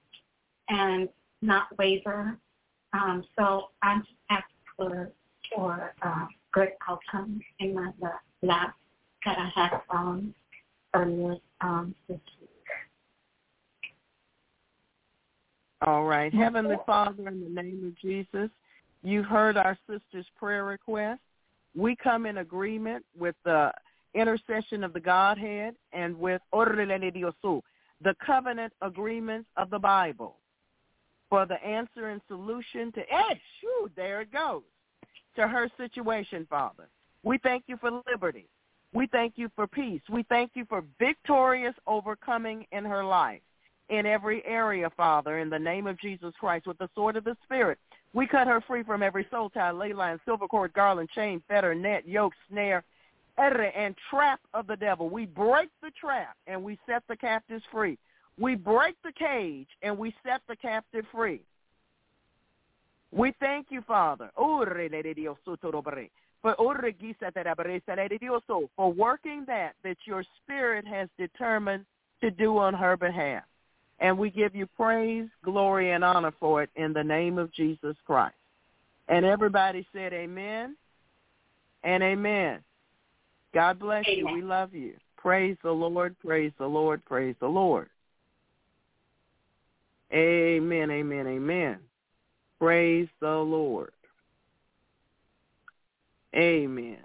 and not waver. Um, so I'm just asking for, for uh, good outcomes in my lab that I had um, earlier um, this week. All right. Heavenly Father, in the name of Jesus, you heard our sister's prayer request. We come in agreement with the intercession of the Godhead and with the covenant agreements of the Bible for the answer and solution to eh, shoo, there it goes, to her situation, Father. We thank you for liberty. We thank you for peace. We thank you for victorious overcoming in her life in every area, Father, in the name of Jesus Christ, with the sword of the Spirit. We cut her free from every soul tie, ley line, silver cord, garland, chain, fetter, net, yoke, snare, and trap of the devil. We break the trap and we set the captives free. We break the cage and we set the captive free. We thank you, Father, for for working that that your spirit has determined to do on her behalf. And we give you praise, glory, and honor for it in the name of Jesus Christ. And everybody said amen and amen. God bless Amen. you. We love you. Praise the Lord, praise the Lord, praise the Lord. Amen, amen, amen. Praise the Lord. Amen.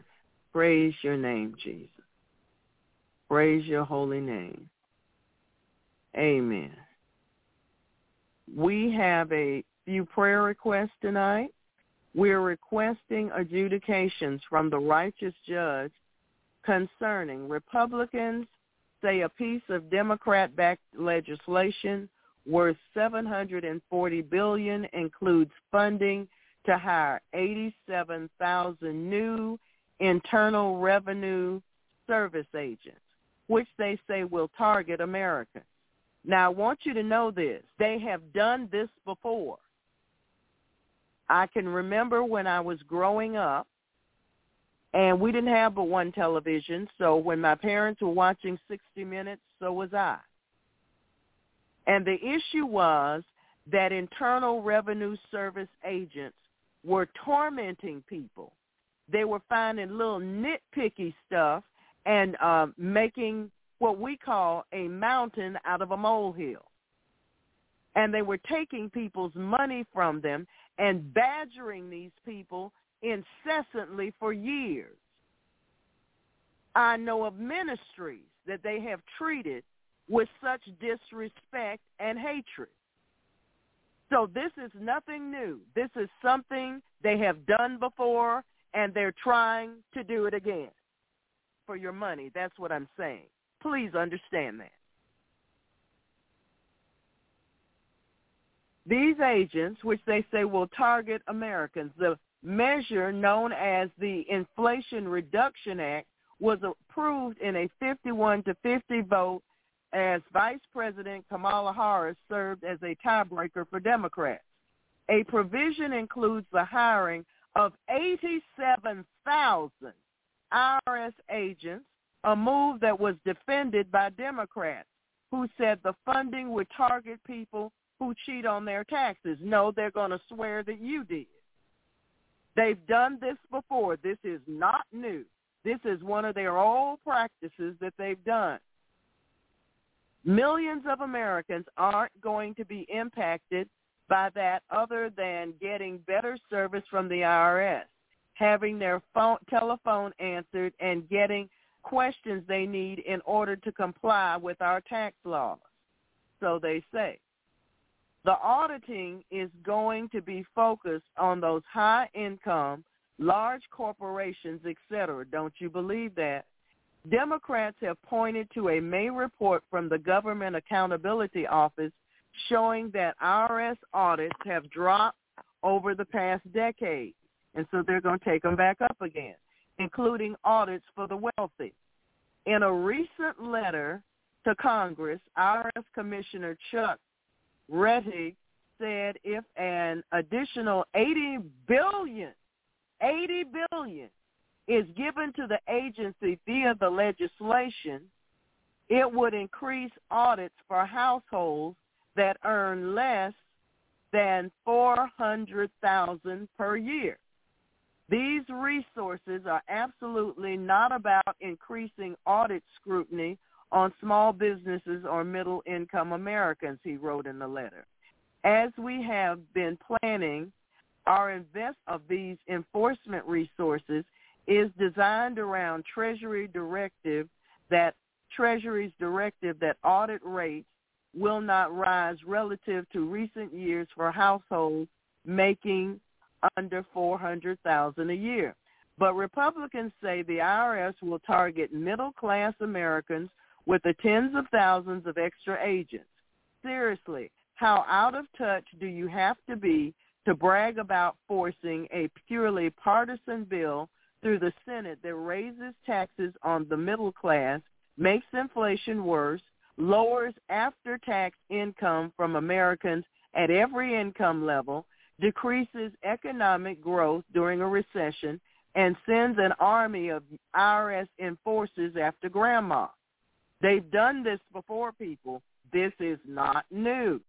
Praise your name, Jesus. Praise your holy name. Amen. We have a few prayer requests tonight. We're requesting adjudications from the righteous judge concerning Republicans say a piece of Democrat-backed legislation worth 740 billion includes funding to hire 87,000 new internal revenue service agents, which they say will target Americans. Now, I want you to know this. They have done this before. I can remember when I was growing up, and we didn't have but one television, so when my parents were watching 60 Minutes, so was I. And the issue was that Internal Revenue Service agents were tormenting people. They were finding little nitpicky stuff and uh, making what we call a mountain out of a molehill. And they were taking people's money from them and badgering these people incessantly for years. I know of ministries that they have treated with such disrespect and hatred. So this is nothing new. This is something they have done before and they're trying to do it again for your money. That's what I'm saying. Please understand that. These agents, which they say will target Americans, the measure known as the Inflation Reduction Act was approved in a 51 to 50 vote as Vice President Kamala Harris served as a tiebreaker for Democrats. A provision includes the hiring of 87,000 IRS agents, a move that was defended by Democrats who said the funding would target people who cheat on their taxes. No, they're going to swear that you did. They've done this before. This is not new. This is one of their old practices that they've done. Millions of Americans aren't going to be impacted by that other than getting better service from the IRS, having their phone, telephone answered, and getting questions they need in order to comply with our tax laws. So they say. The auditing is going to be focused on those high income, large corporations, etc. Don't you believe that? Democrats have pointed to a May report from the Government Accountability Office showing that IRS audits have dropped over the past decade. And so they're going to take them back up again, including audits for the wealthy. In a recent letter to Congress, IRS Commissioner Chuck Rettig said if an additional 80 billion, 80 billion is given to the agency via the legislation, it would increase audits for households that earn less than 400,000 per year. These resources are absolutely not about increasing audit scrutiny on small businesses or middle income Americans, he wrote in the letter. As we have been planning, our invest of these enforcement resources is designed around Treasury directive that Treasury's directive that audit rates will not rise relative to recent years for households making under 400,000 a year. But Republicans say the IRS will target middle class Americans with the tens of thousands of extra agents. Seriously, how out of touch do you have to be to brag about forcing a purely partisan bill through the Senate that raises taxes on the middle class, makes inflation worse, lowers after-tax income from Americans at every income level, decreases economic growth during a recession, and sends an army of IRS enforcers after grandma. They've done this before, people. This is not new.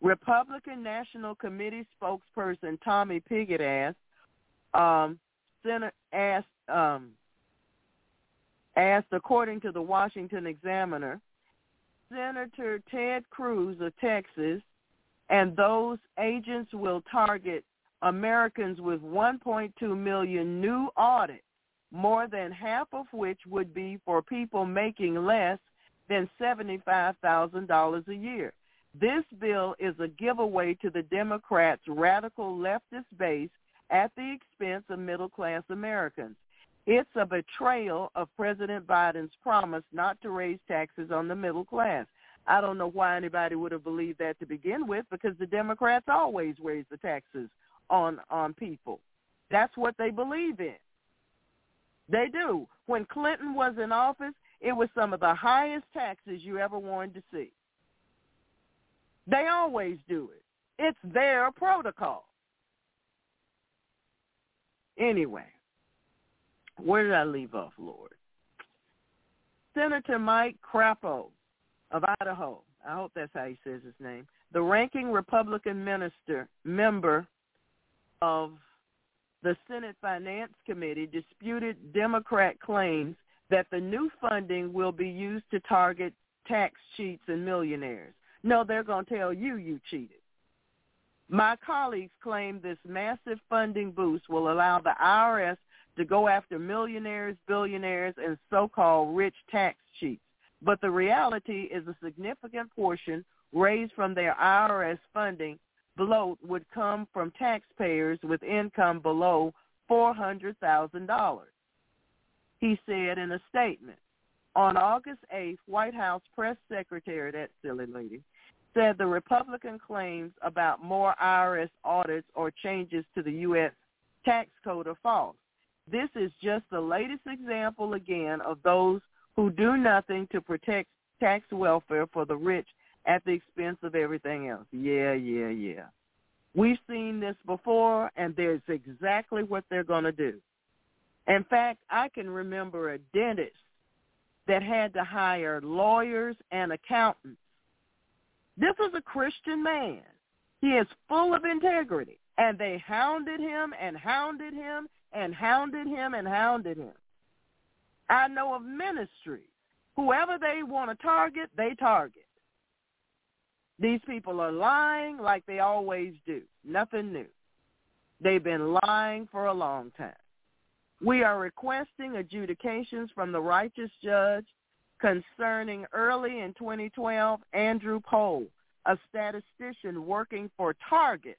Republican National Committee spokesperson Tommy Pigott asked, um, Senator asked, um, asked, according to the Washington Examiner, Senator Ted Cruz of Texas and those agents will target Americans with 1.2 million new audits more than half of which would be for people making less than $75,000 a year. This bill is a giveaway to the Democrats' radical leftist base at the expense of middle-class Americans. It's a betrayal of President Biden's promise not to raise taxes on the middle class. I don't know why anybody would have believed that to begin with because the Democrats always raise the taxes on on people. That's what they believe in. They do. When Clinton was in office, it was some of the highest taxes you ever wanted to see. They always do it. It's their protocol. Anyway, where did I leave off, Lord? Senator Mike Crapo of Idaho, I hope that's how he says his name, the ranking Republican minister member of the Senate Finance Committee disputed Democrat claims that the new funding will be used to target tax cheats and millionaires. No, they're going to tell you you cheated. My colleagues claim this massive funding boost will allow the IRS to go after millionaires, billionaires, and so-called rich tax cheats. But the reality is a significant portion raised from their IRS funding bloat would come from taxpayers with income below $400,000. He said in a statement. On August 8th, White House press secretary, that silly lady, said the Republican claims about more IRS audits or changes to the U.S. tax code are false. This is just the latest example again of those who do nothing to protect tax welfare for the rich at the expense of everything else. Yeah, yeah, yeah. We've seen this before, and there's exactly what they're going to do. In fact, I can remember a dentist that had to hire lawyers and accountants. This was a Christian man. He is full of integrity. And they hounded him and hounded him and hounded him and hounded him. I know of ministries. Whoever they want to target, they target. These people are lying like they always do. Nothing new. They've been lying for a long time. We are requesting adjudications from the righteous judge concerning early in 2012 Andrew Pole, a statistician working for Target,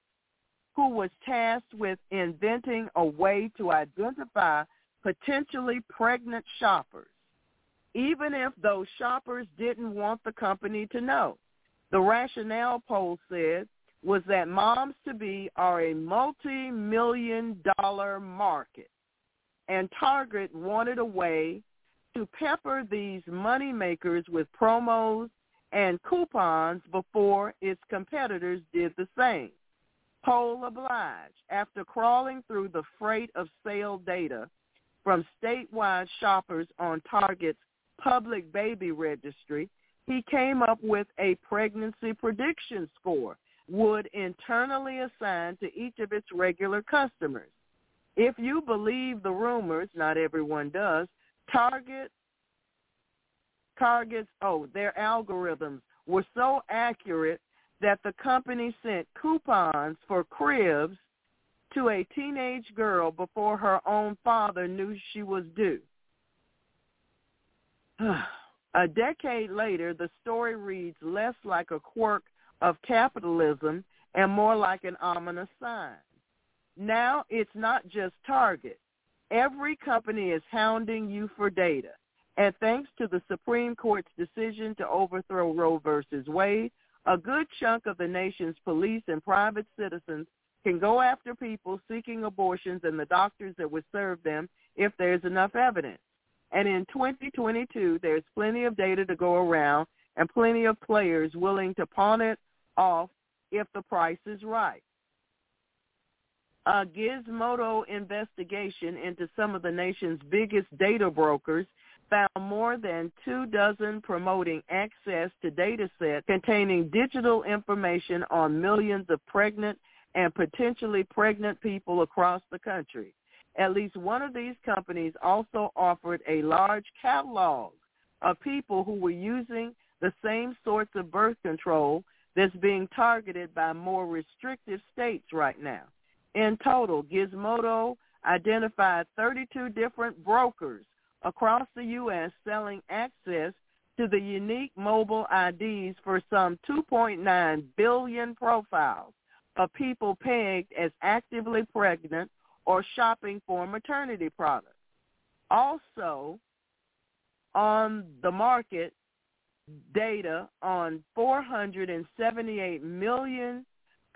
who was tasked with inventing a way to identify potentially pregnant shoppers, even if those shoppers didn't want the company to know. The rationale Pole said was that moms-to-be are a multi-million dollar market, and Target wanted a way to pepper these money makers with promos and coupons before its competitors did the same. Pole obliged. After crawling through the freight of sale data from statewide shoppers on Target's public baby registry, he came up with a pregnancy prediction score would internally assign to each of its regular customers. If you believe the rumors, not everyone does, Target Target's oh, their algorithms were so accurate that the company sent coupons for cribs to a teenage girl before her own father knew she was due. A decade later, the story reads less like a quirk of capitalism and more like an ominous sign. Now it's not just Target. Every company is hounding you for data. And thanks to the Supreme Court's decision to overthrow Roe versus Wade, a good chunk of the nation's police and private citizens can go after people seeking abortions and the doctors that would serve them if there's enough evidence. And in 2022, there's plenty of data to go around and plenty of players willing to pawn it off if the price is right. A Gizmodo investigation into some of the nation's biggest data brokers found more than two dozen promoting access to data sets containing digital information on millions of pregnant and potentially pregnant people across the country. At least one of these companies also offered a large catalog of people who were using the same sorts of birth control that's being targeted by more restrictive states right now. In total, Gizmodo identified 32 different brokers across the U.S. selling access to the unique mobile IDs for some 2.9 billion profiles of people pegged as actively pregnant or shopping for maternity products. also on the market data on 478 million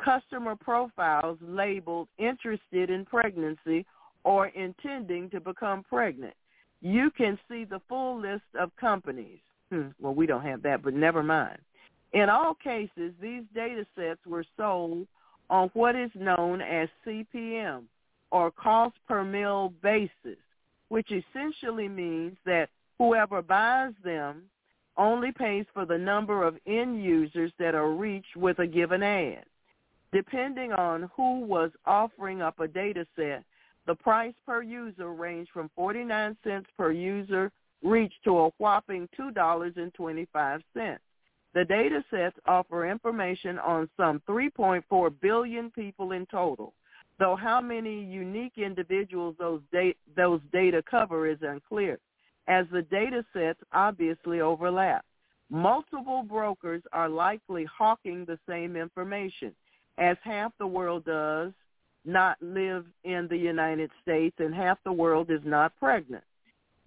customer profiles labeled interested in pregnancy or intending to become pregnant. You can see the full list of companies. Hmm, well, we don't have that, but never mind. In all cases, these data sets were sold on what is known as CPM, or cost per mille basis, which essentially means that whoever buys them only pays for the number of end users that are reached with a given ad. Depending on who was offering up a data set, the price per user ranged from 49 cents per user reached to a whopping $2.25. The data sets offer information on some 3.4 billion people in total, though how many unique individuals those, da- those data cover is unclear, as the data sets obviously overlap. Multiple brokers are likely hawking the same information, as half the world does not live in the United States and half the world is not pregnant.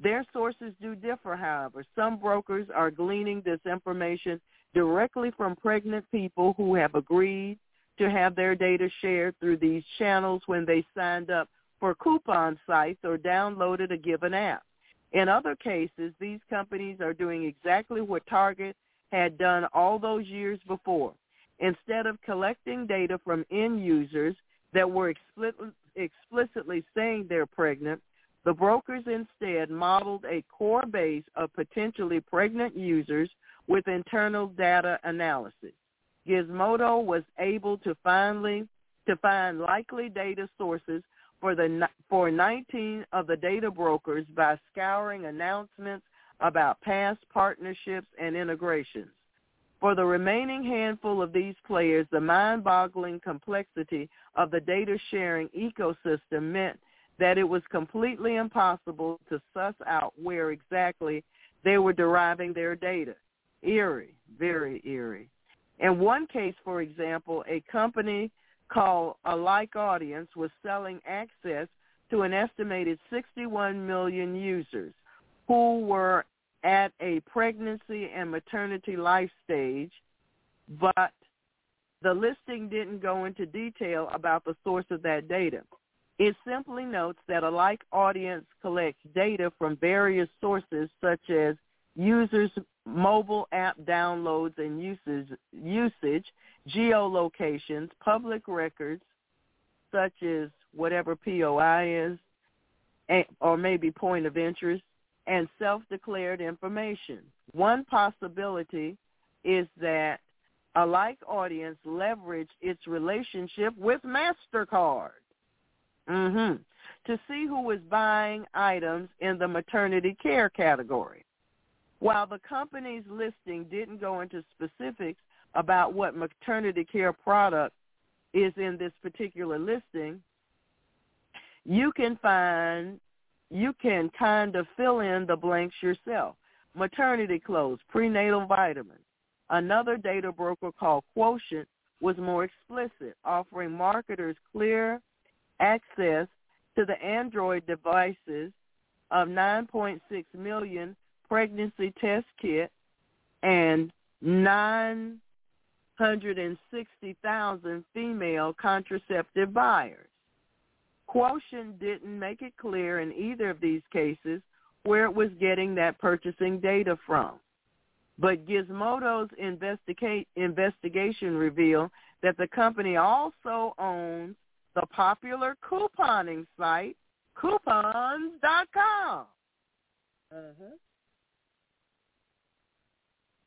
Their sources do differ, however. Some brokers are gleaning this information directly from pregnant people who have agreed to have their data shared through these channels when they signed up for coupon sites or downloaded a given app. In other cases, these companies are doing exactly what Target had done all those years before. Instead of collecting data from end users that were explicitly saying they're pregnant, the brokers instead modeled a core base of potentially pregnant users with internal data analysis. Gizmodo was able to finally to find likely data sources for the for 19 of the data brokers by scouring announcements about past partnerships and integrations. For the remaining handful of these players, the mind-boggling complexity of the data sharing ecosystem meant that it was completely impossible to suss out where exactly they were deriving their data. Eerie, very eerie. In one case, for example, a company called AlikeAudience was selling access to an estimated 61 million users who were at a pregnancy and maternity life stage, but the listing didn't go into detail about the source of that data. It simply notes that a like audience collects data from various sources such as users' mobile app downloads and usage, usage geolocations, public records such as whatever POI is, or maybe point of interest, and self-declared information. One possibility is that a like audience leveraged its relationship with MasterCard mm-hmm, to see who was buying items in the maternity care category. While the company's listing didn't go into specifics about what maternity care product is in this particular listing, you can find you can kind of fill in the blanks yourself. Maternity clothes, prenatal vitamins. Another data broker called Quotient was more explicit, offering marketers clear access to the Android devices of 9.6 million pregnancy test kit and 960,000 female contraceptive buyers. Quotient didn't make it clear in either of these cases where it was getting that purchasing data from. But Gizmodo's investigation revealed that the company also owns the popular couponing site, coupons.com. Uh-huh.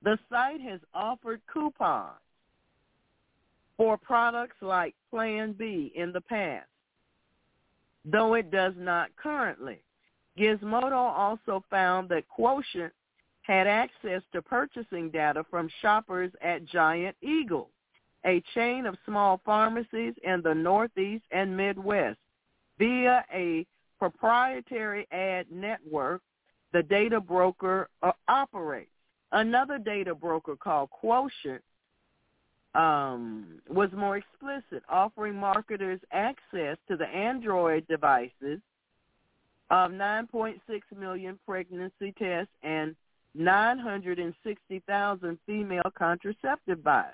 The site has offered coupons for products like Plan B in the past though it does not currently. Gizmodo also found that Quotient had access to purchasing data from shoppers at Giant Eagle, a chain of small pharmacies in the Northeast and Midwest, via a proprietary ad network the data broker operates. Another data broker called Quotient um, was more explicit, offering marketers access to the Android devices of 9.6 million pregnancy tests and 960,000 female contraceptive buys.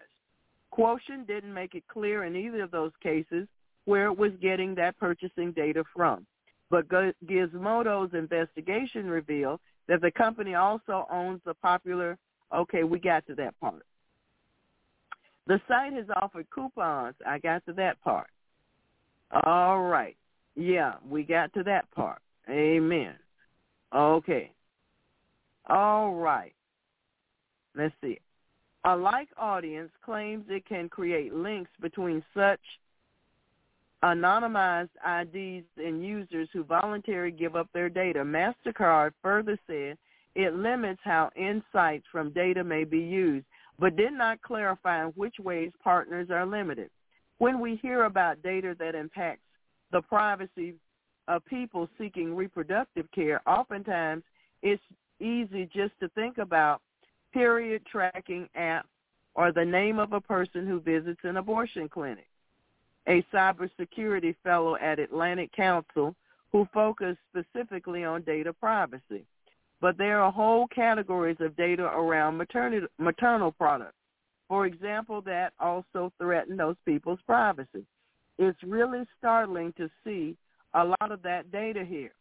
Quotient didn't make it clear in either of those cases where it was getting that purchasing data from. But Gizmodo's investigation revealed that the company also owns the popular, okay, we got to that part. The site has offered coupons. I got to that part. All right. Yeah, we got to that part. Amen. Okay. All right. Let's see. AlikeAudience claims it can create links between such anonymized IDs and users who voluntarily give up their data. MasterCard further said it limits how insights from data may be used, but did not clarify in which ways partners are limited. When we hear about data that impacts the privacy of people seeking reproductive care, oftentimes it's easy just to think about period tracking apps or the name of a person who visits an abortion clinic. A cybersecurity fellow at Atlantic Council who focused specifically on data privacy. But there are whole categories of data around maternal, maternal products, for example, that also threaten those people's privacy. It's really startling to see a lot of that data here.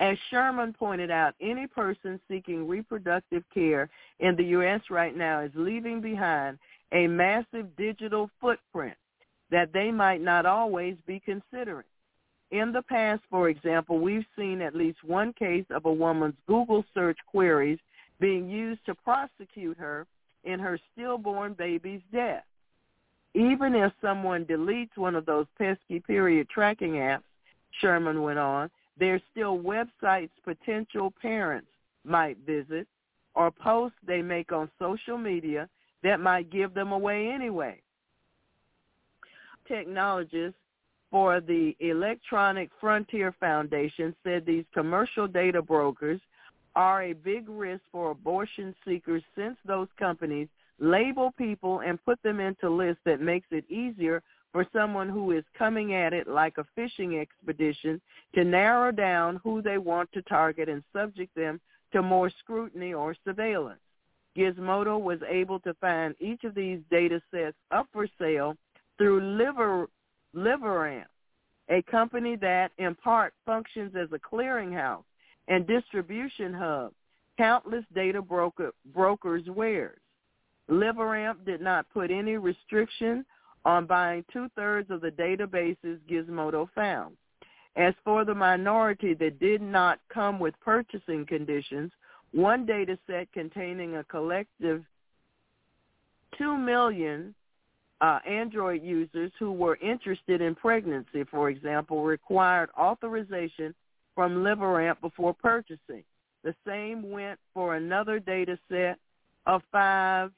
As Sherman pointed out, any person seeking reproductive care in the U.S. right now is leaving behind a massive digital footprint that they might not always be considering. In the past, for example, we've seen at least one case of a woman's Google search queries being used to prosecute her in her stillborn baby's death. Even if someone deletes one of those pesky period tracking apps, Sherman went on, there's still websites potential parents might visit or posts they make on social media that might give them away anyway. Technologists for the Electronic Frontier Foundation said these commercial data brokers are a big risk for abortion seekers since those companies label people and put them into lists that makes it easier for someone who is coming at it like a fishing expedition to narrow down who they want to target and subject them to more scrutiny or surveillance. Gizmodo was able to find each of these data sets up for sale through Liver, Liveramp, a company that in part functions as a clearinghouse and distribution hub countless data broker, brokers' wares. Liveramp did not put any restriction on buying two-thirds of the databases Gizmodo found. As for the minority that did not come with purchasing conditions, one data set containing a collective 2 million uh, Android users who were interested in pregnancy, for example, required authorization from Liveramp before purchasing. The same went for another data set of 5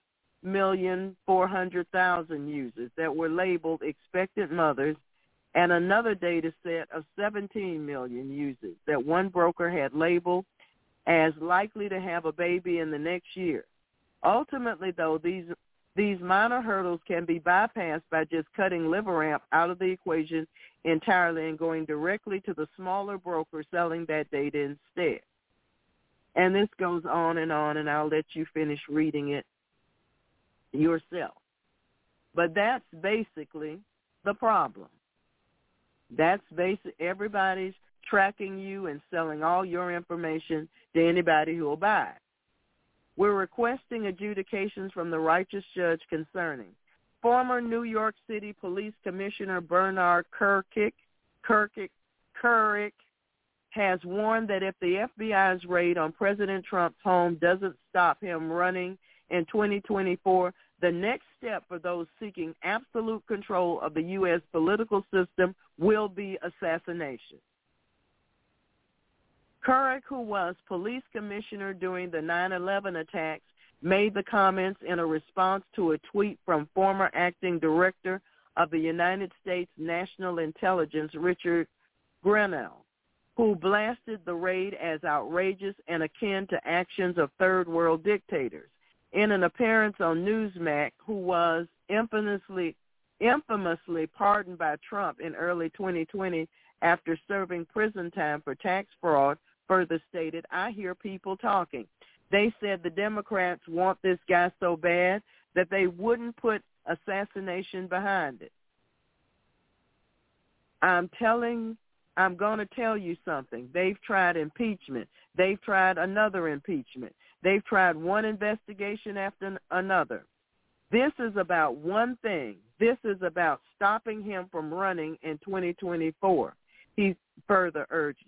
million four hundred thousand users that were labeled expectant mothers and another data set of 17 million users that one broker had labeled as likely to have a baby in the next year. Ultimately, though, these these minor hurdles can be bypassed by just cutting Liveramp out of the equation entirely and going directly to the smaller broker selling that data instead. And this goes on and on, and I'll let you finish reading it yourself. But that's basically the problem. That's basic. Everybody's tracking you and selling all your information to anybody who will buy. We're requesting adjudications from the righteous judge concerning former New York City Police Commissioner Bernard Kerik, Kerik, Kerik has warned that if the FBI's raid on President Trump's home doesn't stop him running in 2024, the next step for those seeking absolute control of the U.S. political system will be assassination. Kerik, who was police commissioner during the 9-11 attacks, made the comments in a response to a tweet from former acting director of the United States National Intelligence, Richard Grenell, who blasted the raid as outrageous and akin to actions of third world dictators. In an appearance on Newsmax, who was infamously infamously pardoned by Trump in early 2020 after serving prison time for tax fraud, further stated, I hear people talking. They said the Democrats want this guy so bad that they wouldn't put assassination behind it. I'm telling I'm going to tell you something. They've tried impeachment. They've tried another impeachment. They've tried one investigation after another. This is about one thing. This is about stopping him from running in 2024. He further urges.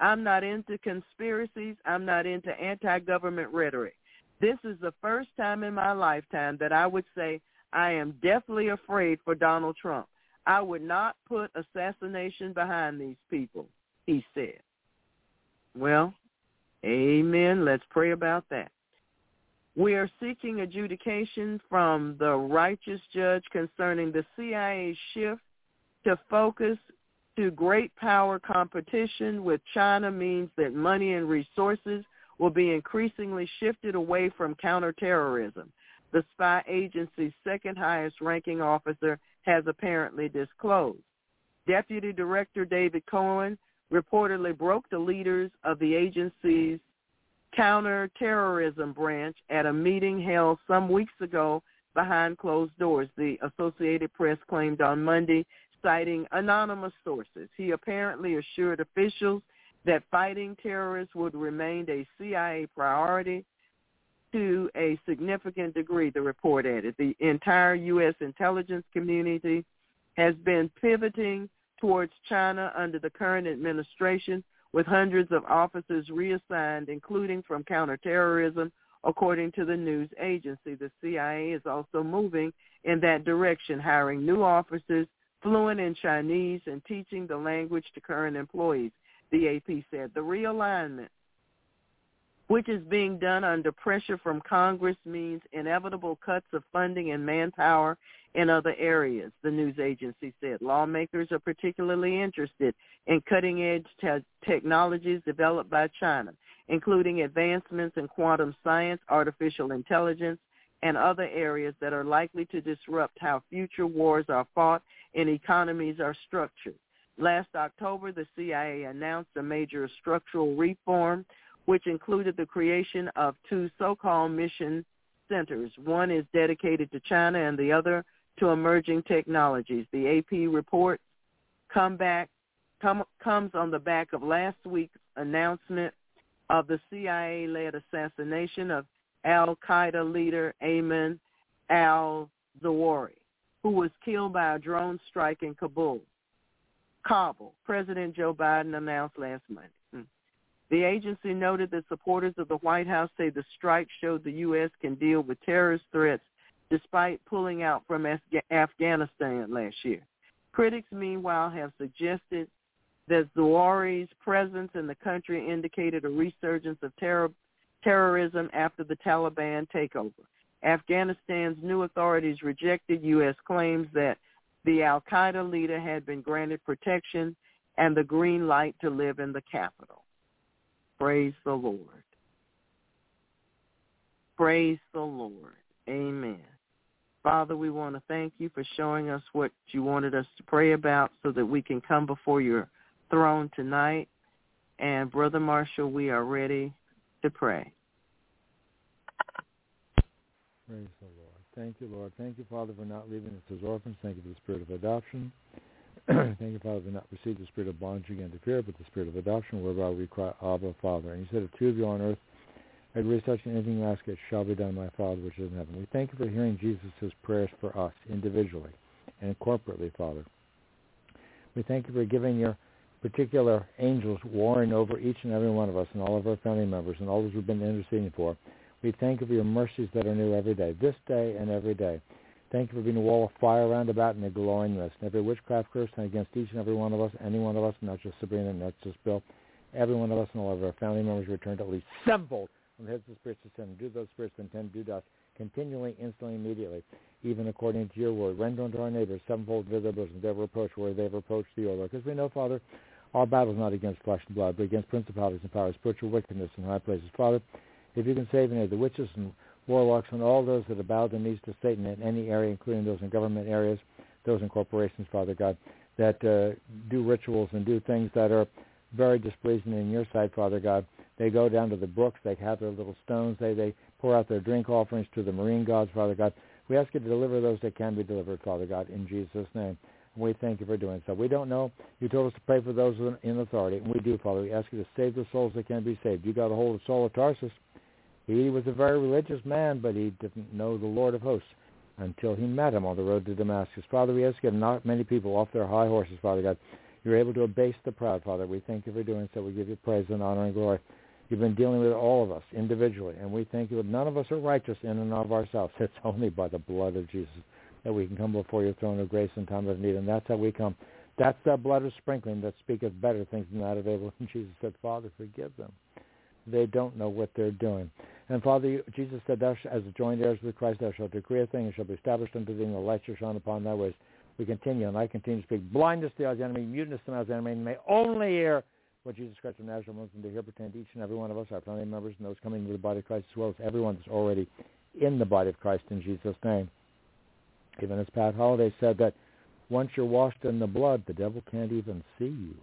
I'm not into conspiracies. I'm not into anti-government rhetoric. This is the first time in my lifetime that I would say I am deathly afraid for Donald Trump. I would not put assassination behind these people, he said. Well, amen. Let's pray about that. We are seeking adjudication from the righteous judge concerning the CIA's shift to focus to great power competition with China means that money and resources will be increasingly shifted away from counterterrorism. The spy agency's second highest ranking officer has apparently disclosed. Deputy Director David Cohen reportedly broke the leaders of the agency's counterterrorism branch at a meeting held some weeks ago behind closed doors, the Associated Press claimed on Monday, citing anonymous sources. He apparently assured officials that fighting terrorists would remain a CIA priority to a significant degree, the report added. The entire U.S. intelligence community has been pivoting towards China under the current administration with hundreds of officers reassigned, including from counterterrorism, according to the news agency. The CIA is also moving in that direction, hiring new officers fluent in Chinese and teaching the language to current employees, the AP said. The realignment which is being done under pressure from Congress means inevitable cuts of funding and manpower in other areas, the news agency said. Lawmakers are particularly interested in cutting-edge te- technologies developed by China, including advancements in quantum science, artificial intelligence, and other areas that are likely to disrupt how future wars are fought and economies are structured. Last October, the CIA announced a major structural reform which included the creation of two so-called mission centers. One is dedicated to China and the other to emerging technologies. The AP report come back, come, comes on the back of last week's announcement of the CIA-led assassination of al-Qaeda leader Ayman al-Zawahiri, who was killed by a drone strike in Kabul. Kabul, President Joe Biden announced last Monday. Hmm. The agency noted that supporters of the White House say the strike showed the U.S. can deal with terrorist threats despite pulling out from Afghanistan last year. Critics, meanwhile, have suggested that Zawahiri's presence in the country indicated a resurgence of terror, terrorism after the Taliban takeover. Afghanistan's new authorities rejected U.S. claims that the al-Qaeda leader had been granted protection and the green light to live in the capital. Praise the Lord. Praise the Lord. Amen. Father, we want to thank you for showing us what you wanted us to pray about so that we can come before your throne tonight. And Brother Marshall, we are ready to pray. Praise the Lord. Thank you, Lord. Thank you, Father, for not leaving us as orphans. Thank you for the spirit of adoption. Thank you, Father, for not receiving the spirit of bondage again to fear, but the spirit of adoption, whereby we cry, Abba, Father. And you said, if two of you on earth agree touching anything you ask, it shall be done, my Father, which is in heaven. We thank you for hearing Jesus' prayers for us individually and corporately, Father. We thank you for giving your particular angels warring over each and every one of us and all of our family members and all those we've been interceding for. We thank you for your mercies that are new every day, this day and every day. Thank you for being a wall of fire round about and a glowing mist. And every witchcraft curse against each and every one of us, any one of us, not just Sabrina, not just Bill, every one of us and all of our family members returned at least sevenfold from the heads of the spirits to sin. Do those spirits intend to do to us continually, instantly, immediately, even according to your word. Render unto our neighbors sevenfold their bosom, their reproach where they've reproached thee, O Lord. Because we know, Father, our battle is not against flesh and blood, but against principalities and powers, spiritual wickedness in high places. Father, if you can save any of the witches and warlocks, and all those that have bowed their knees to Satan in any area, including those in government areas, those in corporations, Father God, that uh, do rituals and do things that are very displeasing in your sight, Father God. They go down to the brooks. They have their little stones. They they pour out their drink offerings to the marine gods, Father God. We ask you to deliver those that can be delivered, Father God, in Jesus' name. And we thank you for doing so. We don't know. You told us to pray for those in authority, and we do, Father. We ask you to save the souls that can be saved. You got a hold of Saul of Tarsus. He was a very religious man, but he didn't know the Lord of hosts until he met him on the road to Damascus. Father, we ask you to knock many people off their high horses, Father God. You're able to abase the proud, Father. We thank you for doing so. We give you praise and honor and glory. You've been dealing with all of us individually, and we thank you that none of us are righteous in and of ourselves. It's only by the blood of Jesus that we can come before your throne of grace in time of need, and that's how we come. That's the blood of sprinkling that speaketh better things than that of Abel. And Jesus said, Father, forgive them. They don't know what they're doing. And Father, Jesus said, Thou as joint heirs with Christ, thou shalt decree a thing, and shall be established unto thee, and the light shall shine upon thy ways. We continue, and I continue to speak blindness to the enemy, muteness to the enemy, and may only hear what Jesus Christ of Nazareth wants them to hear pertain to each and every one of us, our family members, and those coming into the body of Christ, as well as everyone that's already in the body of Christ in Jesus' name. Even as Pat Holliday said that once you're washed in the blood, the devil can't even see you.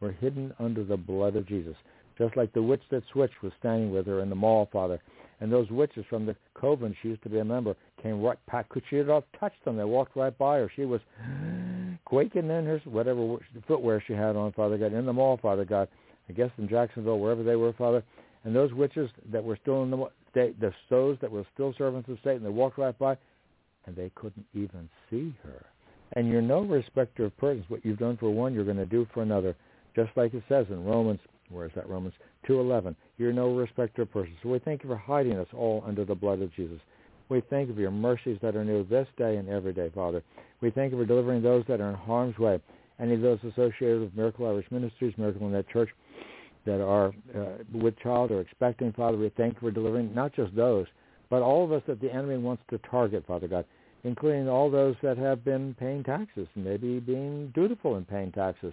We're hidden under the blood of Jesus just like the witch that switched was standing with her in the mall, Father. And those witches from the coven, she used to be a member, came right back. Could she have touched them? They walked right by her. She was quaking in her whatever footwear she had on, Father God, in the mall, Father God. I guess in Jacksonville, wherever they were, Father. And those witches that were still in the they, the those that were still servants of Satan, they walked right by, and they couldn't even see her. And you're no respecter of persons. What you've done for one, you're going to do for another. Just like it says in Romans Where's that Romans 2.11? You're no respecter of persons. So we thank you for hiding us all under the blood of Jesus. We thank you for your mercies that are new this day and every day, Father. We thank you for delivering those that are in harm's way. Any of those associated with Miracle Irish Ministries, Miracle Net Church, that are uh, with child or expecting, Father, we thank you for delivering not just those, but all of us that the enemy wants to target, Father God, including all those that have been paying taxes, maybe being dutiful in paying taxes.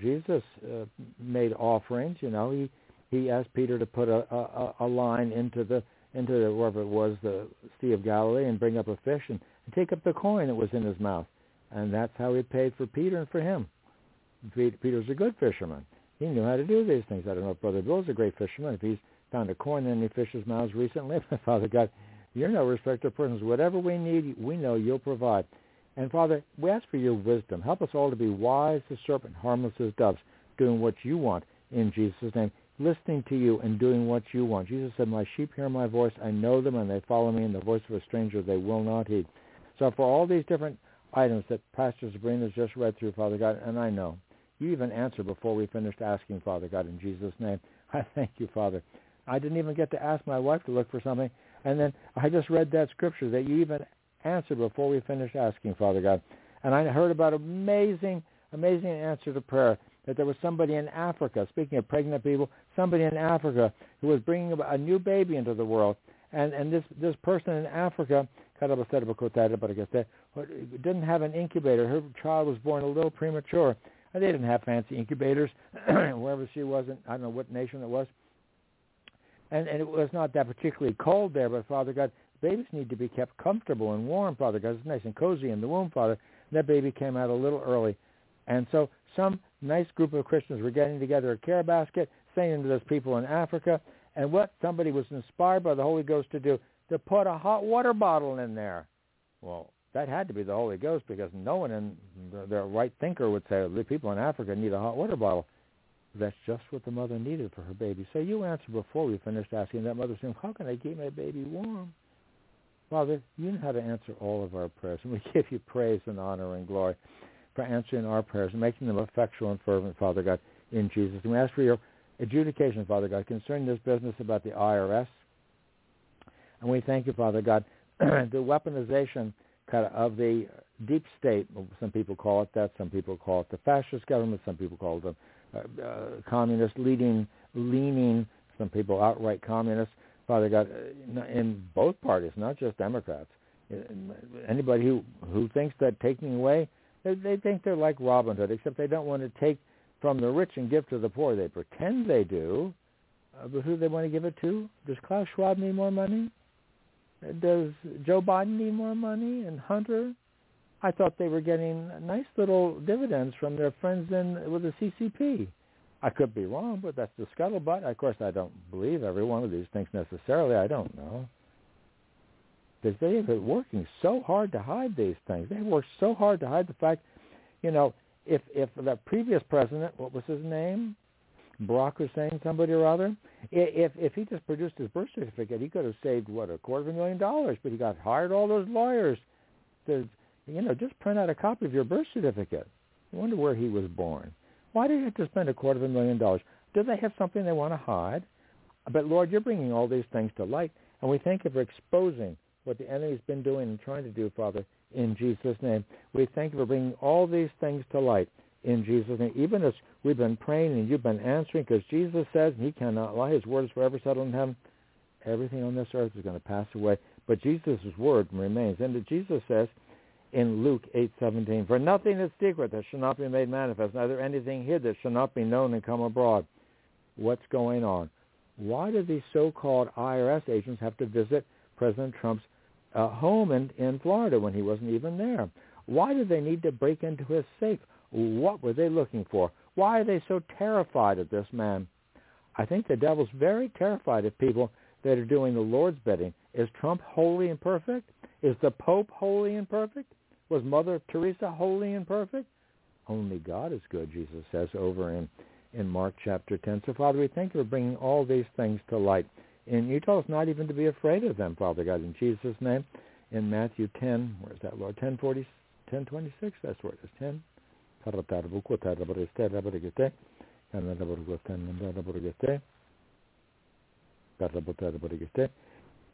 Jesus uh, made offerings. You know, he he asked Peter to put a, a a line into the into the, wherever it was the Sea of Galilee and bring up a fish and, and take up the coin that was in his mouth, and that's how he paid for Peter and for him. Peter Peter's a good fisherman. He knew how to do these things. I don't know if Brother Bill's a great fisherman. If he's found a coin in any fish's mouths recently, Father God, you're no respecter of persons. Whatever we need, we know you'll provide. And Father, we ask for your wisdom. Help us all to be wise as serpent, harmless as doves, doing what you want in Jesus' name, listening to you and doing what you want. Jesus said, my sheep hear my voice. I know them and they follow me, and the voice of a stranger they will not heed. So for all these different items that Pastor Sabrina has just read through, Father God, and I know, you even answered before we finished asking, Father God, in Jesus' name. I thank you, Father. I didn't even get to ask my wife to look for something, and then I just read that scripture that you even answered before we finished asking, Father God. And I heard about amazing, amazing answer to prayer that there was somebody in Africa, speaking of pregnant people, somebody in Africa who was bringing a new baby into the world. And, and this, this person in Africa, didn't have an incubator. Her child was born a little premature. And they didn't have fancy incubators wherever she was in, I don't know what nation it was. And, and it was not that particularly cold there, but Father God, Babies need to be kept comfortable and warm, Father, because it's nice and cozy in the womb, Father. That baby came out a little early. And so some nice group of Christians were getting together a care basket, saying to those people in Africa, and what somebody was inspired by the Holy Ghost to do, to put a hot water bottle in there. Well, that had to be the Holy Ghost because no one in their right thinker would say the people in Africa need a hot water bottle. That's just what the mother needed for her baby. So you answered before we finished asking that mother saying, how can I keep my baby warm? Father, you know how to answer all of our prayers, and we give you praise and honor and glory for answering our prayers and making them effectual and fervent, Father God, in Jesus. And we ask for your adjudication, Father God, concerning this business about the IRS. And we thank you, Father God, the weaponization kind of, the deep state, some people call it that, some people call it the fascist government, some people call it the uh, uh, communist leading, leaning, some people outright communists. Father God, uh, in both parties, not just Democrats. Anybody who who thinks that taking away, they, they think they're like Robin Hood, except they don't want to take from the rich and give to the poor. They pretend they do, uh, but who do they want to give it to? Does Klaus Schwab need more money? Does Joe Biden need more money? And Hunter? I thought they were getting nice little dividends from their friends in with the CCP. I could be wrong, but that's the scuttlebutt. Of course, I don't believe every one of these things necessarily. I don't know. Because they have been working so hard to hide these things. They worked so hard to hide the fact, you know, if if the previous president, what was his name? Barack Hussein, somebody or other. If if he just produced his birth certificate, he could have saved what a quarter of a million dollars. But he got hired all those lawyers to, you know, just print out a copy of your birth certificate. I wonder where he was born. Why do you have to spend a quarter of a million dollars? Do they have something they want to hide? But Lord, you're bringing all these things to light, and we thank you for exposing what the enemy's been doing and trying to do, Father, in Jesus' name. We thank you for bringing all these things to light in Jesus' name. Even as we've been praying and you've been answering, because Jesus says, he cannot lie, his word is forever settled in heaven, everything on this earth is going to pass away. But Jesus' word remains. And Jesus says in Luke 8:17, For nothing is secret that shall not be made manifest, neither anything hid that shall not be known and come abroad. What's going on? Why do these so-called IRS agents have to visit President Trump's uh, home in, in Florida when he wasn't even there? Why do they need to break into his safe? What were they looking for? Why are they so terrified of this man? I think the devil's very terrified of people that are doing the Lord's bidding. Is Trump holy and perfect? Is the Pope holy and perfect? Was Mother Teresa holy and perfect? Only God is good, Jesus says over in, in Mark chapter 10. So, Father, we thank you for bringing all these things to light. And you tell us not even to be afraid of them, Father God, in Jesus' name. In Matthew 10, where is that, Lord? 10, 40, 10 26, that's where it is, 10.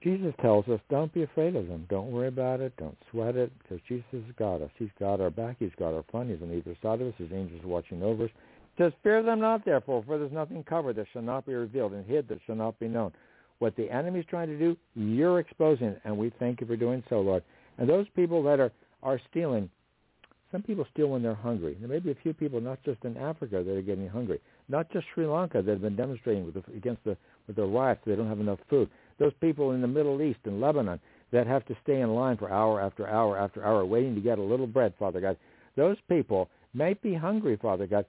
Jesus tells us, don't be afraid of them. Don't worry about it. Don't sweat it, because Jesus has got us. He's got our back. He's got our front. He's on either side of us. His angels are watching over us. He says, fear them not, therefore, for there's nothing covered that shall not be revealed, and hid that shall not be known. What the enemy's trying to do, you're exposing it, and we thank you for doing so, Lord. And those people that are, are stealing, some people steal when they're hungry. There may be a few people, not just in Africa, that are getting hungry. Not just Sri Lanka that have been demonstrating with the, against the with the riots. They don't have enough food. Those people in the Middle East and Lebanon that have to stay in line for hour after hour after hour, waiting to get a little bread, Father God. Those people may be hungry, Father God,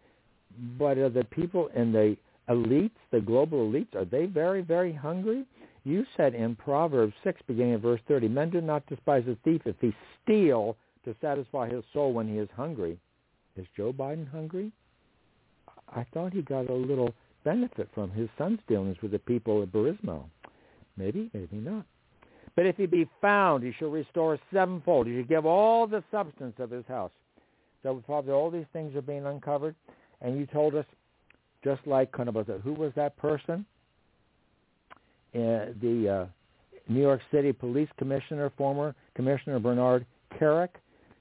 but are the people in the elites, the global elites, are they very, very hungry? You said in Proverbs 6, beginning of verse 30, men do not despise a thief if he steal to satisfy his soul when he is hungry. Is Joe Biden hungry? I thought he got a little benefit from his son's dealings with the people of Burisma. Maybe, maybe not. But if he be found, he shall restore sevenfold. He shall give all the substance of his house. So, Father, all these things are being uncovered. And you told us, just like of, who was that person? Uh, the uh, New York City Police Commissioner, former Commissioner Bernard Kerik.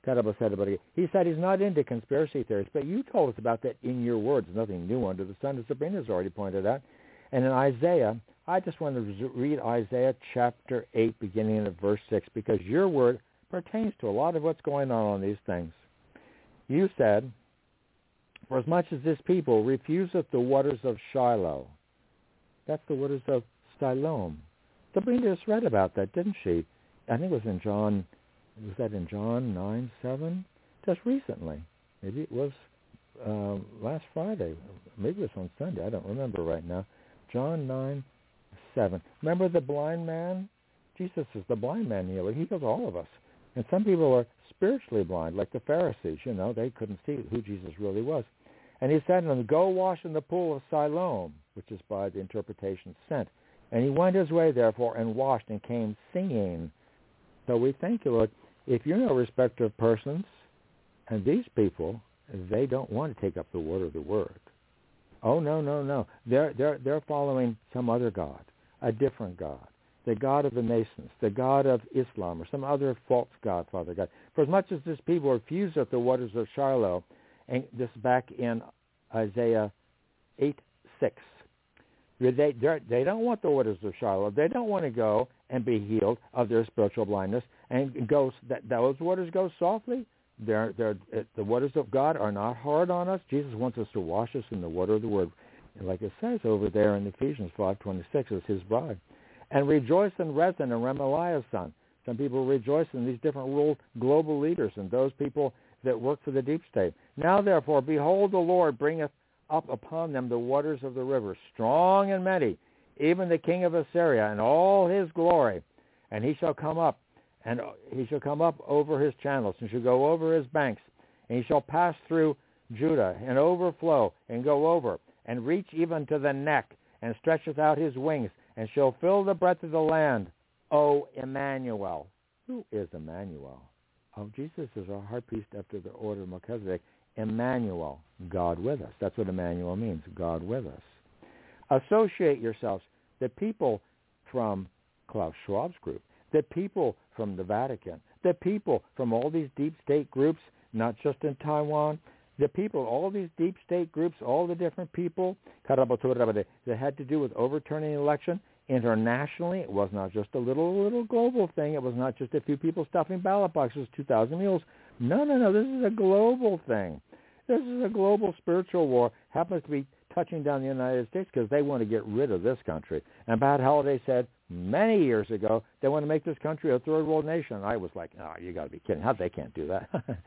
He said he's not into conspiracy theories, but you told us about that in your words. Nothing new under the sun, as Sabrina's already pointed out. And in Isaiah, I just want to read Isaiah chapter 8, beginning at verse 6, because your word pertains to a lot of what's going on on these things. You said, For as much as this people refuseth the waters of Shiloh, that's the waters of Siloam. Sabrina just read about that, didn't she? I think it was in John was that in John 9, 7? Just recently. Maybe it was uh, last Friday. Maybe it was on Sunday. I don't remember right now. John 9, 7. Remember the blind man? Jesus is the blind man healer. He heals all of us. And some people are spiritually blind, like the Pharisees. You know, they couldn't see who Jesus really was. And he said to them, go wash in the pool of Siloam, which is by the interpretation sent. And he went his way, therefore, and washed and came singing. So we thank you, Lord, if you're no respecter of persons, and these people, they don't want to take up the word of the word. Oh no, no, no. They're they're they're following some other god, a different god, the god of the nations, the god of Islam, or some other false god, Father God. For as much as this people refuse at the waters of Shiloh, and this back in Isaiah eight six. They they don't want the waters of Shiloh. They don't want to go and be healed of their spiritual blindness and that those waters go softly. They're, they're, the waters of God are not hard on us. Jesus wants us to wash us in the water of the Word, and like it says over there in Ephesians five twenty six, is His bride, and rejoice in Rezin and Remaliah's son. Some people rejoice in these different world global leaders and those people that work for the deep state. Now therefore, behold, the Lord bringeth up upon them the waters of the river, strong and many, even the king of Assyria and all his glory. And he shall come up, and he shall come up over his channels, and shall go over his banks, and he shall pass through Judah, and overflow, and go over, and reach even to the neck, and stretcheth out his wings, and shall fill the breadth of the land. O Emmanuel. Who is Emmanuel? Oh, Jesus is our high priest after the order of Melchizedek. Emmanuel, God with us. That's what Emmanuel means, God with us. Associate yourselves. The people from Klaus Schwab's group, the people from the Vatican, the people from all these deep state groups, not just in Taiwan, the people, all these deep state groups, all the different people that had to do with overturning the election internationally. It was not just a little little global thing. It was not just a few people stuffing ballot boxes, 2,000 mules. No, no, no. This is a global thing. This is a global spiritual war. Happens to be touching down the United States because they want to get rid of this country. And Pat Holliday said many years ago they want to make this country a third world nation. I was like, oh, you got to be kidding. How they can't do that?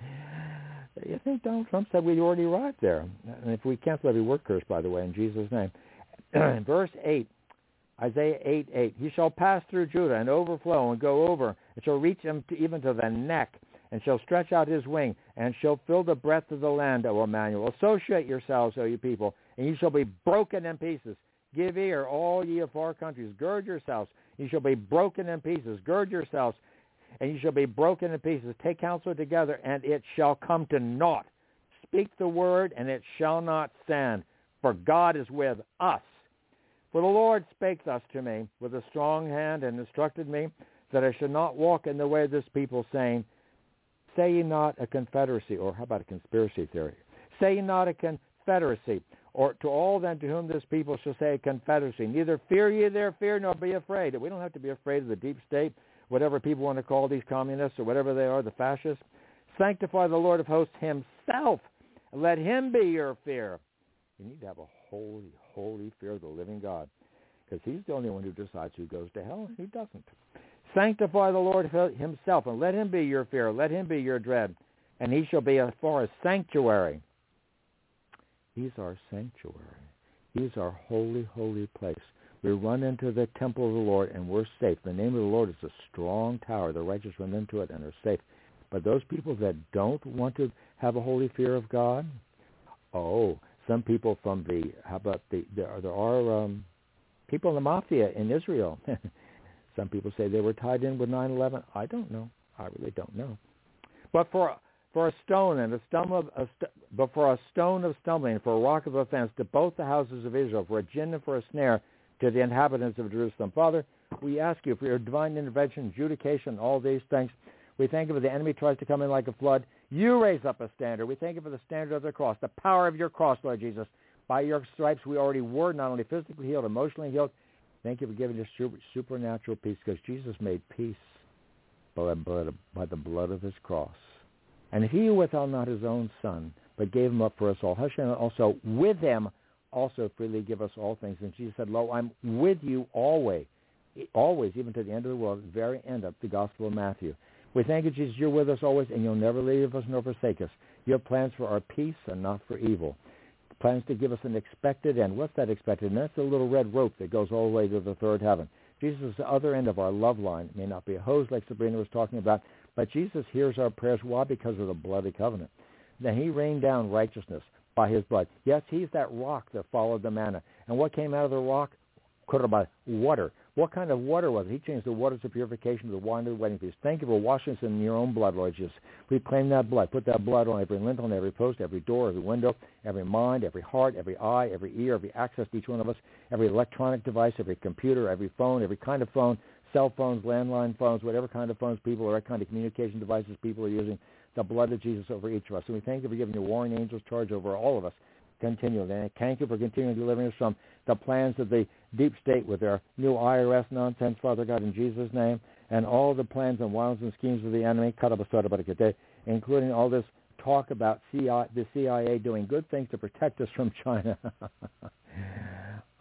you think Donald Trump said we already arrived there? And if we cancel every word curse, by the way, in Jesus' name. Verse 8, Isaiah 8, 8, He shall pass through Judah and overflow and go over, and shall reach him to, even to the neck, and shall stretch out his wing, and shall fill the breadth of the land, O Emmanuel. Associate yourselves, O you people, and ye shall be broken in pieces. Give ear, all ye of far countries. Gird yourselves. Ye shall be broken in pieces. Gird yourselves, and you shall be broken in pieces. Take counsel together, and it shall come to naught. Speak the word, and it shall not stand. For God is with us. For the Lord spake thus to me with a strong hand, and instructed me that I should not walk in the way of this people, saying, Say ye not a confederacy, or how about a conspiracy theory? Say ye not a confederacy, or to all then to whom this people shall say a confederacy. Neither fear ye their fear, nor be afraid. We don't have to be afraid of the deep state, whatever people want to call these communists or whatever they are, the fascists. Sanctify the Lord of hosts himself. Let him be your fear. You need to have a holy, holy fear of the living God because he's the only one who decides who goes to hell and who doesn't. Sanctify the Lord himself, and let him be your fear. Let him be your dread. And he shall be for a sanctuary. He's our sanctuary. He's our holy, holy place. We run into the temple of the Lord, and we're safe. The name of the Lord is a strong tower. The righteous run into it and are safe. But those people that don't want to have a holy fear of God, oh, some people from the, how about the, there, there are um, people in the mafia in Israel Some people say they were tied in with 9/11. I don't know. I really don't know. But for for a stone and a of a st- but for a stone of stumbling, for a rock of offense to both the houses of Israel, for a gin and for a snare to the inhabitants of Jerusalem. Father, we ask you for your divine intervention, adjudication, all these things. We thank you for the enemy tries to come in like a flood. You raise up a standard. We thank you for the standard of the cross, the power of your cross, Lord Jesus. By your stripes we already were not only physically healed, emotionally healed, Thank you for giving us supernatural peace because Jesus made peace by, the blood of his cross. And he withheld not his own son, but gave him up for us all. How shall also with him also freely give us all things? And Jesus said, Lo, I'm with you always, always, even to the end of the world, the very end of the Gospel of Matthew. We thank you, Jesus, you're with us always, and you'll never leave us nor forsake us. You have plans for our peace and not for evil plans to give us an expected end. What's that expected end? That's a little red rope that goes all the way to the third heaven. Jesus is the other end of our love line. It may not be a hose like Sabrina was talking about, but Jesus hears our prayers. Why? Because of the bloody covenant. Then he rained down righteousness by his blood. Yes, he's that rock that followed the manna. And what came out of the rock? Water. What kind of water was it? He changed the waters of purification to the wine of the wedding feast. Thank you for washing us in your own blood, Lord Jesus. We claim that blood. Put that blood on every lintel, on every post, every door, every window, every mind, every heart, every eye, every ear, every access to each one of us, every electronic device, every computer, every phone, every kind of phone, cell phones, landline phones, whatever kind of phones people or what kind of communication devices people are using, the blood of Jesus over each of us. And we thank you for giving your warring angels charge over all of us continually. And thank you for continuing delivering us from the plans of the deep state with their new IRS nonsense, Father God, in Jesus' name, and all the plans and wiles and schemes of the enemy, including all this talk about CIA, the CIA doing good things to protect us from China.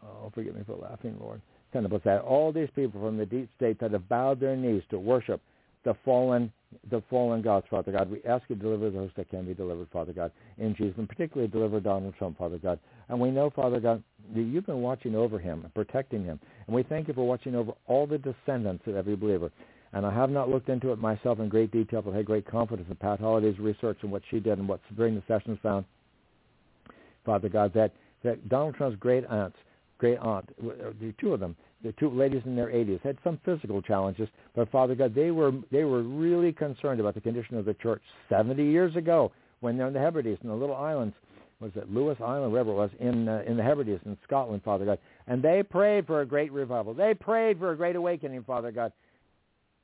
oh, forgive me for laughing, Lord. Kind of that. All these people from the deep state that have bowed their knees to worship the fallen the fallen gods, Father God. We ask you to deliver those that can be delivered, Father God, in Jesus, and particularly deliver Donald Trump, Father God. And we know, Father God, that you've been watching over him and protecting him. And we thank you for watching over all the descendants of every believer. And I have not looked into it myself in great detail, but I had great confidence in Pat Holliday's research and what she did and what Sabrina Sessions found, Father God, that, that Donald Trump's great aunts, great aunt, the two of them, the two ladies in their 80s had some physical challenges, but Father God, they were they were really concerned about the condition of the church 70 years ago when they're in the Hebrides, in the little islands, was it Lewis Island, wherever it was, in uh, in the Hebrides in Scotland, Father God, and they prayed for a great revival. They prayed for a great awakening, Father God,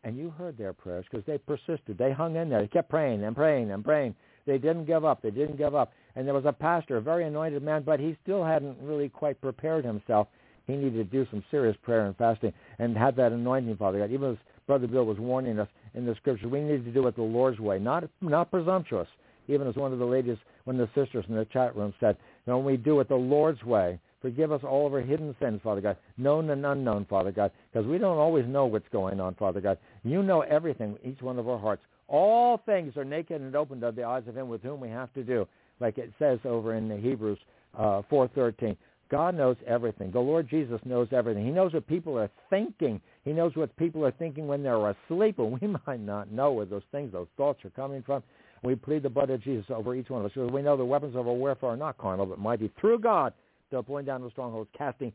and you heard their prayers because they persisted. They hung in there. They kept praying and praying and praying. They didn't give up. They didn't give up. And there was a pastor, a very anointed man, but he still hadn't really quite prepared himself he needed to do some serious prayer and fasting and have that anointing, Father God. Even as Brother Bill was warning us in the scriptures, we need to do it the Lord's way, not not presumptuous. Even as one of the ladies, one of the sisters in the chat room said, you know, when we do it the Lord's way, forgive us all of our hidden sins, Father God, known and unknown, Father God, because we don't always know what's going on, Father God. You know everything, each one of our hearts. All things are naked and open to the eyes of him with whom we have to do, like it says over in the Hebrews uh, 4.13. God knows everything. The Lord Jesus knows everything. He knows what people are thinking. He knows what people are thinking when they're asleep, and we might not know where those things, those thoughts are coming from. We plead the blood of Jesus over each one of us because we know the weapons of our warfare are not carnal, but mighty through God to pulling down the strongholds, casting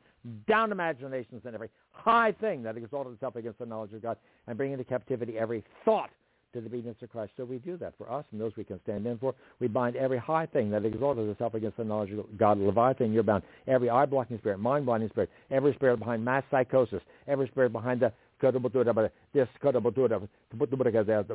down imaginations and every high thing that exalted itself against the knowledge of God, and bringing into captivity every thought to the obedience of Christ. So we do that for us and those we can stand in for. We bind every high thing that exalted itself against the knowledge of God. Leviathan, you're bound. Every eye-blocking spirit, mind-blinding spirit, every spirit behind mass psychosis, every spirit behind the this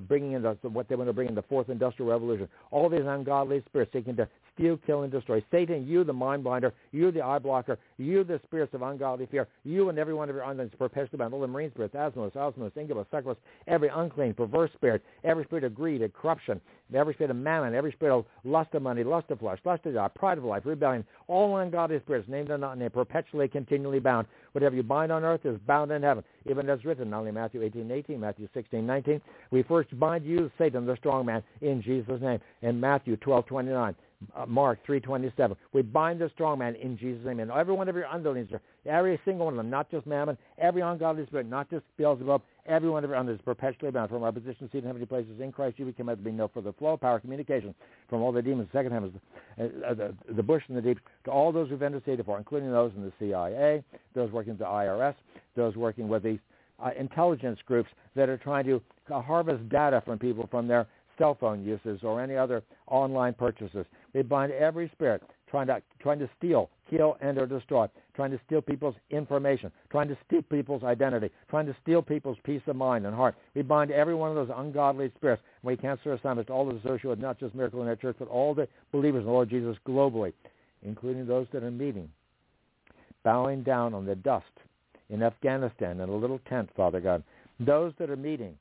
bringing in the, what they want to bring in the fourth industrial revolution. All these ungodly spirits seeking to steal, kill, and destroy. Satan, you the mind blinder, you the eye blocker, you the spirits of ungodly fear, you and every one of your unlings perpetually bound. All the marine spirits, asmos, osmos, incubus, succubus, every unclean, perverse spirit, every spirit of greed and corruption, every spirit of mammon, every spirit of lust of money, lust of flesh, lust of God, pride of life, rebellion, all ungodly spirits, named and not named, perpetually, continually bound. Whatever you bind on earth is bound in heaven, even as written, not only Matthew 18, 18, Matthew 16, 19. We first bind you, Satan, the strong man, in Jesus' name, in Matthew 12, 29 uh, Mark 3.27. We bind the strong man in Jesus' name. And every one of your underlings, every single one of them, not just mammon, every ungodly spirit, not just Beelzebub, every one of your underlings is perpetually bound from our position seated in heavenly places in Christ. You become to be no further flow, of power, communication from all the demons, second heavens, uh, uh, the, the bush and the deep, to all those who've interceded for, including those in the CIA, those working with the IRS, those working with these uh, intelligence groups that are trying to harvest data from people from their cell phone uses or any other online purchases. They bind every spirit trying to trying to steal, kill, and or destroy, trying to steal people's information, trying to steal people's identity, trying to steal people's peace of mind and heart. We bind every one of those ungodly spirits. We cancel assignments all those associated with not just Miracle in our church, but all the believers in the Lord Jesus globally, including those that are meeting, bowing down on the dust in Afghanistan in a little tent, Father God, those that are meeting,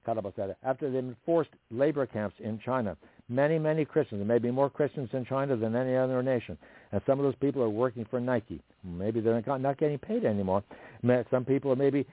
after they've enforced labor camps in China, many, many Christians, there may be more Christians in China than any other nation, and some of those people are working for Nike. Maybe they're not getting paid anymore. Some people are maybe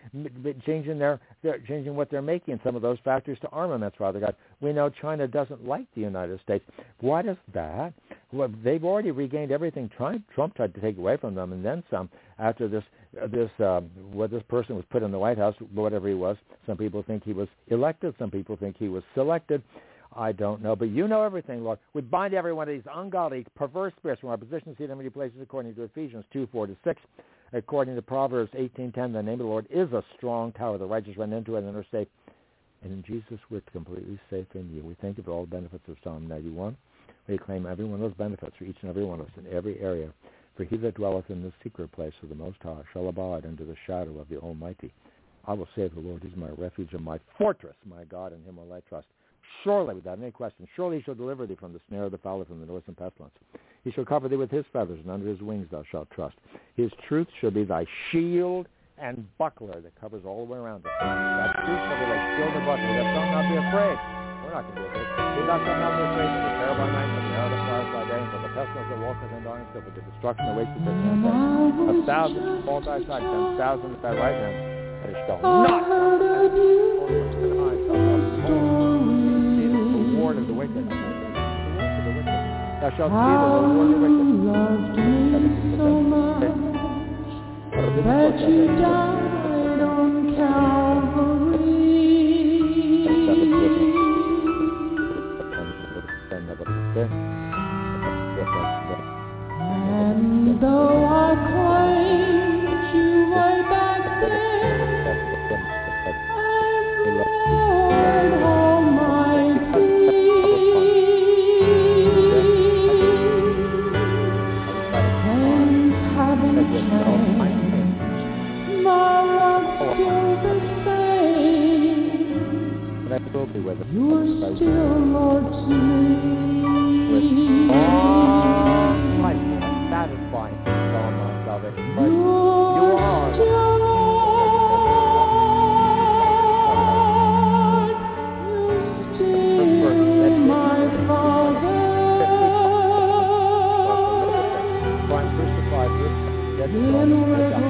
changing their, changing what they're making in some of those factories to armaments. Father God, we know China doesn't like the United States. Why does that? Well, they've already regained everything Trump, tried to take away from them, and then some. After this, this um, what this person was put in the White House, whatever he was. Some people think he was elected. Some people think he was selected. I don't know, but you know everything, Lord. We bind every one of these ungodly, perverse spirits from our position seated in many places, according to Ephesians 2, 4 to 6. According to Proverbs 18.10, the name of the Lord is a strong tower. The righteous run into it and are safe. And in Jesus, we're completely safe in you. We thank you for all the benefits of Psalm 91. We claim every one of those benefits for each and every one of us in every area. For he that dwelleth in the secret place of the Most High shall abide under the shadow of the Almighty. I will say the Lord, is my refuge and my fortress, my God, in him will I trust. Surely, without any question, surely he shall deliver thee from the snare of the fowler, from the noisome pestilence. He shall cover thee with his feathers, and under his wings thou shalt trust. His truth shall be thy shield and buckler that covers all the way around us. That truth shall be shield and buckler. That shalt not be afraid. We're not going to be afraid. Thou shalt not be afraid of the terror by night, the and. The destruction awaits the person. A thousand fall by his side, ten thousand at thy right hand, and it oh. shall not come at the high shall the reward of the wicked. Thou shalt the. That you died on Calvary. And though I claimed you way back then, I'm Lord Almighty. Things haven't changed. My love's still the same. You're still Lord to me satisfying to the online salvation. But you are. Father,